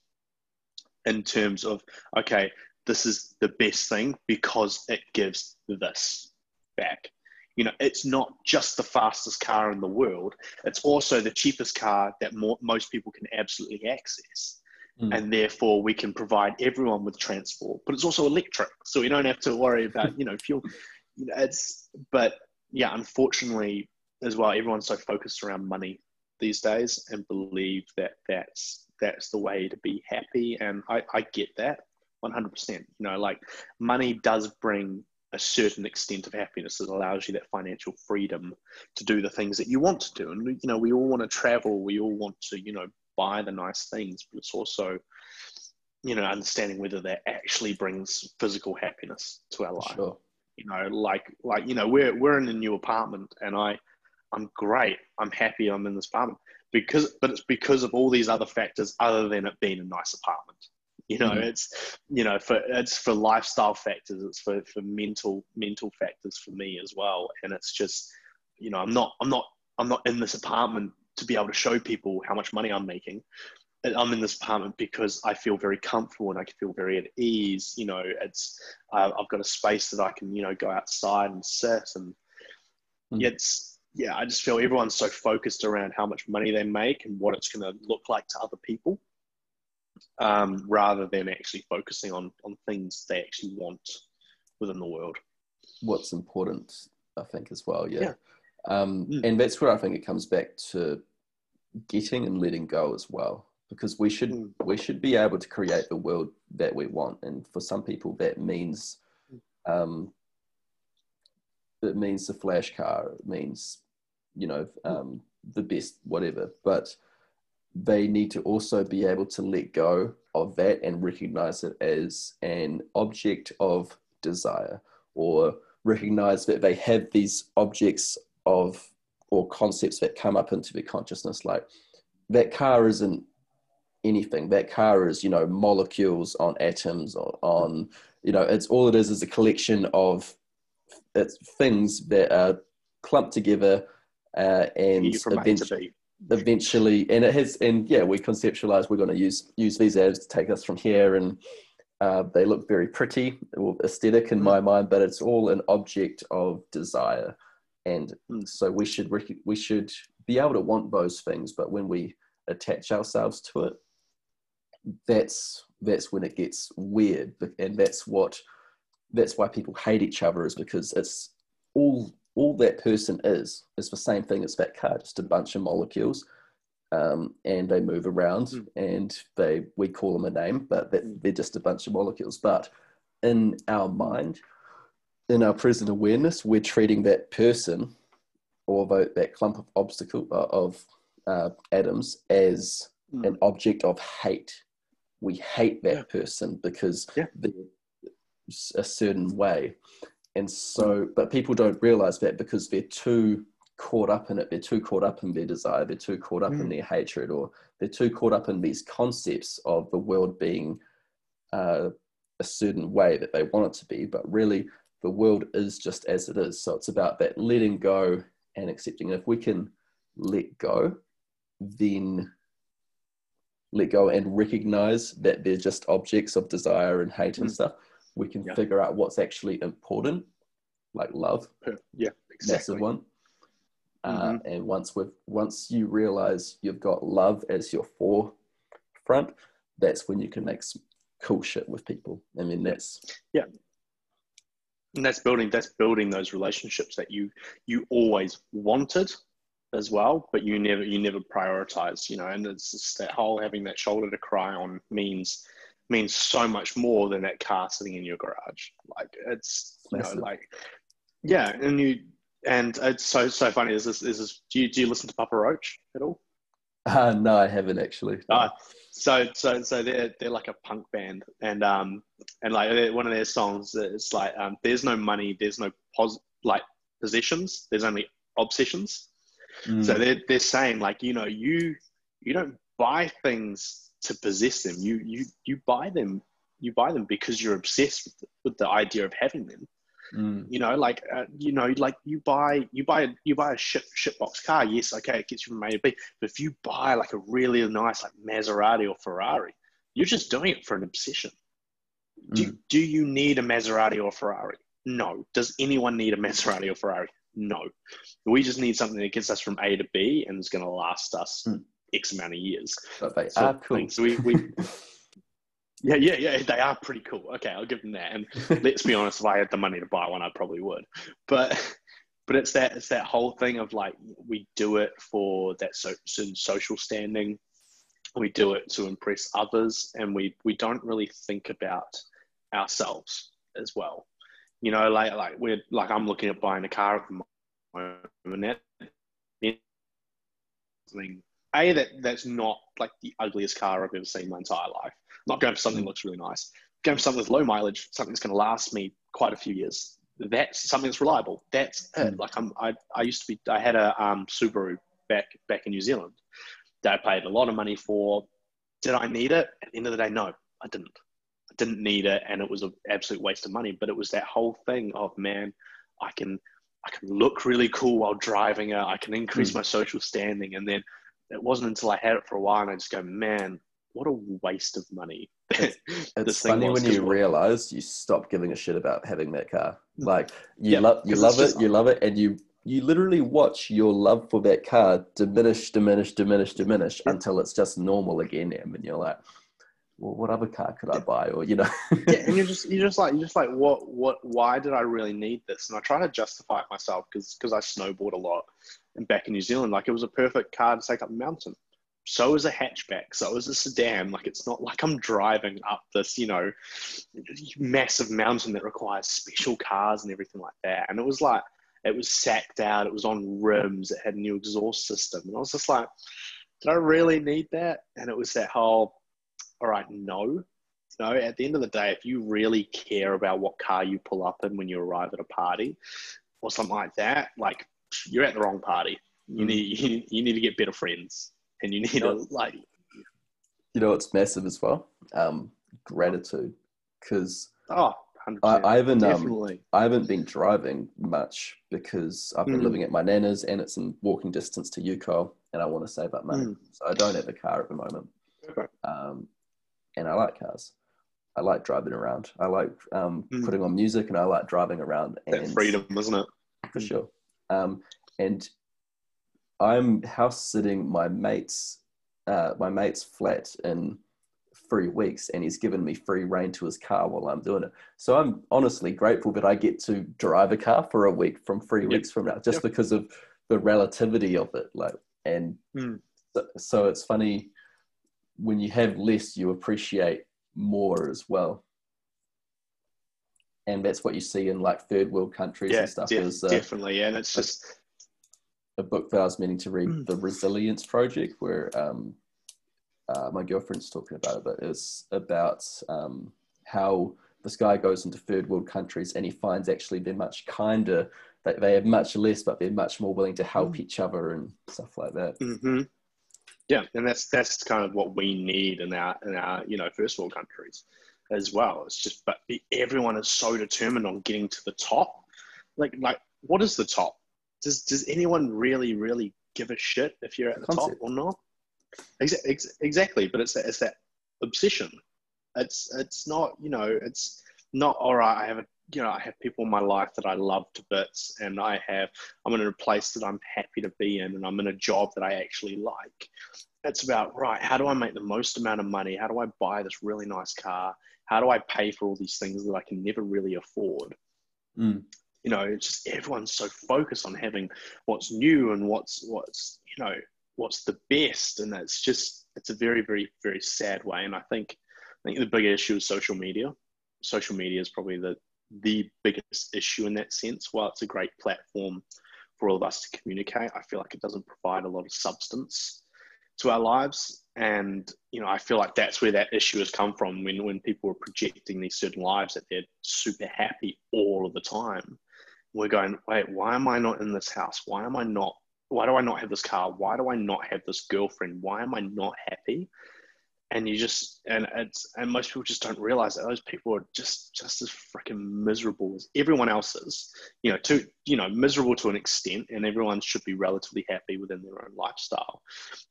in terms of okay this is the best thing because it gives this back you know it's not just the fastest car in the world it's also the cheapest car that more, most people can absolutely access mm. and therefore we can provide everyone with transport. But it's also electric, so we don't have to worry about you know fuel. You know, it's but yeah, unfortunately as well, everyone's so focused around money these days and believe that that's that's the way to be happy, and I, I get that 100%. You know, like money does bring a certain extent of happiness. that allows you that financial freedom to do the things that you want to do. And, you know, we all want to travel. We all want to, you know, buy the nice things, but it's also, you know, understanding whether that actually brings physical happiness to our life. Sure. You know, like like you know, we're we're in a new apartment, and I, I'm great. I'm happy. I'm in this apartment because, but it's because of all these other factors other than it being a nice apartment. You know, mm-hmm. it's you know for it's for lifestyle factors. It's for for mental mental factors for me as well. And it's just, you know, I'm not I'm not I'm not in this apartment to be able to show people how much money I'm making. I'm in this apartment because I feel very comfortable and I feel very at ease. You know, it's uh, I've got a space that I can you know go outside and sit, and mm. it's yeah. I just feel everyone's so focused around how much money they make and what it's going to look like to other people, um, rather than actually focusing on on things they actually want within the world. What's important, I think, as well. Yeah. yeah. Um, mm. And that's where I think it comes back to getting and letting go as well, because we should mm. we should be able to create the world that we want, and for some people that means um, it means the flash car, it means you know um, the best whatever, but they need to also be able to let go of that and recognize it as an object of desire or recognize that they have these objects of or concepts that come up into their consciousness like that car isn't anything. That car is you know molecules on atoms or on you know it's all it is is a collection of it's things that are clumped together uh, and eventually, eventually and it has and yeah we conceptualize we're going to use use these ads to take us from here and uh, they look very pretty or aesthetic in mm-hmm. my mind but it's all an object of desire and so we should we should be able to want those things but when we attach ourselves to it that's that's when it gets weird and that's what that's why people hate each other is because it's all all that person is is the same thing as that car just a bunch of molecules um, and they move around mm. and they we call them a name but they're just a bunch of molecules but in our mind in our present awareness, we're treating that person or that clump of obstacle uh, of uh, atoms as mm. an object of hate. We hate that yeah. person because yeah. they're a certain way. And so, but people don't realize that because they're too caught up in it. They're too caught up in their desire. They're too caught up mm. in their hatred, or they're too caught up in these concepts of the world being uh, a certain way that they want it to be. But really, the world is just as it is. So it's about that letting go and accepting. And If we can let go, then let go and recognize that they're just objects of desire and hate mm. and stuff, we can yeah. figure out what's actually important, like love. Yeah, exactly. Massive one. Uh, mm-hmm. And once we once you realize you've got love as your forefront, that's when you can make some cool shit with people. I mean, that's yeah, and that's building that's building those relationships that you you always wanted as well but you never you never prioritize you know and it's just that whole having that shoulder to cry on means means so much more than that car sitting in your garage. Like it's you know, like yeah, and you and it's so so funny. Is this is this? Do you do you listen to Papa Roach at all? Uh, no, I haven't actually. No. Uh, so so so they're they're like a punk band, and um and like one of their songs is like um there's no money, there's no pos like possessions, there's only obsessions. Mm. So they're they're saying like you know you you don't buy things to possess them. You you you buy them you buy them because you're obsessed with the, with the idea of having them. Mm. You know, like uh, you know, like you buy you buy you buy a ship shipbox car. Yes, okay, it gets you from A to B. But if you buy like a really nice like Maserati or Ferrari, you're just doing it for an obsession. Mm. Do do you need a Maserati or Ferrari? No. Does anyone need a Maserati or Ferrari? No. We just need something that gets us from A to B and is going to last us mm. X amount of years. But they are cool. So we, we Yeah, yeah, yeah. They are pretty cool. Okay, I'll give them that. And let's be honest, if I had the money to buy one, I probably would. But but it's that it's that whole thing of like we do it for that so, social standing. We do it to impress others, and we we don't really think about ourselves as well. You know, like like we're like I'm looking at buying a car at the moment. And Something a that that's not like the ugliest car I've ever seen in my entire life not going for something that looks really nice. Going for something with low mileage, something that's going to last me quite a few years. That's something that's reliable. That's it. Mm. Like I'm, I, I used to be, I had a um, Subaru back back in New Zealand that I paid a lot of money for. Did I need it? At the end of the day, no, I didn't. I didn't need it, and it was an absolute waste of money. But it was that whole thing of man, I can I can look really cool while driving it. I can increase mm. my social standing, and then it wasn't until I had it for a while and I just go, man, what a waste of money. It's, it's funny when you realize you stop giving a shit about having that car. Mm. Like you love you love it, you love it, and you you literally watch your love for that car diminish, diminish, diminish, diminish yeah. until it's just normal again, and you're like, well, what other car could I buy? Or you know, yeah, and you're just you're just like you're just like what what why did I really need this? And I try to justify it myself because because I snowboard a lot, and back in New Zealand, like it was a perfect car to take up the mountain so is a hatchback, so is a sedan. Like it's not like I'm driving up this, you know, massive mountain that requires special cars and everything like that. And it was like it was sacked out, it was on rims, it had a new exhaust system. And I was just like, did I really need that? And it was that whole, all right, no. No, at the end of the day, if you really care about what car you pull up in when you arrive at a party or something like that, like you're at the wrong party. You mm. need you, you need to get better friends and you need you know, a like. You know, it's massive as well. Um, gratitude, because oh, I, I, haven't um, I haven't been driving much because I've been mm. living at my nana's and it's in walking distance to UCOL, and I want to save up money, mm. so I don't have a car at the moment. Okay. Um, and I like cars. I like driving around. I like um, mm. putting on music, and I like driving around. And that freedom, isn't it? For sure. Um, and I'm house sitting my mate's uh, my mate's flat in three weeks, and he's given me free reign to his car while I'm doing it. So I'm honestly grateful that I get to drive a car for a week from three yep. weeks from now, just yep. because of the relativity of it. Like, and mm. so, so it's funny when you have less, you appreciate more as well and that's what you see in like third world countries yeah, and stuff. Def- is, uh, definitely, yeah. and it's just a book that I was meaning to read, mm. The Resilience Project, where um, uh, my girlfriend's talking about it, but it's about um, how this guy goes into third world countries and he finds actually they're much kinder, that they have much less, but they're much more willing to help mm. each other and stuff like that. Mm-hmm. Yeah, and that's that's kind of what we need in our in our you know first world countries as well. It's just but everyone is so determined on getting to the top. Like like what is the top? does does anyone really really give a shit if you're at the Concept. top or not? Ex- ex- exactly, but it's that, it's that obsession. It's it's not you know it's not all right. I have a you know I have people in my life that I love to bits, and I have I'm in a place that I'm happy to be in, and I'm in a job that I actually like. It's about right. How do I make the most amount of money? How do I buy this really nice car? How do I pay for all these things that I can never really afford? Mm you know it's just everyone's so focused on having what's new and what's what's you know what's the best and that's just it's a very very very sad way and i think I think the bigger issue is social media. Social media is probably the the biggest issue in that sense. While it's a great platform for all of us to communicate, I feel like it doesn't provide a lot of substance to our lives. And you know, I feel like that's where that issue has come from when when people are projecting these certain lives that they're super happy all of the time. We're going, wait, why am I not in this house? Why am I not? Why do I not have this car? Why do I not have this girlfriend? Why am I not happy? And you just and it's and most people just don't realize that those people are just just as freaking miserable as everyone else is you know to you know miserable to an extent and everyone should be relatively happy within their own lifestyle.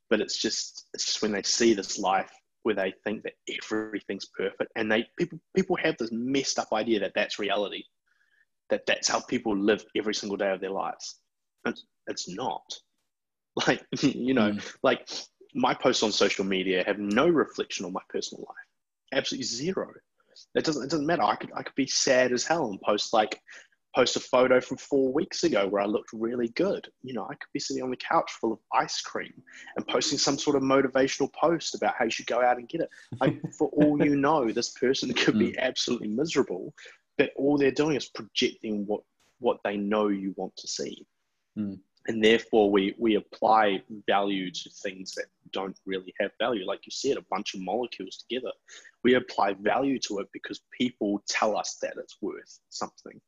But it's just it's just when they see this life where they think that everything's perfect and they people people have this messed up idea that that's reality that that's how people live every single day of their lives. It's, it's not. Like you know mm. like my posts on social media have no reflection on my personal life. Absolutely zero. It doesn't it doesn't matter. I could I could be sad as hell and post like post a photo from four weeks ago where I looked really good. You know, I could be sitting on the couch full of ice cream and posting some sort of motivational post about how you should go out and get it. Like for all you know, this person could be hmm. absolutely miserable, but all they're doing is projecting what what they know you want to see. Mm and therefore we we apply value to things that don't really have value. Like you said a bunch of molecules together. We apply value to it because people tell us that it's worth something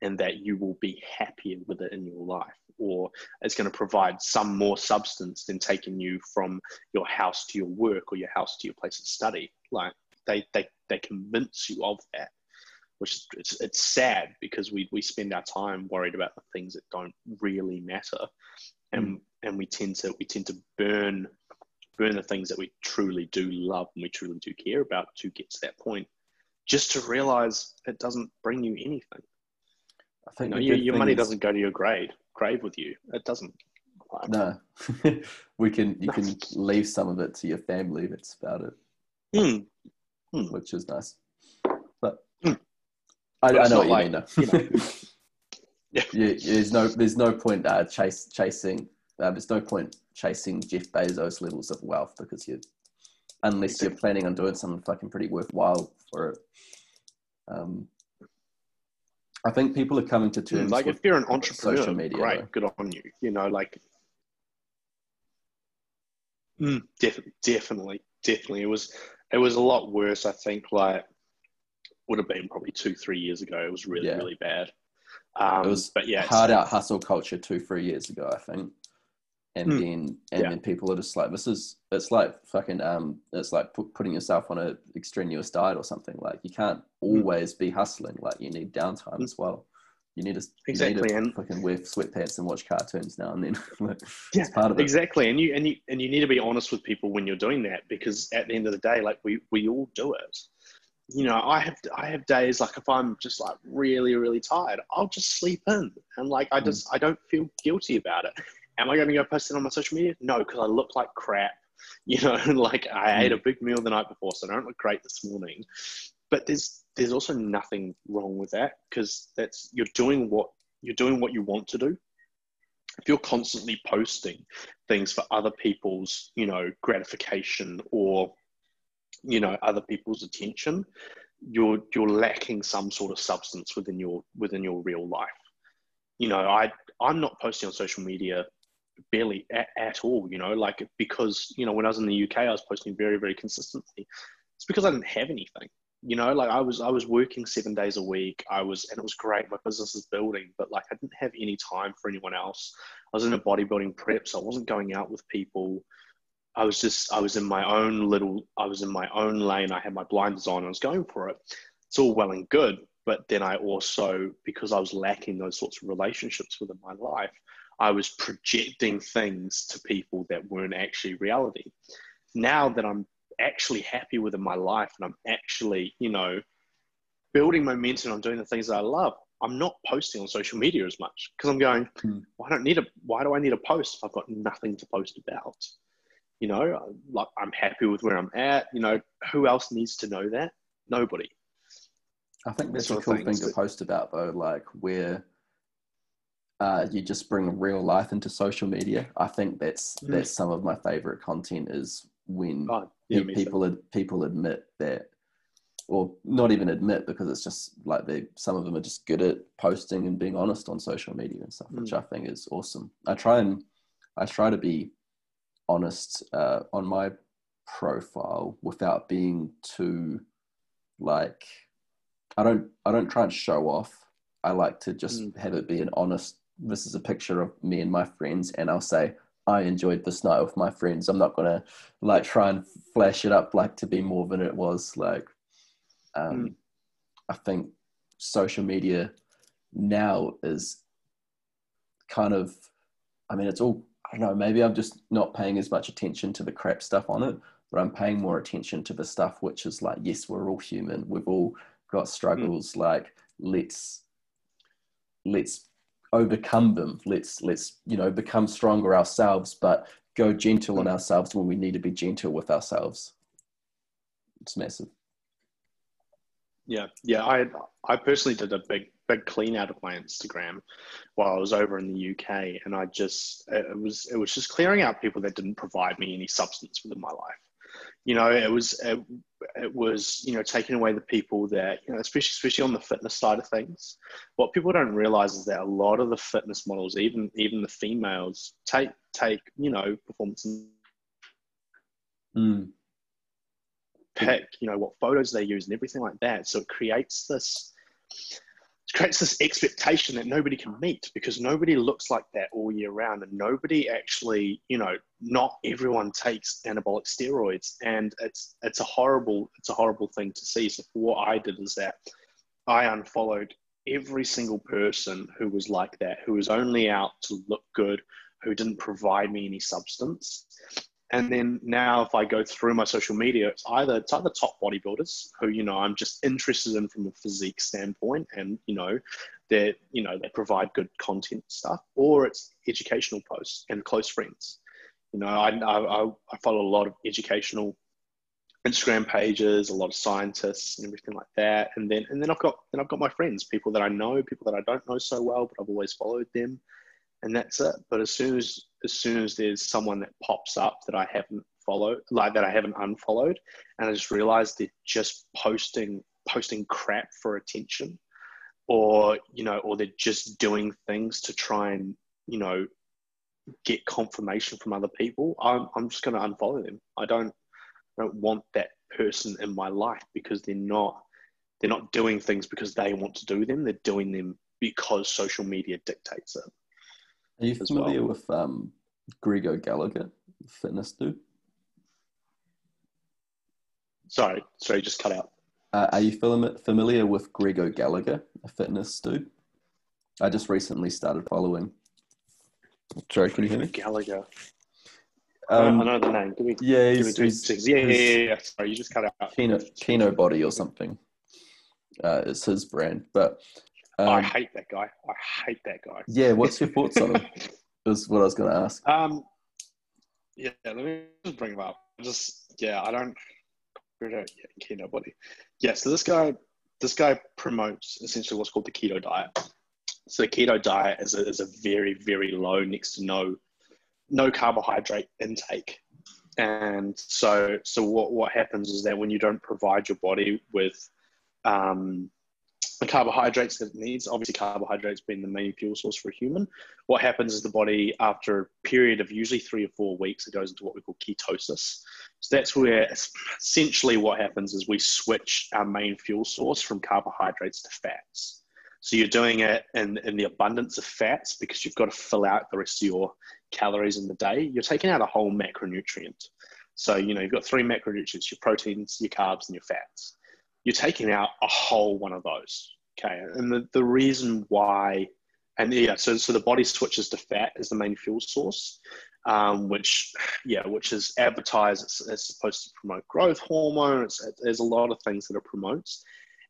and that you will be happier with it in your life or it's going to provide some more substance than taking you from your house to your work or your house to your place of study. Like they they, they convince you of that which it's, it's sad because we, we spend our time worried about the things that don't really matter. And mm. and we tend to we tend to burn burn the things that we truly do love and we truly do care about to get to that point just to realize it doesn't bring you anything. I think you know, your, your money is... doesn't go to your grave grave with you. It doesn't. No. We can you can leave some of it to your family that's about it. Mm. Mm. which is nice I, I know what you like, mean. You know. yeah. yeah. there's no there's no point uh, chase chasing. Uh, there's no point chasing Jeff Bezos levels of wealth because you, unless you're planning on doing something fucking pretty worthwhile for it. Um, I think people are coming to terms. Like if you're an entrepreneur, social media, great, though. good on you. You know, like mm, def- definitely, definitely, it was it was a lot worse. I think like would have been probably two, three years ago. It was really, yeah. really bad. Um, it was, but yeah, hard out hustle culture two, three years ago, I think. And mm, then, and yeah. then people are just like, this is, it's like fucking, um, it's like putting yourself on a extraneous diet or something. Like you can't hmm. always mm. be hustling. Like you need downtime mm. as well. You need to exactly need to fucking wear sweatpants and watch cartoons now and then. yeah, part of it. Exactly, and you and you and you need to be honest with people when you're doing that because at the end of the day, like we we all do it you know, I have I have days like if I'm just like really really tired, I'll just sleep in, and like I just mm. I don't feel guilty about it. Am I going to go post it on my social media? No, because I look like crap. You know, like I mm. ate a big meal the night before, so I don't look great this morning. But there's there's also nothing wrong with that because that's you're doing what you're doing what you want to do. If you're constantly posting things for other people's, you know, gratification or you know other people's attention you're you're lacking some sort of substance within your within your real life. You know i i'm not posting on social media barely at, at all you know like because you know when i was in the uk i was posting very very consistently. It's because i didn't have anything you know like i was i was working seven days a week. I was and it was great. My business is building but like i didn't have any time for anyone else. I was in a bodybuilding prep so i wasn't going out with people I was just I was in my own little I was in my own lane. I had my blinders on. I was going for it. It's all well and good, but then I also because I was lacking those sorts of relationships within my life, I was projecting things to people that weren't actually reality. Now that I'm actually happy within my life and I'm actually you know building momentum, I'm doing the things that I love. I'm not posting on social media as much because I'm going. Hmm. Why don't need a Why do I need a post if I've got nothing to post about? You know like i'm happy with where i'm at you know who else needs to know that? Nobody. I think that's a cool thing. to post about though like where uh, you just bring real life into social media. I think that's mm. that's some of my favorite content is when oh, yeah, people ad, people admit that or not even admit because it's just like they some of them are just good at posting and being honest on social media and stuff mm. which i think is awesome. I try and i try to be honest uh, on my profile without being too like i don't i don't try and show off i like to just mm. have it be an honest this is a picture of me and my friends and i'll say I enjoyed this night with my friends. I'm not gonna like try and flash it up like to be more than it was. Like, um, mm. I think social media now is kind of, I mean, it's all I don't know. Maybe I'm just not paying as much attention to the crap stuff on it, but I'm paying more attention to the stuff which is like, yes, we're all human. We've all got struggles. Mm. Like, let's let's overcome them. Let's let's you know become stronger ourselves, but go gentle on ourselves when we need to be gentle with ourselves. It's massive. Yeah, yeah. I I personally did a big big clean out of my Instagram while I was over in the UK, and I just it was it was just clearing out people that didn't provide me any substance within my life you know, it was it, it was you know taking away the people that you know, especially especially on the fitness side of things. What people don't realize is that a lot of the fitness models, even even the females, take take you know performance. Mm. Pick, you know, what photos they use and everything like that. So it creates this creates this expectation that nobody can meet because nobody looks like that all year round and nobody actually you know not everyone takes anabolic steroids. And it's it's a horrible it's a horrible thing to see. So what i did is that i unfollowed every single person who was like that who was only out to look good who didn't provide me any substance and then now, if I go through my social media, it's either it's either top bodybuilders who you know I'm just interested in from a physique standpoint, and you know they you know they provide good content stuff, or it's educational posts and close friends. You know, I, I, I follow a lot of educational Instagram pages, a lot of scientists and everything like that, and then and then I've got then I've got my friends, people that I know, people that I don't know so well, but I've always followed them and that's it. But as soon as as soon as there's someone that pops up that I haven't followed, like that I haven't unfollowed, and I just realized they're just posting posting crap for attention, or you know, or they're just doing things to try and you know get confirmation from other people. I'm I'm just going to unfollow them. I don't I don't want that person in my life because they're not they're not doing things because they want to do them. They're doing them because social media dictates it. Are you familiar well. with um, Greg O'Gallagher, fitness dude? Sorry, sorry, just cut out. Uh, are you familiar with Greg Gallagher, a fitness dude? I just recently started following. Sorry, can you hear me? Gallagher. Um, I know the name. Give me, yeah, give me he's, yeah, yeah, yeah, yeah, Sorry, you just cut out. Kino, Kino Body or something. Uh, it's his brand, but um, I hate that guy. I hate that guy. Yeah, what's your thoughts on him? Is what I was going to ask. Um, yeah, let me just bring him up. Just yeah, I don't. Yeah, nobody. Yeah, so this guy, this guy promotes essentially what's called the keto diet. So the keto diet is a, is a very very low, next to no, no carbohydrate intake. And so so what what happens is that when you don't provide your body with um, the carbohydrates that it needs. Obviously, carbohydrates being the main fuel source for a human. What happens is the body, after a period of usually three or four weeks, it goes into what we call ketosis. So that's where essentially what happens is we switch our main fuel source from carbohydrates to fats. So you're doing it in, in the abundance of fats because you've got to fill out the rest of your calories in the day. You're taking out a whole macronutrient. So, you know, you've got three macronutrients, your proteins, your carbs, and your fats you're taking out a whole one of those. Okay. And the, the reason why, and yeah, so, so the body switches to fat as the main fuel source, um, which, yeah, which is advertised as, as supposed to promote growth hormone. It's, there's a lot of things that it promotes.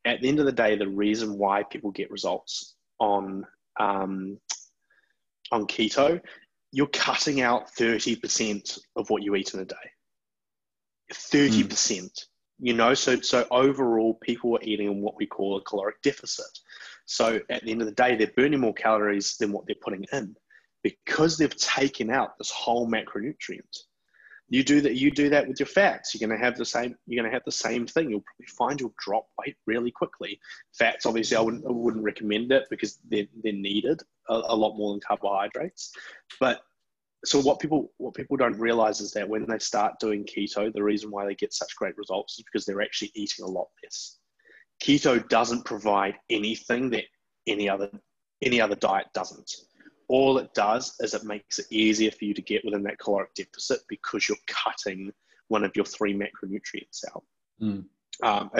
At the end of the day, the reason why people get results on, um, on keto, you're cutting out 30% of what you eat in a day. 30%. Mm you know so so overall people are eating in what we call a caloric deficit. So at the end of the day they're burning more calories than what they're putting in because they've taken out this whole macronutrient. You do that you do that with your fats. You're going to have the same you're going to have the same thing. You'll probably find you'll drop weight really quickly. Fats obviously i wouldn't, I wouldn't recommend it because they're, they're needed a, a lot more than carbohydrates. But so what people what people don't realize is that when they start doing keto the reason why they get such great results is because they're actually eating a lot less keto doesn't provide anything that any other any other diet doesn't all it does is it makes it easier for you to get within that caloric deficit because you're cutting one of your three macronutrients out. Mm. Um,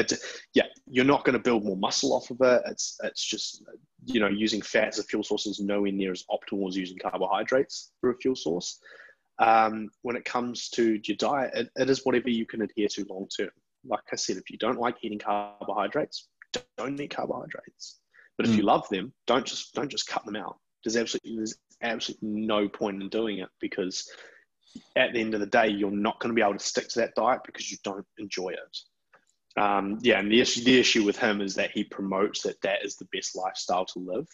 yeah, you're not going to build more muscle off of it. It's it's just you know using fat as a fuel source is nowhere near as optimal as using carbohydrates for a fuel source. Um, when it comes to your diet, it, it is whatever you can adhere to long term. Like I said, if you don't like eating carbohydrates, don't eat carbohydrates. But if mm. you love them, don't just don't just cut them out there's absolutely there's absolutely no point in doing it because at the end of the day, you're not going to be able to stick to that diet because you don't enjoy it. Um, yeah, and the issue the issue with him is that he promotes that that is the best lifestyle to live,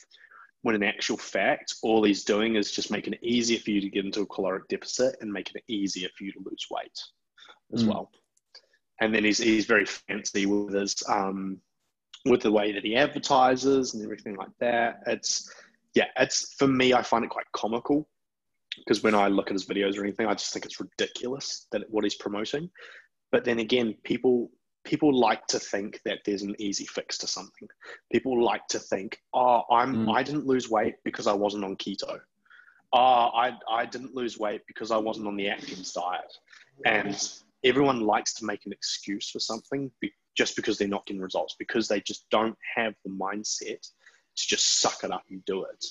when in actual fact, all he's doing is just making it easier for you to get into a caloric deficit and making it easier for you to lose weight as mm. well. And then he's he's very fancy with his um, with the way that he advertises and everything like that. It's yeah, it's for me, I find it quite comical because when I look at his videos or anything, I just think it's ridiculous that what he's promoting. But then again, people people like to think that there's an easy fix to something. People like to think, oh, I'm mm. I didn't lose weight because I wasn't on keto. Oh, I I didn't lose weight because I wasn't on the Atkins diet. And everyone likes to make an excuse for something just because they're not getting results because they just don't have the mindset to just suck it up and do it.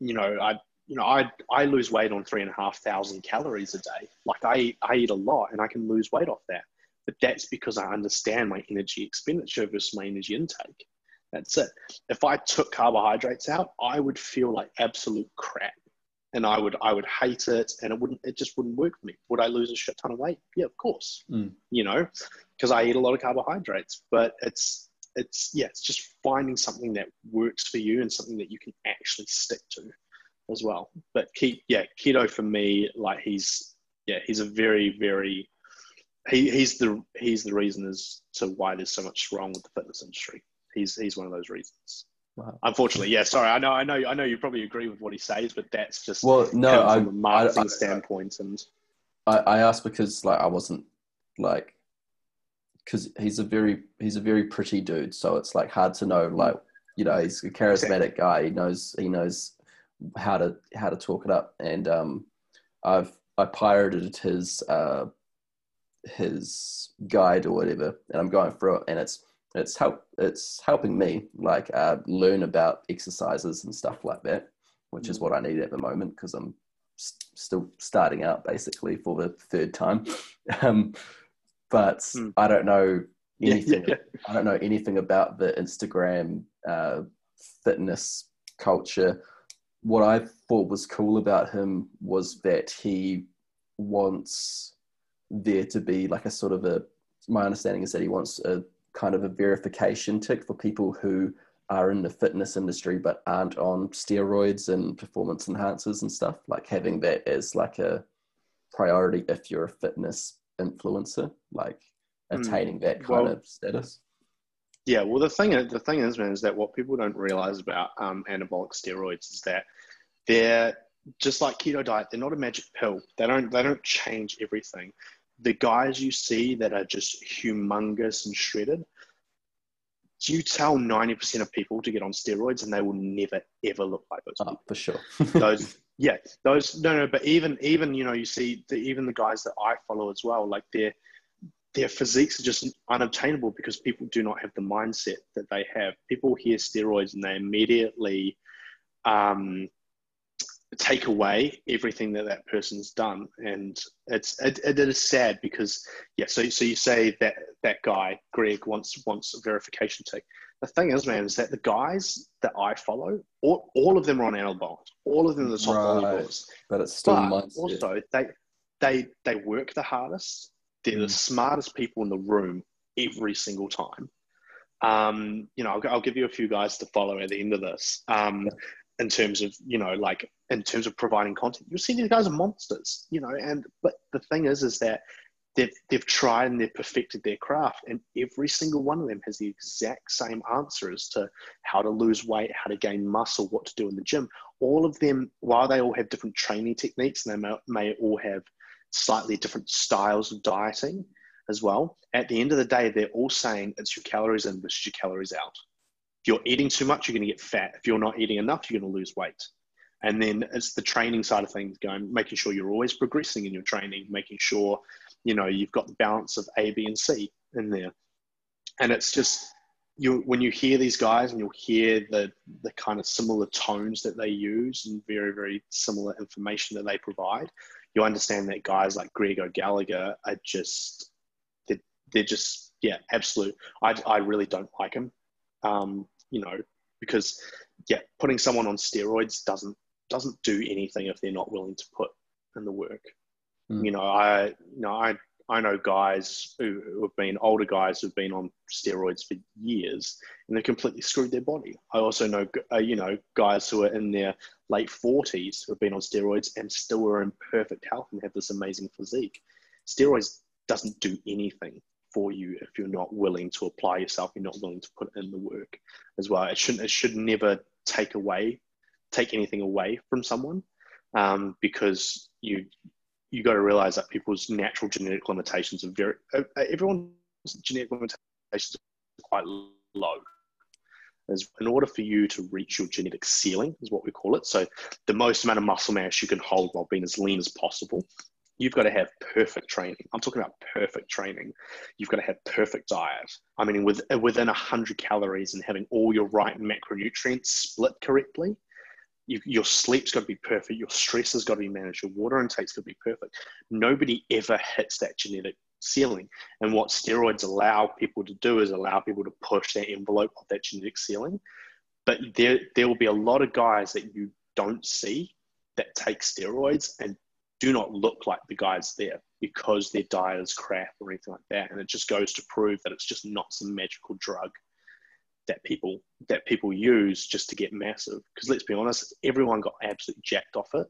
You know, I you know I I lose weight on three and a half thousand calories a day. Like I I eat a lot and I can lose weight off that. But that's because I understand my energy expenditure versus my energy intake. That's it. If I took carbohydrates out, I would feel like absolute crap. And I would I would hate it and it wouldn't it just wouldn't work for me. Would I lose a shit ton of weight? Yeah, of course. Mm. You know, because I eat a lot of carbohydrates. But it's it's yeah, it's just finding something that works for you and something that you can actually stick to as well. But keep yeah, keto for me, like he's yeah, he's a very very he, he's the he's the reason as to why there's so much wrong with the fitness industry. He's he's one of those reasons. Wow. Unfortunately, yeah. Sorry, I know, I know, I know. You probably agree with what he says, but that's just well, no, from I, a marketing I, I, standpoint. And I, I asked because like I wasn't like because he's a very he's a very pretty dude. So it's like hard to know like you know he's a charismatic guy. He knows he knows how to how to talk it up. And um, I've I pirated his uh, his guide or whatever, and I'm going through it, and it's it's help it's helping me like uh, learn about exercises and stuff like that, which is what I need at the moment because I'm st- still starting out basically for the third time. um, but mm. I don't know anything. Yeah, yeah. I don't know anything about the Instagram uh, fitness culture. What I thought was cool about him was that he wants there to be like a sort of a. My understanding is that he wants a kind of a verification tick for people who are in the fitness industry but aren't on steroids and performance enhancers and stuff. Like having that as like a priority if you're a fitness influencer, like hmm. attaining mm. that kind well, of status? Yeah, well, the thing is, the thing is, man, is that what people don't realize about um, anabolic steroids is that they're just like keto diet. They're not a magic pill. They don't they don't change everything. The guys you see that are just humongous and shredded, do you tell 90% of people to get on steroids and they will never ever look like those oh, for sure. Those yeah those no no but even even you know you see the, even the guys that i follow as well like their their physiques are just unobtainable because people do not have the mindset that they have. People hear steroids and they immediately um, take away everything that that person's done. And it's it, it is sad because yeah so so you say that that guy greg wants wants a verification tick the thing is man is that the guys that i follow all, all of them are on anabolics all of them are the top right. but it's still but also they they they work the hardest. They're mm. the smartest people in the room every single time. Um, you know, I'll, I'll, give you a few guys to follow at the end of this. Um, in terms of you know like in terms of providing content. You'll see these guys are monsters you know and but the thing is is that they've, they've tried and they've perfected their craft and every single one of them has the exact same answer as to how to lose weight how to gain muscle what to do in the gym. All of them while they all have different training techniques and they may, may all have slightly different styles of dieting as well at the end of the day they're all saying it's your calories in versus your calories out if you're eating too much, you're going to get fat. If you're not eating enough, you're going to lose weight. And then it's the training side of things going, making sure you're always progressing in your training, making sure, you know, you've got the balance of A, B, and C in there. And it's just, you when you hear these guys and you'll hear the the kind of similar tones that they use and very very similar information that they provide you understand that guys like Greg O'Gallagher are just they're, they're just yeah absolute I, I really don't like him um, you know, because yeah, putting someone on steroids doesn't doesn't do anything if they're not willing to put in the work. Mm. You know, I you know I I know guys who, who have been older guys who've been on steroids for years and they've completely screwed their body. I also know uh, you know guys who are in their late forties who have been on steroids and still are in perfect health and have this amazing physique. Steroids doesn't do anything for you if you're not willing to apply yourself, you're not willing to put in the work as well. It shouldn't it should never take away take anything away from someone um, because you you got to realize that people's natural genetic limitations are very everyone's genetic limitations are quite low. As in order for you to reach your genetic ceiling is what we call it. So the most amount of muscle mass you can hold while being as lean as possible you've got to have perfect training. I'm talking about perfect training. You've got to have perfect diet. I mean, with, uh, within 100 calories and having all your right macronutrients split correctly, you, your sleep's got to be perfect. Your stress has got to be managed. Your water intake's got to be perfect. Nobody ever hits that genetic ceiling. And what steroids allow people to do is allow people to push that envelope of that genetic ceiling. But there, there will be a lot of guys that you don't see that take steroids and do not look like the guys there because their diet is crap or anything like that. And it just goes to prove that it's just not some magical drug that people that people use just to get massive. Because let's be honest, everyone got absolutely jacked off it.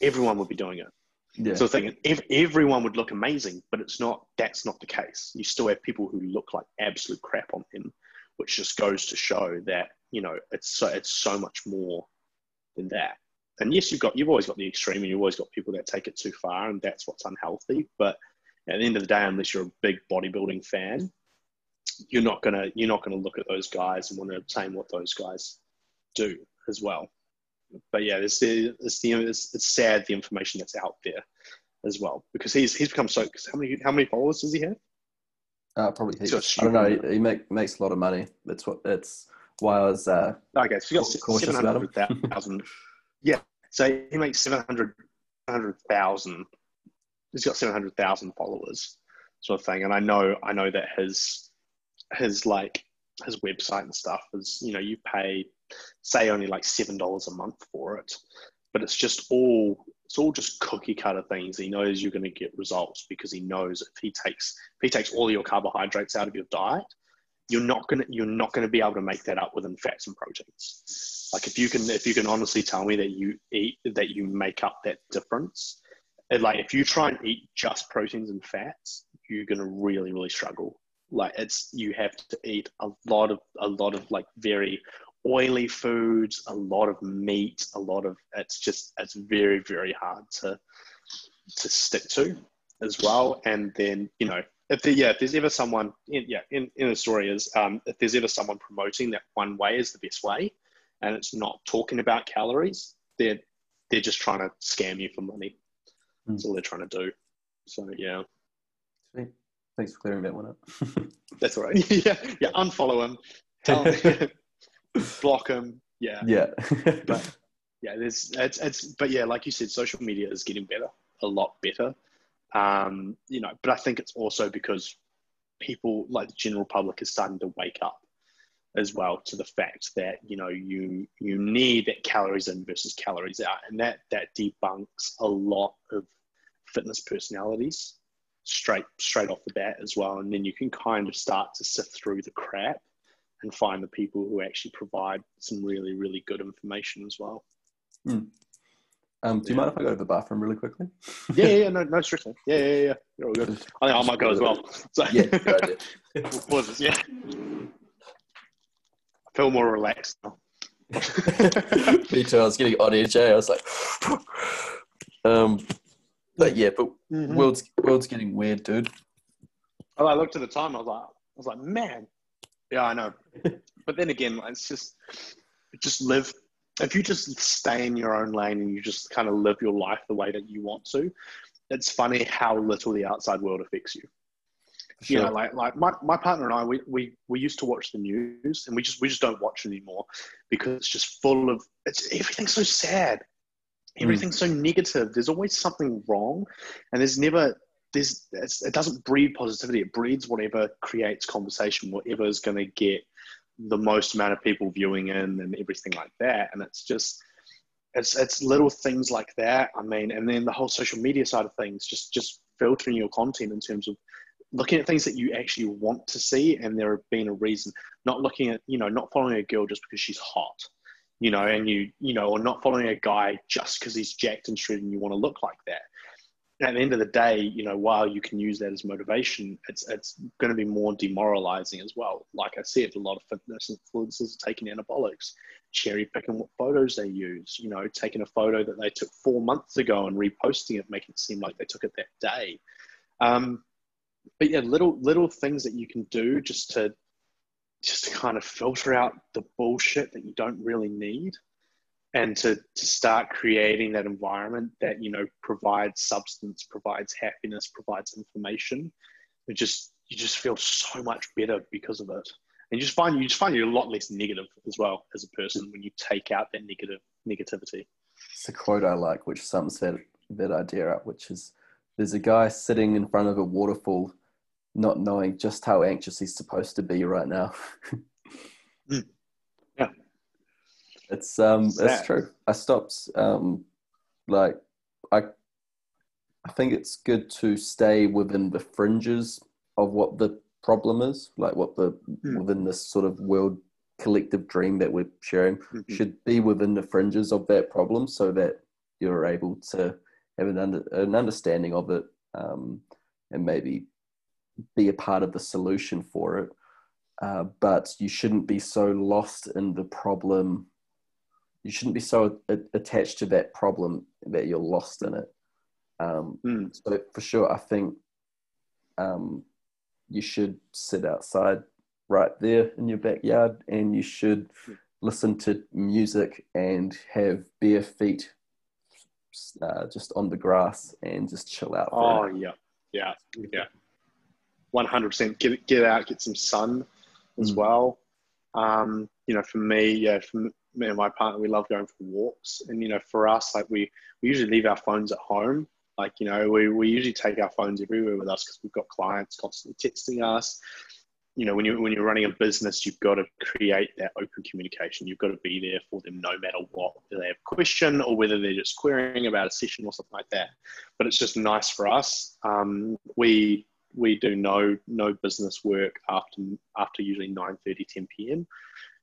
Everyone would be doing it. Yeah. So thinking if everyone would look amazing, but it's not. That's not the case. You still have people who look like absolute crap on them, which just goes to show that you know it's so it's so much more than that and yes, you've got you've always got the extreme, and you've always got people that take it too far, and that's what's unhealthy. But at the end of the day, unless you're a big bodybuilding fan, you're not gonna you're not gonna look at those guys and want to obtain what those guys do as well. But yeah, it's the it's the it's, it's sad the information that's out there as well because he's he's become so. How many how many followers does he have? Uh, probably he, I don't know. He, make, makes a lot of money. That's what it's why I was uh, okay. So you got cautious about him. Yeah. So he makes 700,000. He's got 700,000 followers sort of thing. And I know, I know that his, his like, his website and stuff is, you know, you pay, say only like $7 a month for it, but it's just all, it's all just cookie cutter things. He knows you're going to get results because he knows if he takes, if he takes all your carbohydrates out of your diet, you're not gonna you're not gonna be able to make that up within fats and proteins. Like if you can if you can honestly tell me that you eat that you make up that difference, like if you try and eat just proteins and fats, you're gonna really really struggle. Like it's you have to eat a lot of a lot of like very oily foods, a lot of meat, a lot of it's just it's very very hard to to stick to as well. And then you know if there, yeah, if there's ever someone, in, yeah, in, in a story is um, if there's ever someone promoting that one way is the best way, and it's not talking about calories, they're they're just trying to scam you for money. Mm. That's all they're trying to do. So yeah. Sweet. Thanks for clearing that one up. That's all right. yeah, yeah. Unfollow him. Tell block him. Yeah. Yeah. but yeah, there's it's it's but yeah, like you said, social media is getting better, a lot better. Um, you know, but I think it's also because people like the general public is starting to wake up as well to the fact that you know you you need that calories in versus calories out, and that that debunks a lot of fitness personalities straight straight off the bat as well. And then you can kind of start to sift through the crap and find the people who actually provide some really really good information as well. Hmm. Um, do you mind if I go to the bathroom really quickly? yeah, yeah, yeah, no, no stress. Yeah, yeah, yeah. You're all good. I think I might go as well. So, yeah, good. Pause. Yeah. I feel more relaxed now. Me too. I was getting on edge. eh? I was like, um, but yeah, but Mhm. world's world's getting weird, dude. Oh, I looked at the time. I was like, I was like, man. Yeah, I know. but then again, it's just, just live. If you just stay in your own lane and you just kind of live your life the way that you want to, it's funny how little the outside world affects you. For You know, like like my, my partner and I, we, we we used to watch the news, and we just we just don't watch anymore because it's just full of it's everything's so sad, hmm. everything's so negative. There's always something wrong, and there's never there's it's, it doesn't breed positivity. It breeds whatever creates conversation, whatever is going to get the most amount of people viewing in, and everything like that. And it's just it's it's little things like that. I mean, and then the whole social media side of things, just just filtering your content in terms of looking at things that you actually want to see and there being a reason not looking at you know not following a girl just because she's hot you know and you you know or not following a guy just because he's jacked and shredded and you want to look like that at the end of the day you know while you can use that as motivation it's it's going to be more demoralizing as well. Like i said a lot of fitness influencers are taking anabolics cherry picking what photos they use you know taking a photo that they took four months ago and reposting it making it seem like they took it that day. Um, but yeah, little little things that you can do just to just to kind of filter out the bullshit that you don't really need, and to to start creating that environment that you know provides substance, provides happiness, provides information. It just you just feel so much better because of it, and you just find you just find you're a lot less negative as well as a person when you take out that negative negativity. It's a quote I like, which sums that that idea up, which is there's a guy sitting in front of a waterfall, not knowing just how anxious he's supposed to be right now. It's um It's it's true. I stopped um like I I think it's good to stay within the fringes of what the problem is, like what the Mm. within this sort of world collective dream that we're sharing Mhm. should be within the fringes of that problem so that you're able to have an, under, an understanding of it um, and maybe be a part of the solution for it. Uh, but you shouldn't be so lost in the problem. You shouldn't be so a- attached to that problem that you're lost in it. Um, Mm. so for sure, I think um, you should sit outside right there in your backyard, and you should listen to music and have bare feet uh, just on the grass and just chill out. Oh yeah, yeah, yeah. One hundred percent. Get get out, get some sun as Mm. well. Um, you know, for me, yeah, for me and my partner, we love going for walks, and you know, for us, like we we usually leave our phones at home. Like you know, we we usually take our phones everywhere with us because we've got clients constantly texting us. You know, when you when you're running a business, you've got to create that open communication. You've got to be there for them no matter what, whether they have a question or whether they're just querying about a session or something like that but it's just nice for us. Um, we we do no no business work after after usually 9:30, 10 p.m.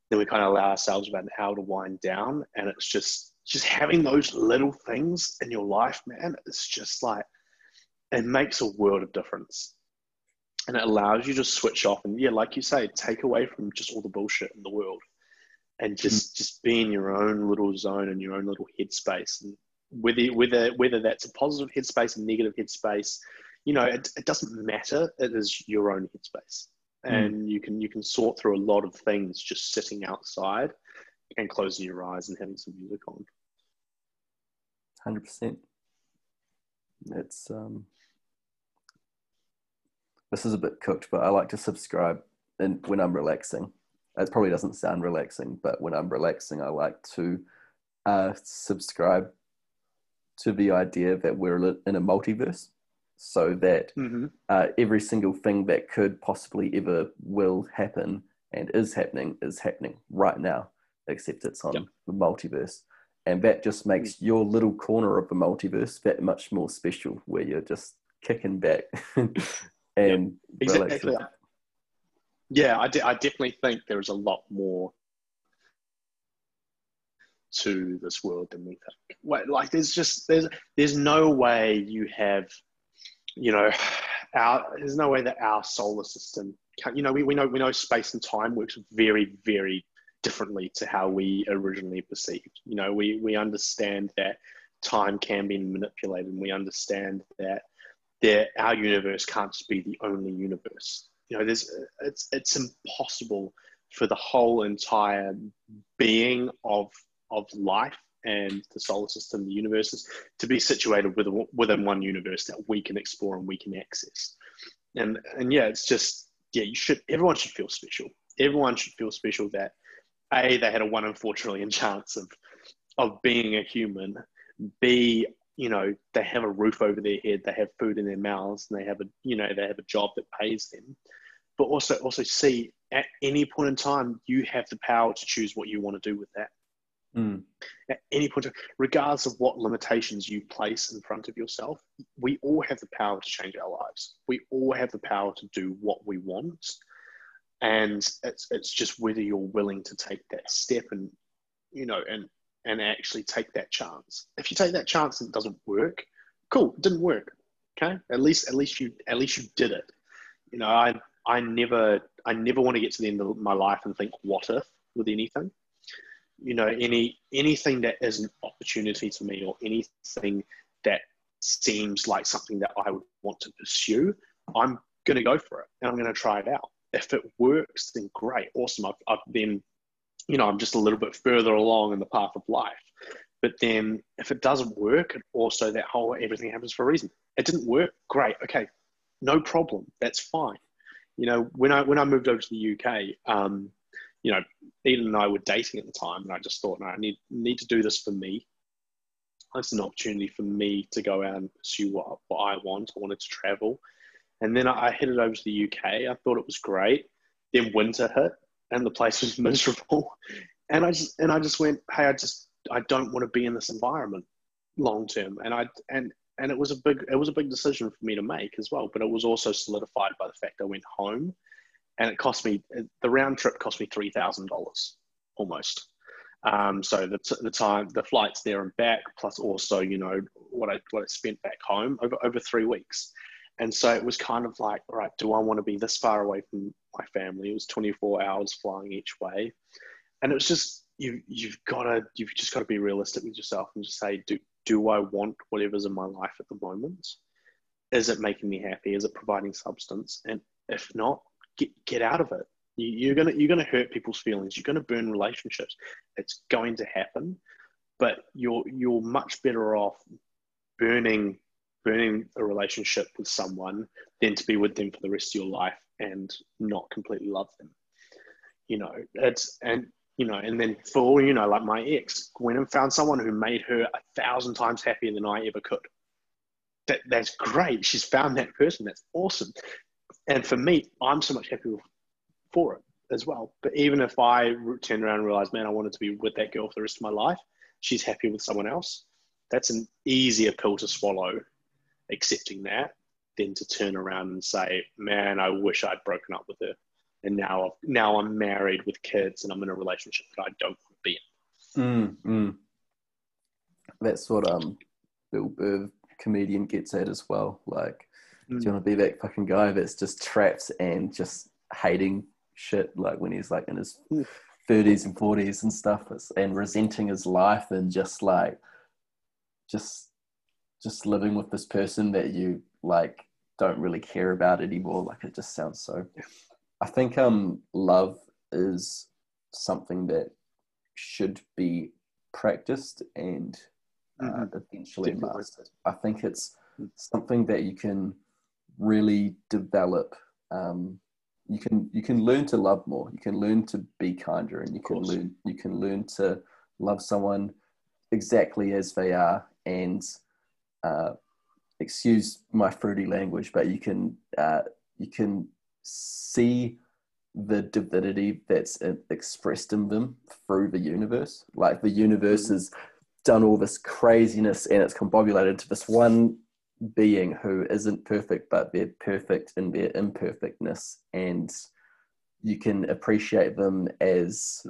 Then we kind of allow ourselves about an hour to wind down, and it's just just having those little things in your life, man. It's just like it makes a world of difference, and it allows you to switch off and yeah, like you say, take away from just all the bullshit in the world, and hmm. just just be in your own little zone and your own little headspace and whether whether whether that's a positive headspace, a negative headspace, you know, it, it doesn't matter. It is your own headspace, Mm. and you can you can sort through a lot of things just sitting outside and closing your eyes and having some music on. hundred percent. It's um, this is a bit cooked, but I like to subscribe and when I'm relaxing. It probably doesn't sound relaxing, but when I'm relaxing, I like to uh, subscribe to the idea that we're in a multiverse, so that Mm-hmm. uh, every single thing that could possibly ever will happen and is happening is happening right now, except it's on Yep. the multiverse. And that just makes your little corner of the multiverse that much more special, where you're just kicking back and Exactly. relaxing. yeah, I, de- I definitely think there is a lot more to this world than we think. Wait, like there's just there's there's no way you have, you know, our there's no way that our solar system can, you know we, we know we know space and time works very very differently to how we originally perceived. You know, we we understand that time can be manipulated, and we understand that our universe can't just be the only universe. You know, there's it's it's impossible for the whole entire being of of life and the solar system, the universes, to be situated within, within one universe that we can explore and we can access. And and yeah, it's just yeah, you should everyone should feel special. Everyone should feel special that a they had a one in four trillion chance of of being a human. B you know they have a roof over their head, they have food in their mouths, and they have a you know they have a job that pays them. But also also C at any point in time you have the power to choose what you want to do with that. Mm. At any point, regardless of what limitations you place in front of yourself, we all have the power to change our lives. We all have the power to do what we want. And it's, it's just whether you're willing to take that step and, you know, and, and actually take that chance. If you take that chance and it doesn't work, cool, it didn't work. Okay. At least, at least you, at least you did it. You know, I, I never, I never want to get to the end of my life and think, what if with anything you know any anything that is an opportunity to me or anything that seems like something that I would want to pursue, I'm going to go for it and I'm going to try it out. If it works, then great, awesome. I've, I've been, you know, I'm just a little bit further along in the path of life. But then if it doesn't work, and also that whole everything happens for a reason. It didn't work, great, okay, no problem, that's fine. You know, when I when I moved over to the UK, um, you know, Eden and I were dating at the time, and I just thought, no, I need need to do this for me. It's an opportunity for me to go out and pursue what, what I want. I wanted to travel, and then I, I headed over to the UK. I thought it was great. Then winter hit, and the place was miserable. And I just and I just went, hey, I just I don't want to be in this environment long term. And I and and it was a big it was a big decision for me to make as well. But it was also solidified by the fact I went home and it cost me the round trip cost me three thousand dollars almost. Um, so the, the time the flights there and back, plus also you know what I what I spent back home over over three weeks, and so it was kind of like, right, do I want to be this far away from my family? It was twenty four hours flying each way, and it was just you you've got to you've just got to be realistic with yourself and just say, do do I want whatever's in my life at the moment? Is it making me happy? Is it providing substance? And if not, get get out of it. You, are gonna you're gonna hurt people's feelings. You're gonna burn relationships. It's going to happen, but you're you're much better off burning burning a relationship with someone than to be with them for the rest of your life and not completely love them. You know, it's and you know, and then for you know, like my ex went and found someone who made her a thousand times happier than I ever could. That that's great. She's found that person. That's awesome and for me, I'm so much happier for it as well. But even if I turn around and realize, man, I wanted to be with that girl for the rest of my life, she's happy with someone else. That's an easier pill to swallow, accepting that, than to turn around and say, man, I wish I'd broken up with her. And now, now I'm married with kids and I'm in a relationship that I don't want to be in. Mm, mm. That's what um, Bill Burr, comedian, gets at as well. Like, Mm. Do you want to be that fucking guy that's just trapped and just hating shit, like when he's like in his thirties and forties and stuff, and resenting his life and just like, just, just living with this person that you like don't really care about anymore. Like it just sounds so. I think um love is something that should be practiced and uh, mm-hmm. eventually mastered. I think it's mm. something that you can really develop um, you can you can learn to love more. You can learn to be kinder and you can learn you can learn to love someone exactly as they are and uh, excuse my fruity language but you can uh, you can see the divinity that's expressed in them through the universe. Like the universe mm-hmm. has done all this craziness and it's combobulated to this one being who isn't perfect, but they're perfect in their imperfectness. And you can appreciate them as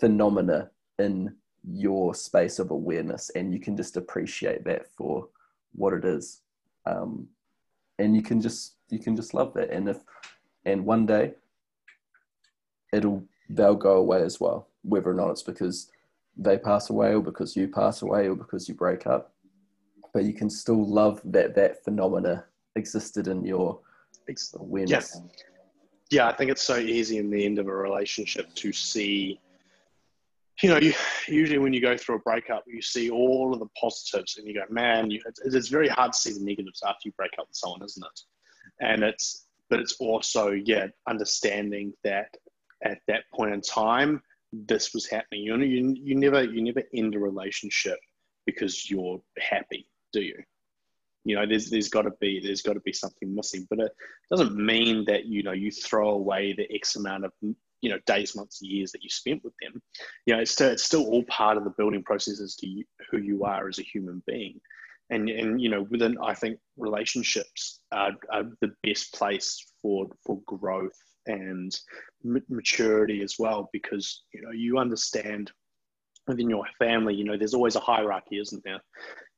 phenomena in your space of awareness and you can just appreciate that for what it is um, and you can just you can just love that and if and one day it'll they'll go away as well whether or not it's because they pass away or because you pass away or because you break up but you can still love that that phenomena existed in your awareness yeah. yeah i think it's so easy in the end of a relationship to see you know, you, usually when you go through a breakup, you see all of the positives, and you go, "Man, you, it's, it's very hard to see the negatives after you break up with someone, isn't it?" And it's, but it's also, yeah, understanding that at that point in time, this was happening. You know, you, you never, you never end a relationship because you're happy, you? Know, there's there's got to be there's got to be something missing, but it doesn't mean that you know you throw away the X amount of you know days months years that you spent with them you know it's still, it's still all part of the building process as to you, who you are as a human being and and you know within i think relationships are, are the best place for for growth and maturity as well because you know you understand within your family you know there's always a hierarchy isn't there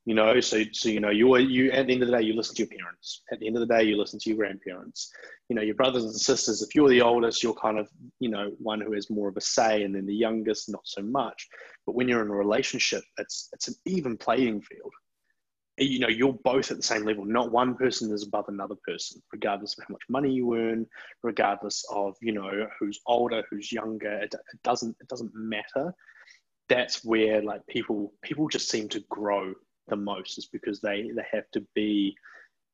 you know so so you know you you at the end of the day you listen to your parents. At the end of the day you listen to your grandparents. You know your brothers and sisters if you're the oldest you're kind of you know one who has more of a say and then the youngest not so much. But when you're in a relationship it's it's an even playing field. You know you're both at the same level. Not one person is above another person regardless of how much money you earn regardless of you know who's older who's younger. It, it doesn't it doesn't matter. That's where like people people just seem to grow the most is because they they have to be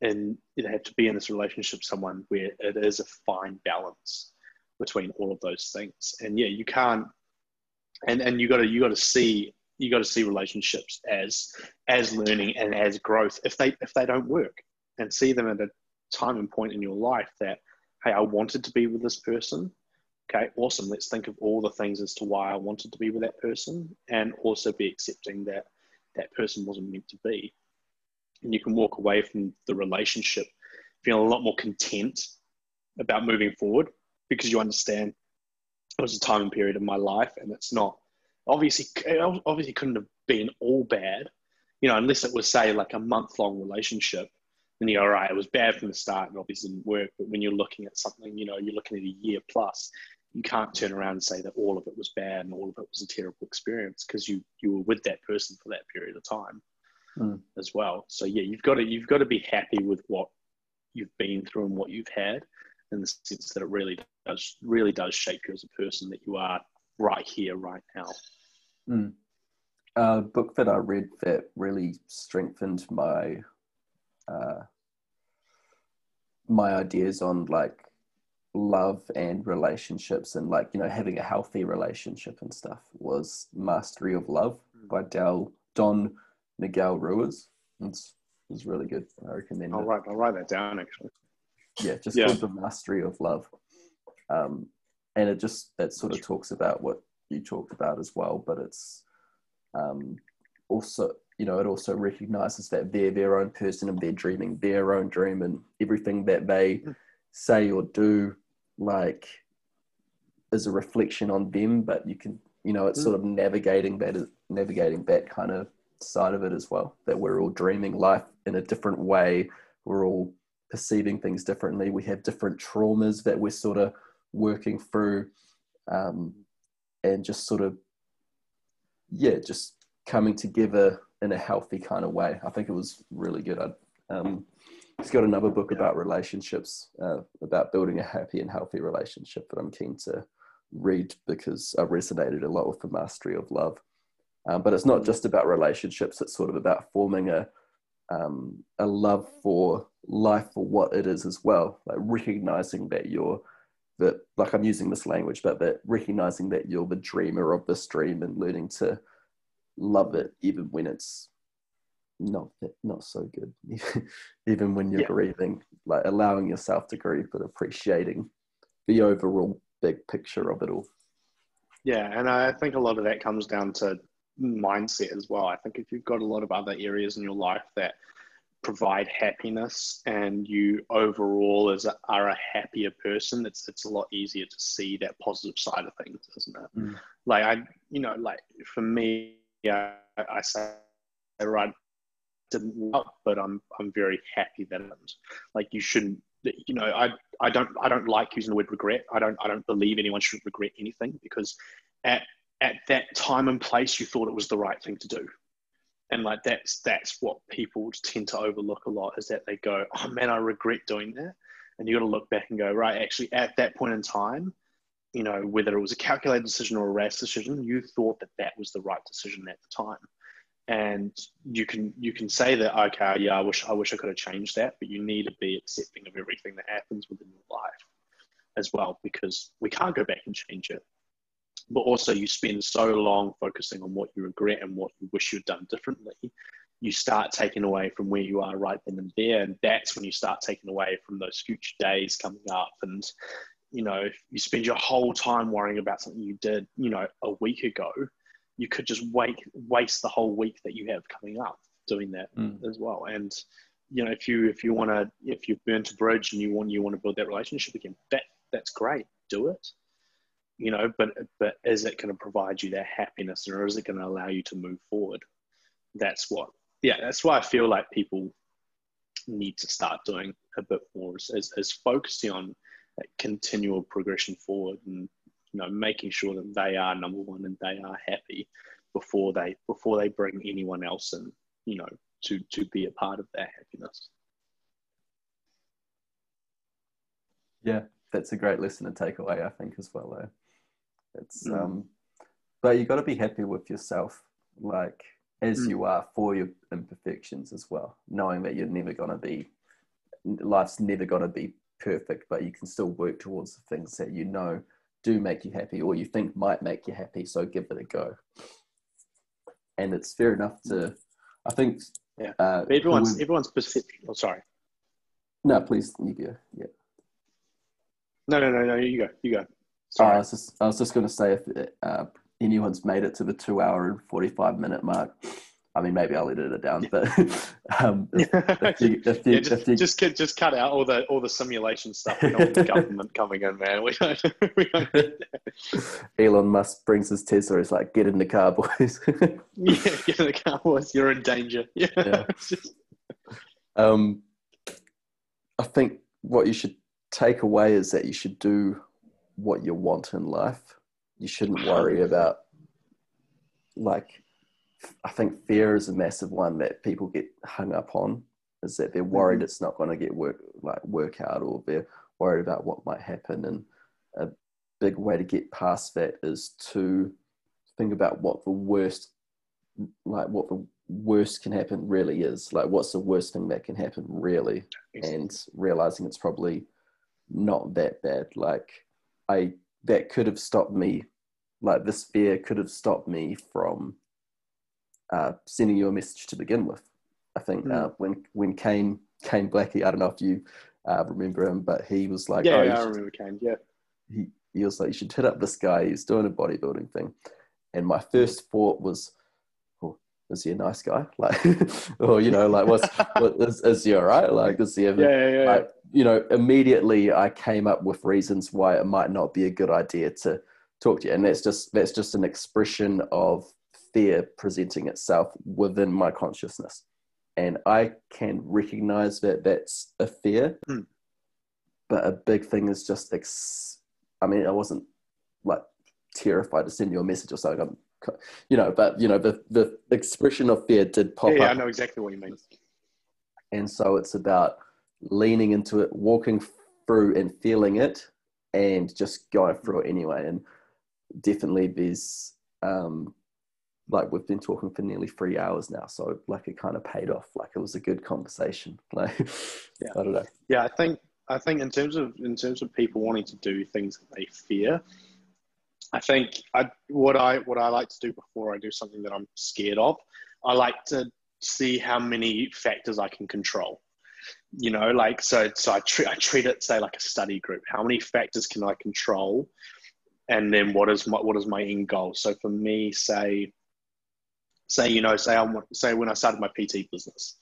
in they have to be in this relationship someone where it is a fine balance between all of those things. And yeah you can't and and you got to you got to see you got to see relationships as as learning and as growth if they if they don't work and see them at a time and point in your life that hey i wanted to be with this person. Okay awesome. Let's think of all the things as to why i wanted to be with that person and also be accepting that that person wasn't meant to be. And you can walk away from the relationship feeling a lot more content about moving forward because you understand it was a time and period of my life and it's not obviously obviously couldn't have been all bad you know unless it was say like a month long relationship then you're all right it was bad from the start and obviously didn't work but when you're looking at something you know you're looking at a year plus you can't turn around and say that all of it was bad and all of it was a terrible experience because you you were with that person for that period of time mm. as well. So yeah, you've got to you've got to be happy with what you've been through and what you've had, in the sense that it really does really does shape you as a person that you are right here, right now. Mm. A book that I read that really strengthened my uh, my ideas on like love and relationships and like you know having a healthy relationship and stuff was mastery of love mm. by Del, don miguel ruiz it's, it's really good i recommend i'll it. write i'll write that down actually yeah just yeah. called the mastery of love um, and it just that sort of talks about what you talked about as well but it's um, also you know it also recognizes that they're their own person and they're dreaming their own dream and everything that they mm. say or do like is a reflection on them, but you can, you know, it's mm. sort of navigating that, navigating that kind of side of it as well. That we're all dreaming life in a different way. We're all perceiving things differently. We have different traumas that we're sort of working through, um, and just sort of, yeah, just coming together in a healthy kind of way. I think it was really good. I, um, he's got another book yeah. about relationships, uh, about building a happy and healthy relationship that I'm keen to read because I resonated a lot with the mastery of love. Um, but it's not just about relationships; it's sort of about forming a um, a love for life for what it is as well. Like recognizing that you're that, like I'm using this language, but that recognizing that you're the dreamer of this dream and learning to love it even when it's not not so good even when you're yeah. grieving like allowing yourself to grieve but appreciating the overall big picture of it all yeah and i think a lot of that comes down to mindset as well i think if you've got a lot of other areas in your life that provide happiness and you overall as a, are a happier person it's it's a lot easier to see that positive side of things isn't it mm. like i you know like for me yeah i, say right didn't work but i'm i'm very happy that it like you shouldn't you know i i don't i don't like using the word regret. I don't i don't believe anyone should regret anything because at at that time and place you thought it was the right thing to do. And like that's that's what people tend to overlook a lot is that they go oh man i regret doing that. And you got to look back and go right actually at that point in time you know whether it was a calculated decision or a rash decision you thought that that was the right decision at the time and you can you can say that okay yeah i wish i wish i could have changed that but you need to be accepting of everything that happens within your life as well because we can't go back and change it. But also you spend so long focusing on what you regret and what you wish you'd done differently you start taking away from where you are right then and there. And that's when you start taking away from those future days coming up. And you know you spend your whole time worrying about something you did you know a week ago you could just wait waste the whole week that you have coming up doing that mm. as well. And you know if you if you want to if you've burnt a bridge and you want you want to build that relationship again that that's great. Do it. You know but but is it going to provide you that happiness or is it going to allow you to move forward? That's what yeah that's why i feel like people need to start doing a bit more is, is, focusing on that continual progression forward and you know making sure that they are number one and they are happy before they before they bring anyone else in you know to to be a part of that happiness yeah that's a great lesson to take away i think as well though it's mm. um, but you got to be happy with yourself, like as mm. you are for your imperfections as well, knowing that you're never gonna be, life's never gonna be perfect, but you can still work towards the things that you know do make you happy or you think might make you happy. So give it a go. And it's fair enough to, I think. Yeah. Uh, everyone's everyone's perception. Oh, sorry. No, please, you go. Yeah. No, no, no, no. You go. You go. Sorry. I was just, I was just going to say if uh, anyone's made it to the two hour and 45 minute mark, I mean, maybe I'll edit it down, but um, if, if you, if you, yeah, just, you, just, just cut out all the all the simulation stuff. We don't the government coming in, man. We don't. We don't Elon Musk brings his Tesla. He's like, "Get in the car, boys." yeah, get in the car, boys. You're in danger. Yeah. yeah. um, I think what you should take away is that you should do what you want in life. You shouldn't worry about like I think fear is a massive one that people get hung up on is that they're worried mm-hmm. it's not going to get work like work out or they're worried about what might happen. And a big way to get past that is to think about what the worst like what the worst can happen really is. Like what's the worst thing that can happen really? And realizing it's probably not that bad. Like I that could have stopped me, like this fear could have stopped me from uh, sending you a message to begin with. I think mm. uh, when when Kane Kane Blackie, I don't know if you uh, remember him, but he was like, yeah, oh, yeah I remember Kane. Yeah, he he was like, you should hit up this guy. He's doing a bodybuilding thing, and my first thought was, oh, is he a nice guy? Like, or you know, like, what's what, is, is he all right? Like, does he ever? Yeah, yeah, yeah. Like, you know, immediately I came up with reasons why it might not be a good idea to talk to you, and that's just that's just an expression of fear presenting itself within my consciousness, and I can recognize that that's a fear. Mm. But a big thing is just, ex- I mean, I wasn't like terrified to send you a message or something. I'm you know, but you know, the the expression of fear did pop yeah, yeah, up. I know exactly what you mean. And so it's about leaning into it, walking through and feeling it, and just going through it anyway. And definitely, there's um, like we've been talking for nearly three hours now, so like it kind of paid off. Like it was a good conversation. Like, yeah, I don't know. Yeah, I think I think in terms of in terms of people wanting to do things that they fear, I think I, what I what I like to do before I do something that I'm scared of, I like to see how many factors I can control. You know, like so so I treat I treat it say like a study group. How many factors can I control? And then what is my what is my end goal? So for me, say say you know say I want say when I started my PT business,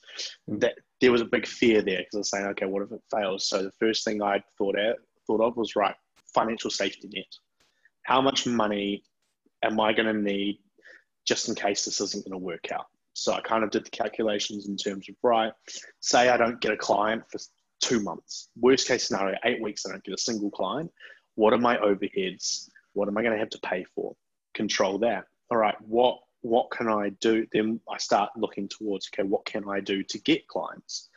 mm. that there was a big fear there because I was saying, okay, what if it fails? So the first thing I thought at, thought of was right, financial safety net. How much money am I going to need just in case this isn't going to work out? So I kind of did the calculations in terms of right, say I don't get a client for two months. Worst case scenario, eight weeks, I don't get a single client. What are my overheads? What am I going to have to pay for? Control that. All right, what what can I do? Then I start looking towards okay, what can I do to get clients?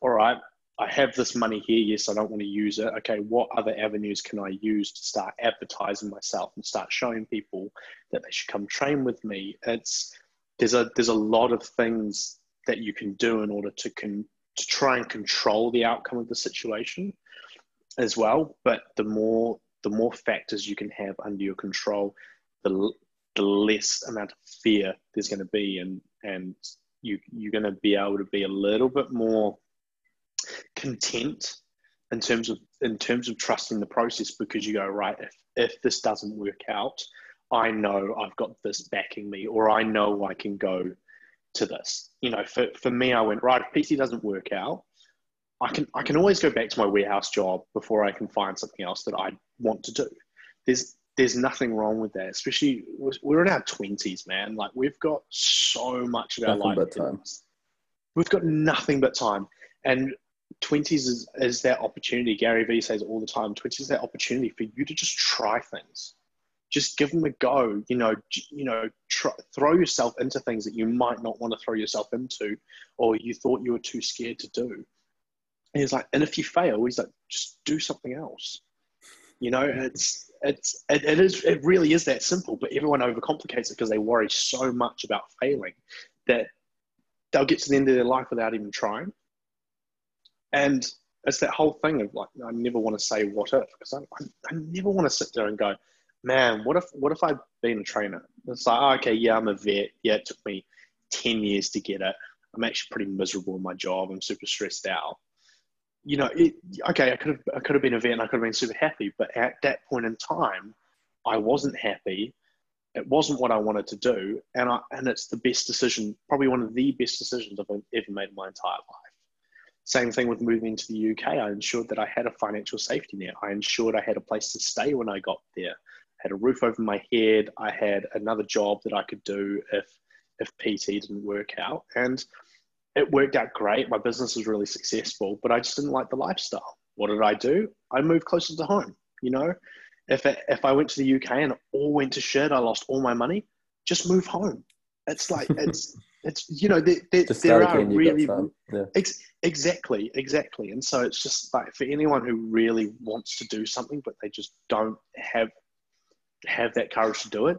All right, I have this money here. Yes, I don't want to use it. Okay, what other avenues can I use to start advertising myself and start showing people that they should come train with me? It's there's a there's a lot of things that you can do in order to con, to try and control the outcome of the situation as well. But the more the more factors you can have under your control, the the less amount of fear there's going to be, and and you you're going to be able to be a little bit more content in terms of in terms of trusting the process because you go right if if this doesn't work out i know i've got this backing me or i know i can go to this. You know for, for me i went right if PT doesn't work out i can i can always go back to my warehouse job before i can find something else that i want to do. There's there's nothing wrong with that especially we're in our 20s man like we've got so much of our Nothing life but time. we've got nothing but time and 20s is, is that opportunity. Gary Vee says all the time 20s is that opportunity for you to just try things. Just give them a go. You know, you know, try, throw yourself into things that you might not want to throw yourself into, or you thought you were too scared to do. And he's like, and if you fail, he's like, just do something else. You know, it's it's it, it is it really is that simple. But everyone overcomplicates it because they worry so much about failing that they'll get to the end of their life without even trying. And it's that whole thing of like, I never want to say what if because I, I, I never want to sit there and go, man, what if what if I'd been a trainer? It's like, oh, okay, yeah, I'm a vet. Yeah, it took me ten years to get it. I'm actually pretty miserable in my job. I'm super stressed out. You know, it, okay, I could have I could have been a vet and I could have been super happy, but at that point in time, I wasn't happy. It wasn't what I wanted to do, and I and it's the best decision, probably one of the best decisions I've ever made in my entire life. Same thing with moving to the UK. I ensured that I had a financial safety net. I ensured I had a place to stay when I got there. I had a roof over my head. I had another job that I could do if if PT didn't work out. And it worked out great. My business was really successful, but I just didn't like the lifestyle. What did I do? I moved closer to home. You know, if it, if I went to the UK and it all went to shit, I lost all my money. Just move home. It's like it's it's you know there, there, there are really. Yeah. Ex- exactly, exactly. And so it's just like for anyone who really wants to do something, but they just don't have have that courage to do it,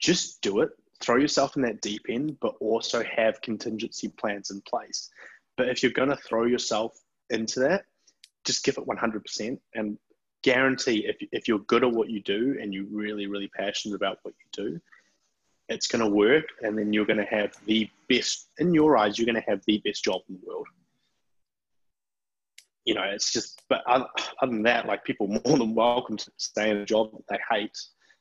just do it. Throw yourself in that deep end, but also have contingency plans in place. But if you're going to throw yourself into that, just give it 100% and guarantee if, if you're good at what you do and you're really, really passionate about what you do, it's going to work and then you're going to have the best in your eyes you're going to have the best job in the world you know it's just but other, other than that like people more than welcome to stay in a job that they hate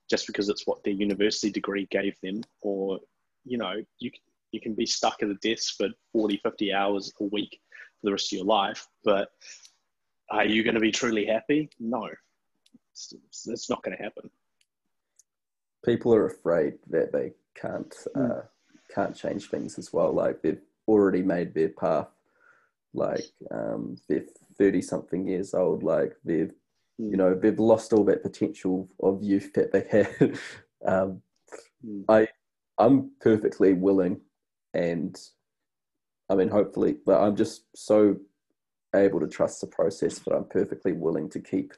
just because it's what their university degree gave them or you know you you can be stuck at a desk for 40 50 hours a week for the rest of your life but are you going to be truly happy no it's, it's not going to happen people are afraid that they can't Hmm. uh, can't change things as well. Like they've already made their path. Like um, they're thirty something years old. Like they've Hmm. you know they've lost all that potential of youth that they had. um, Hmm. I I'm perfectly willing, and I mean hopefully, but I'm just so able to trust the process. But I'm perfectly willing to keep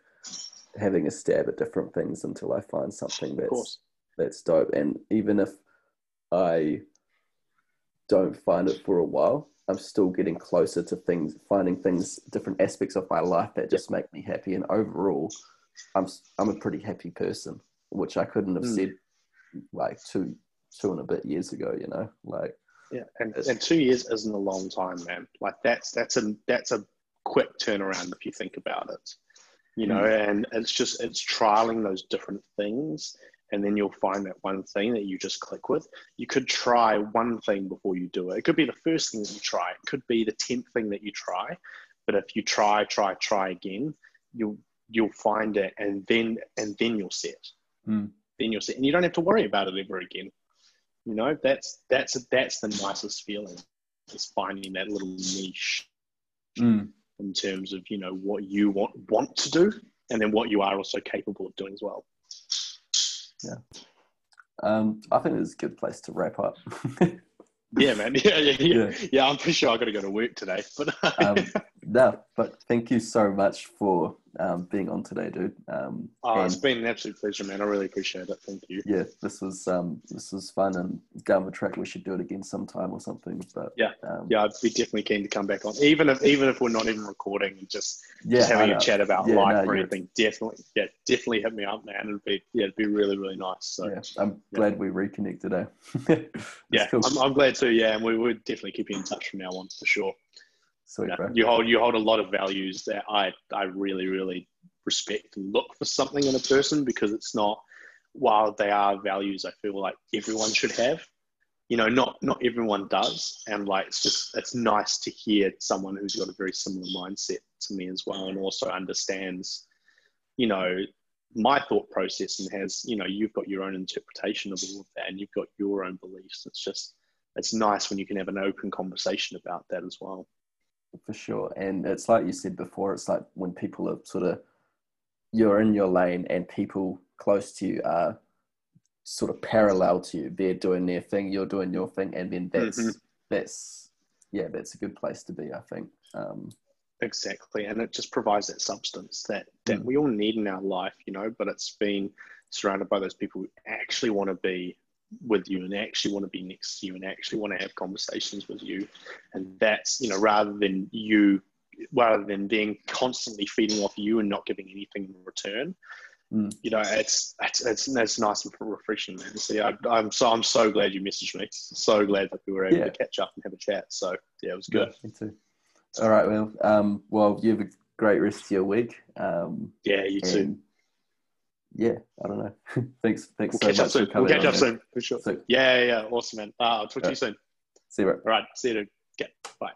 having a stab at different things until I find something that's that's dope. And even if I don't find it for a while, I'm still getting closer to things, finding things, different aspects of my life that just make me happy. And overall, I'm I'm a pretty happy person, which I couldn't have Mm. said like two two and a bit years ago. You know, like Yeah, and, and two years isn't a long time, man. Like that's that's a that's a quick turnaround if you think about it. You know, and it's just it's trialing those different things and then you'll find that one thing that you just click with. You could try one thing before you do it. It could be the first thing that you try. It could be the tenth thing that you try. But if you try, try, try again, you'll you'll find it, and then and then you'll set. Mm. Then you'll set, and you don't have to worry about it ever again. You know, that's that's that's the nicest feeling. Is finding that little niche Mm. in terms of you know what you want want to do, and then what you are also capable of doing as well. Um, I think it's a good place to wrap up. Yeah, man. Yeah, yeah, yeah. Yeah. Yeah, I'm pretty sure I got to go to work today. But um, no, but thank you so much for um, being on today, dude. Um, oh, it's been an absolute pleasure, man. I really appreciate it. Thank you. yeah, this was um, this was fun, and down the track we should do it again sometime or something. But Yeah. um, Yeah, I'd be definitely keen to come back on, even if even if we're not even recording, and just yeah, just having a chat about Yeah, life no, or anything. Definitely, yeah, definitely hit me up, man. It'd be yeah, it'd be really really nice. So Yeah, I'm Yeah. glad we reconnected. Eh? Yeah, cool. I'm, I'm glad too. Yeah, and we would definitely keep you in touch from now on for sure. Sweet, Yeah. You hold you hold a lot of values that I I really really respect and look for something in a person because it's not while they are values I feel like everyone should have. You know, not not everyone does, and like it's just it's nice to hear someone who's got a very similar mindset to me as well, and also understands, you know, my thought process and has you know you've got your own interpretation of all of that, and you've got your own beliefs. It's just it's nice when you can have an open conversation about that as well. For sure. And it's like you said before, it's like when people are sort of you're in your lane and people close to you are sort of parallel to you. They're doing their thing, you're doing your thing, and then that's Mhm. that's yeah, that's a good place to be, I think. Um, Exactly, and it just provides that substance that that Mm. we all need in our life, you know. But it's being surrounded by those people who actually want to be with you and actually want to be next to you and actually want to have conversations with you, and that's you know rather than you, rather than being constantly feeding off you and not giving anything in return. Mm. You know, it's it's it's, it's nice and refreshing, man. So yeah, I, I'm so I'm so glad you messaged me. So glad that we were able Yeah. to catch up and have a chat. So yeah, it was good. yeah, me too. All right, well, um, well, you have a great rest of your week. Um, Yeah, you too. Yeah, I don't know. thanks, thanks We'll so catch much up soon. for. We'll catch up man. soon for sure. So, Yeah, yeah. Awesome, man. Uh, I'll talk to you soon. see you. bro. All right. See you. Dude. Okay. Bye.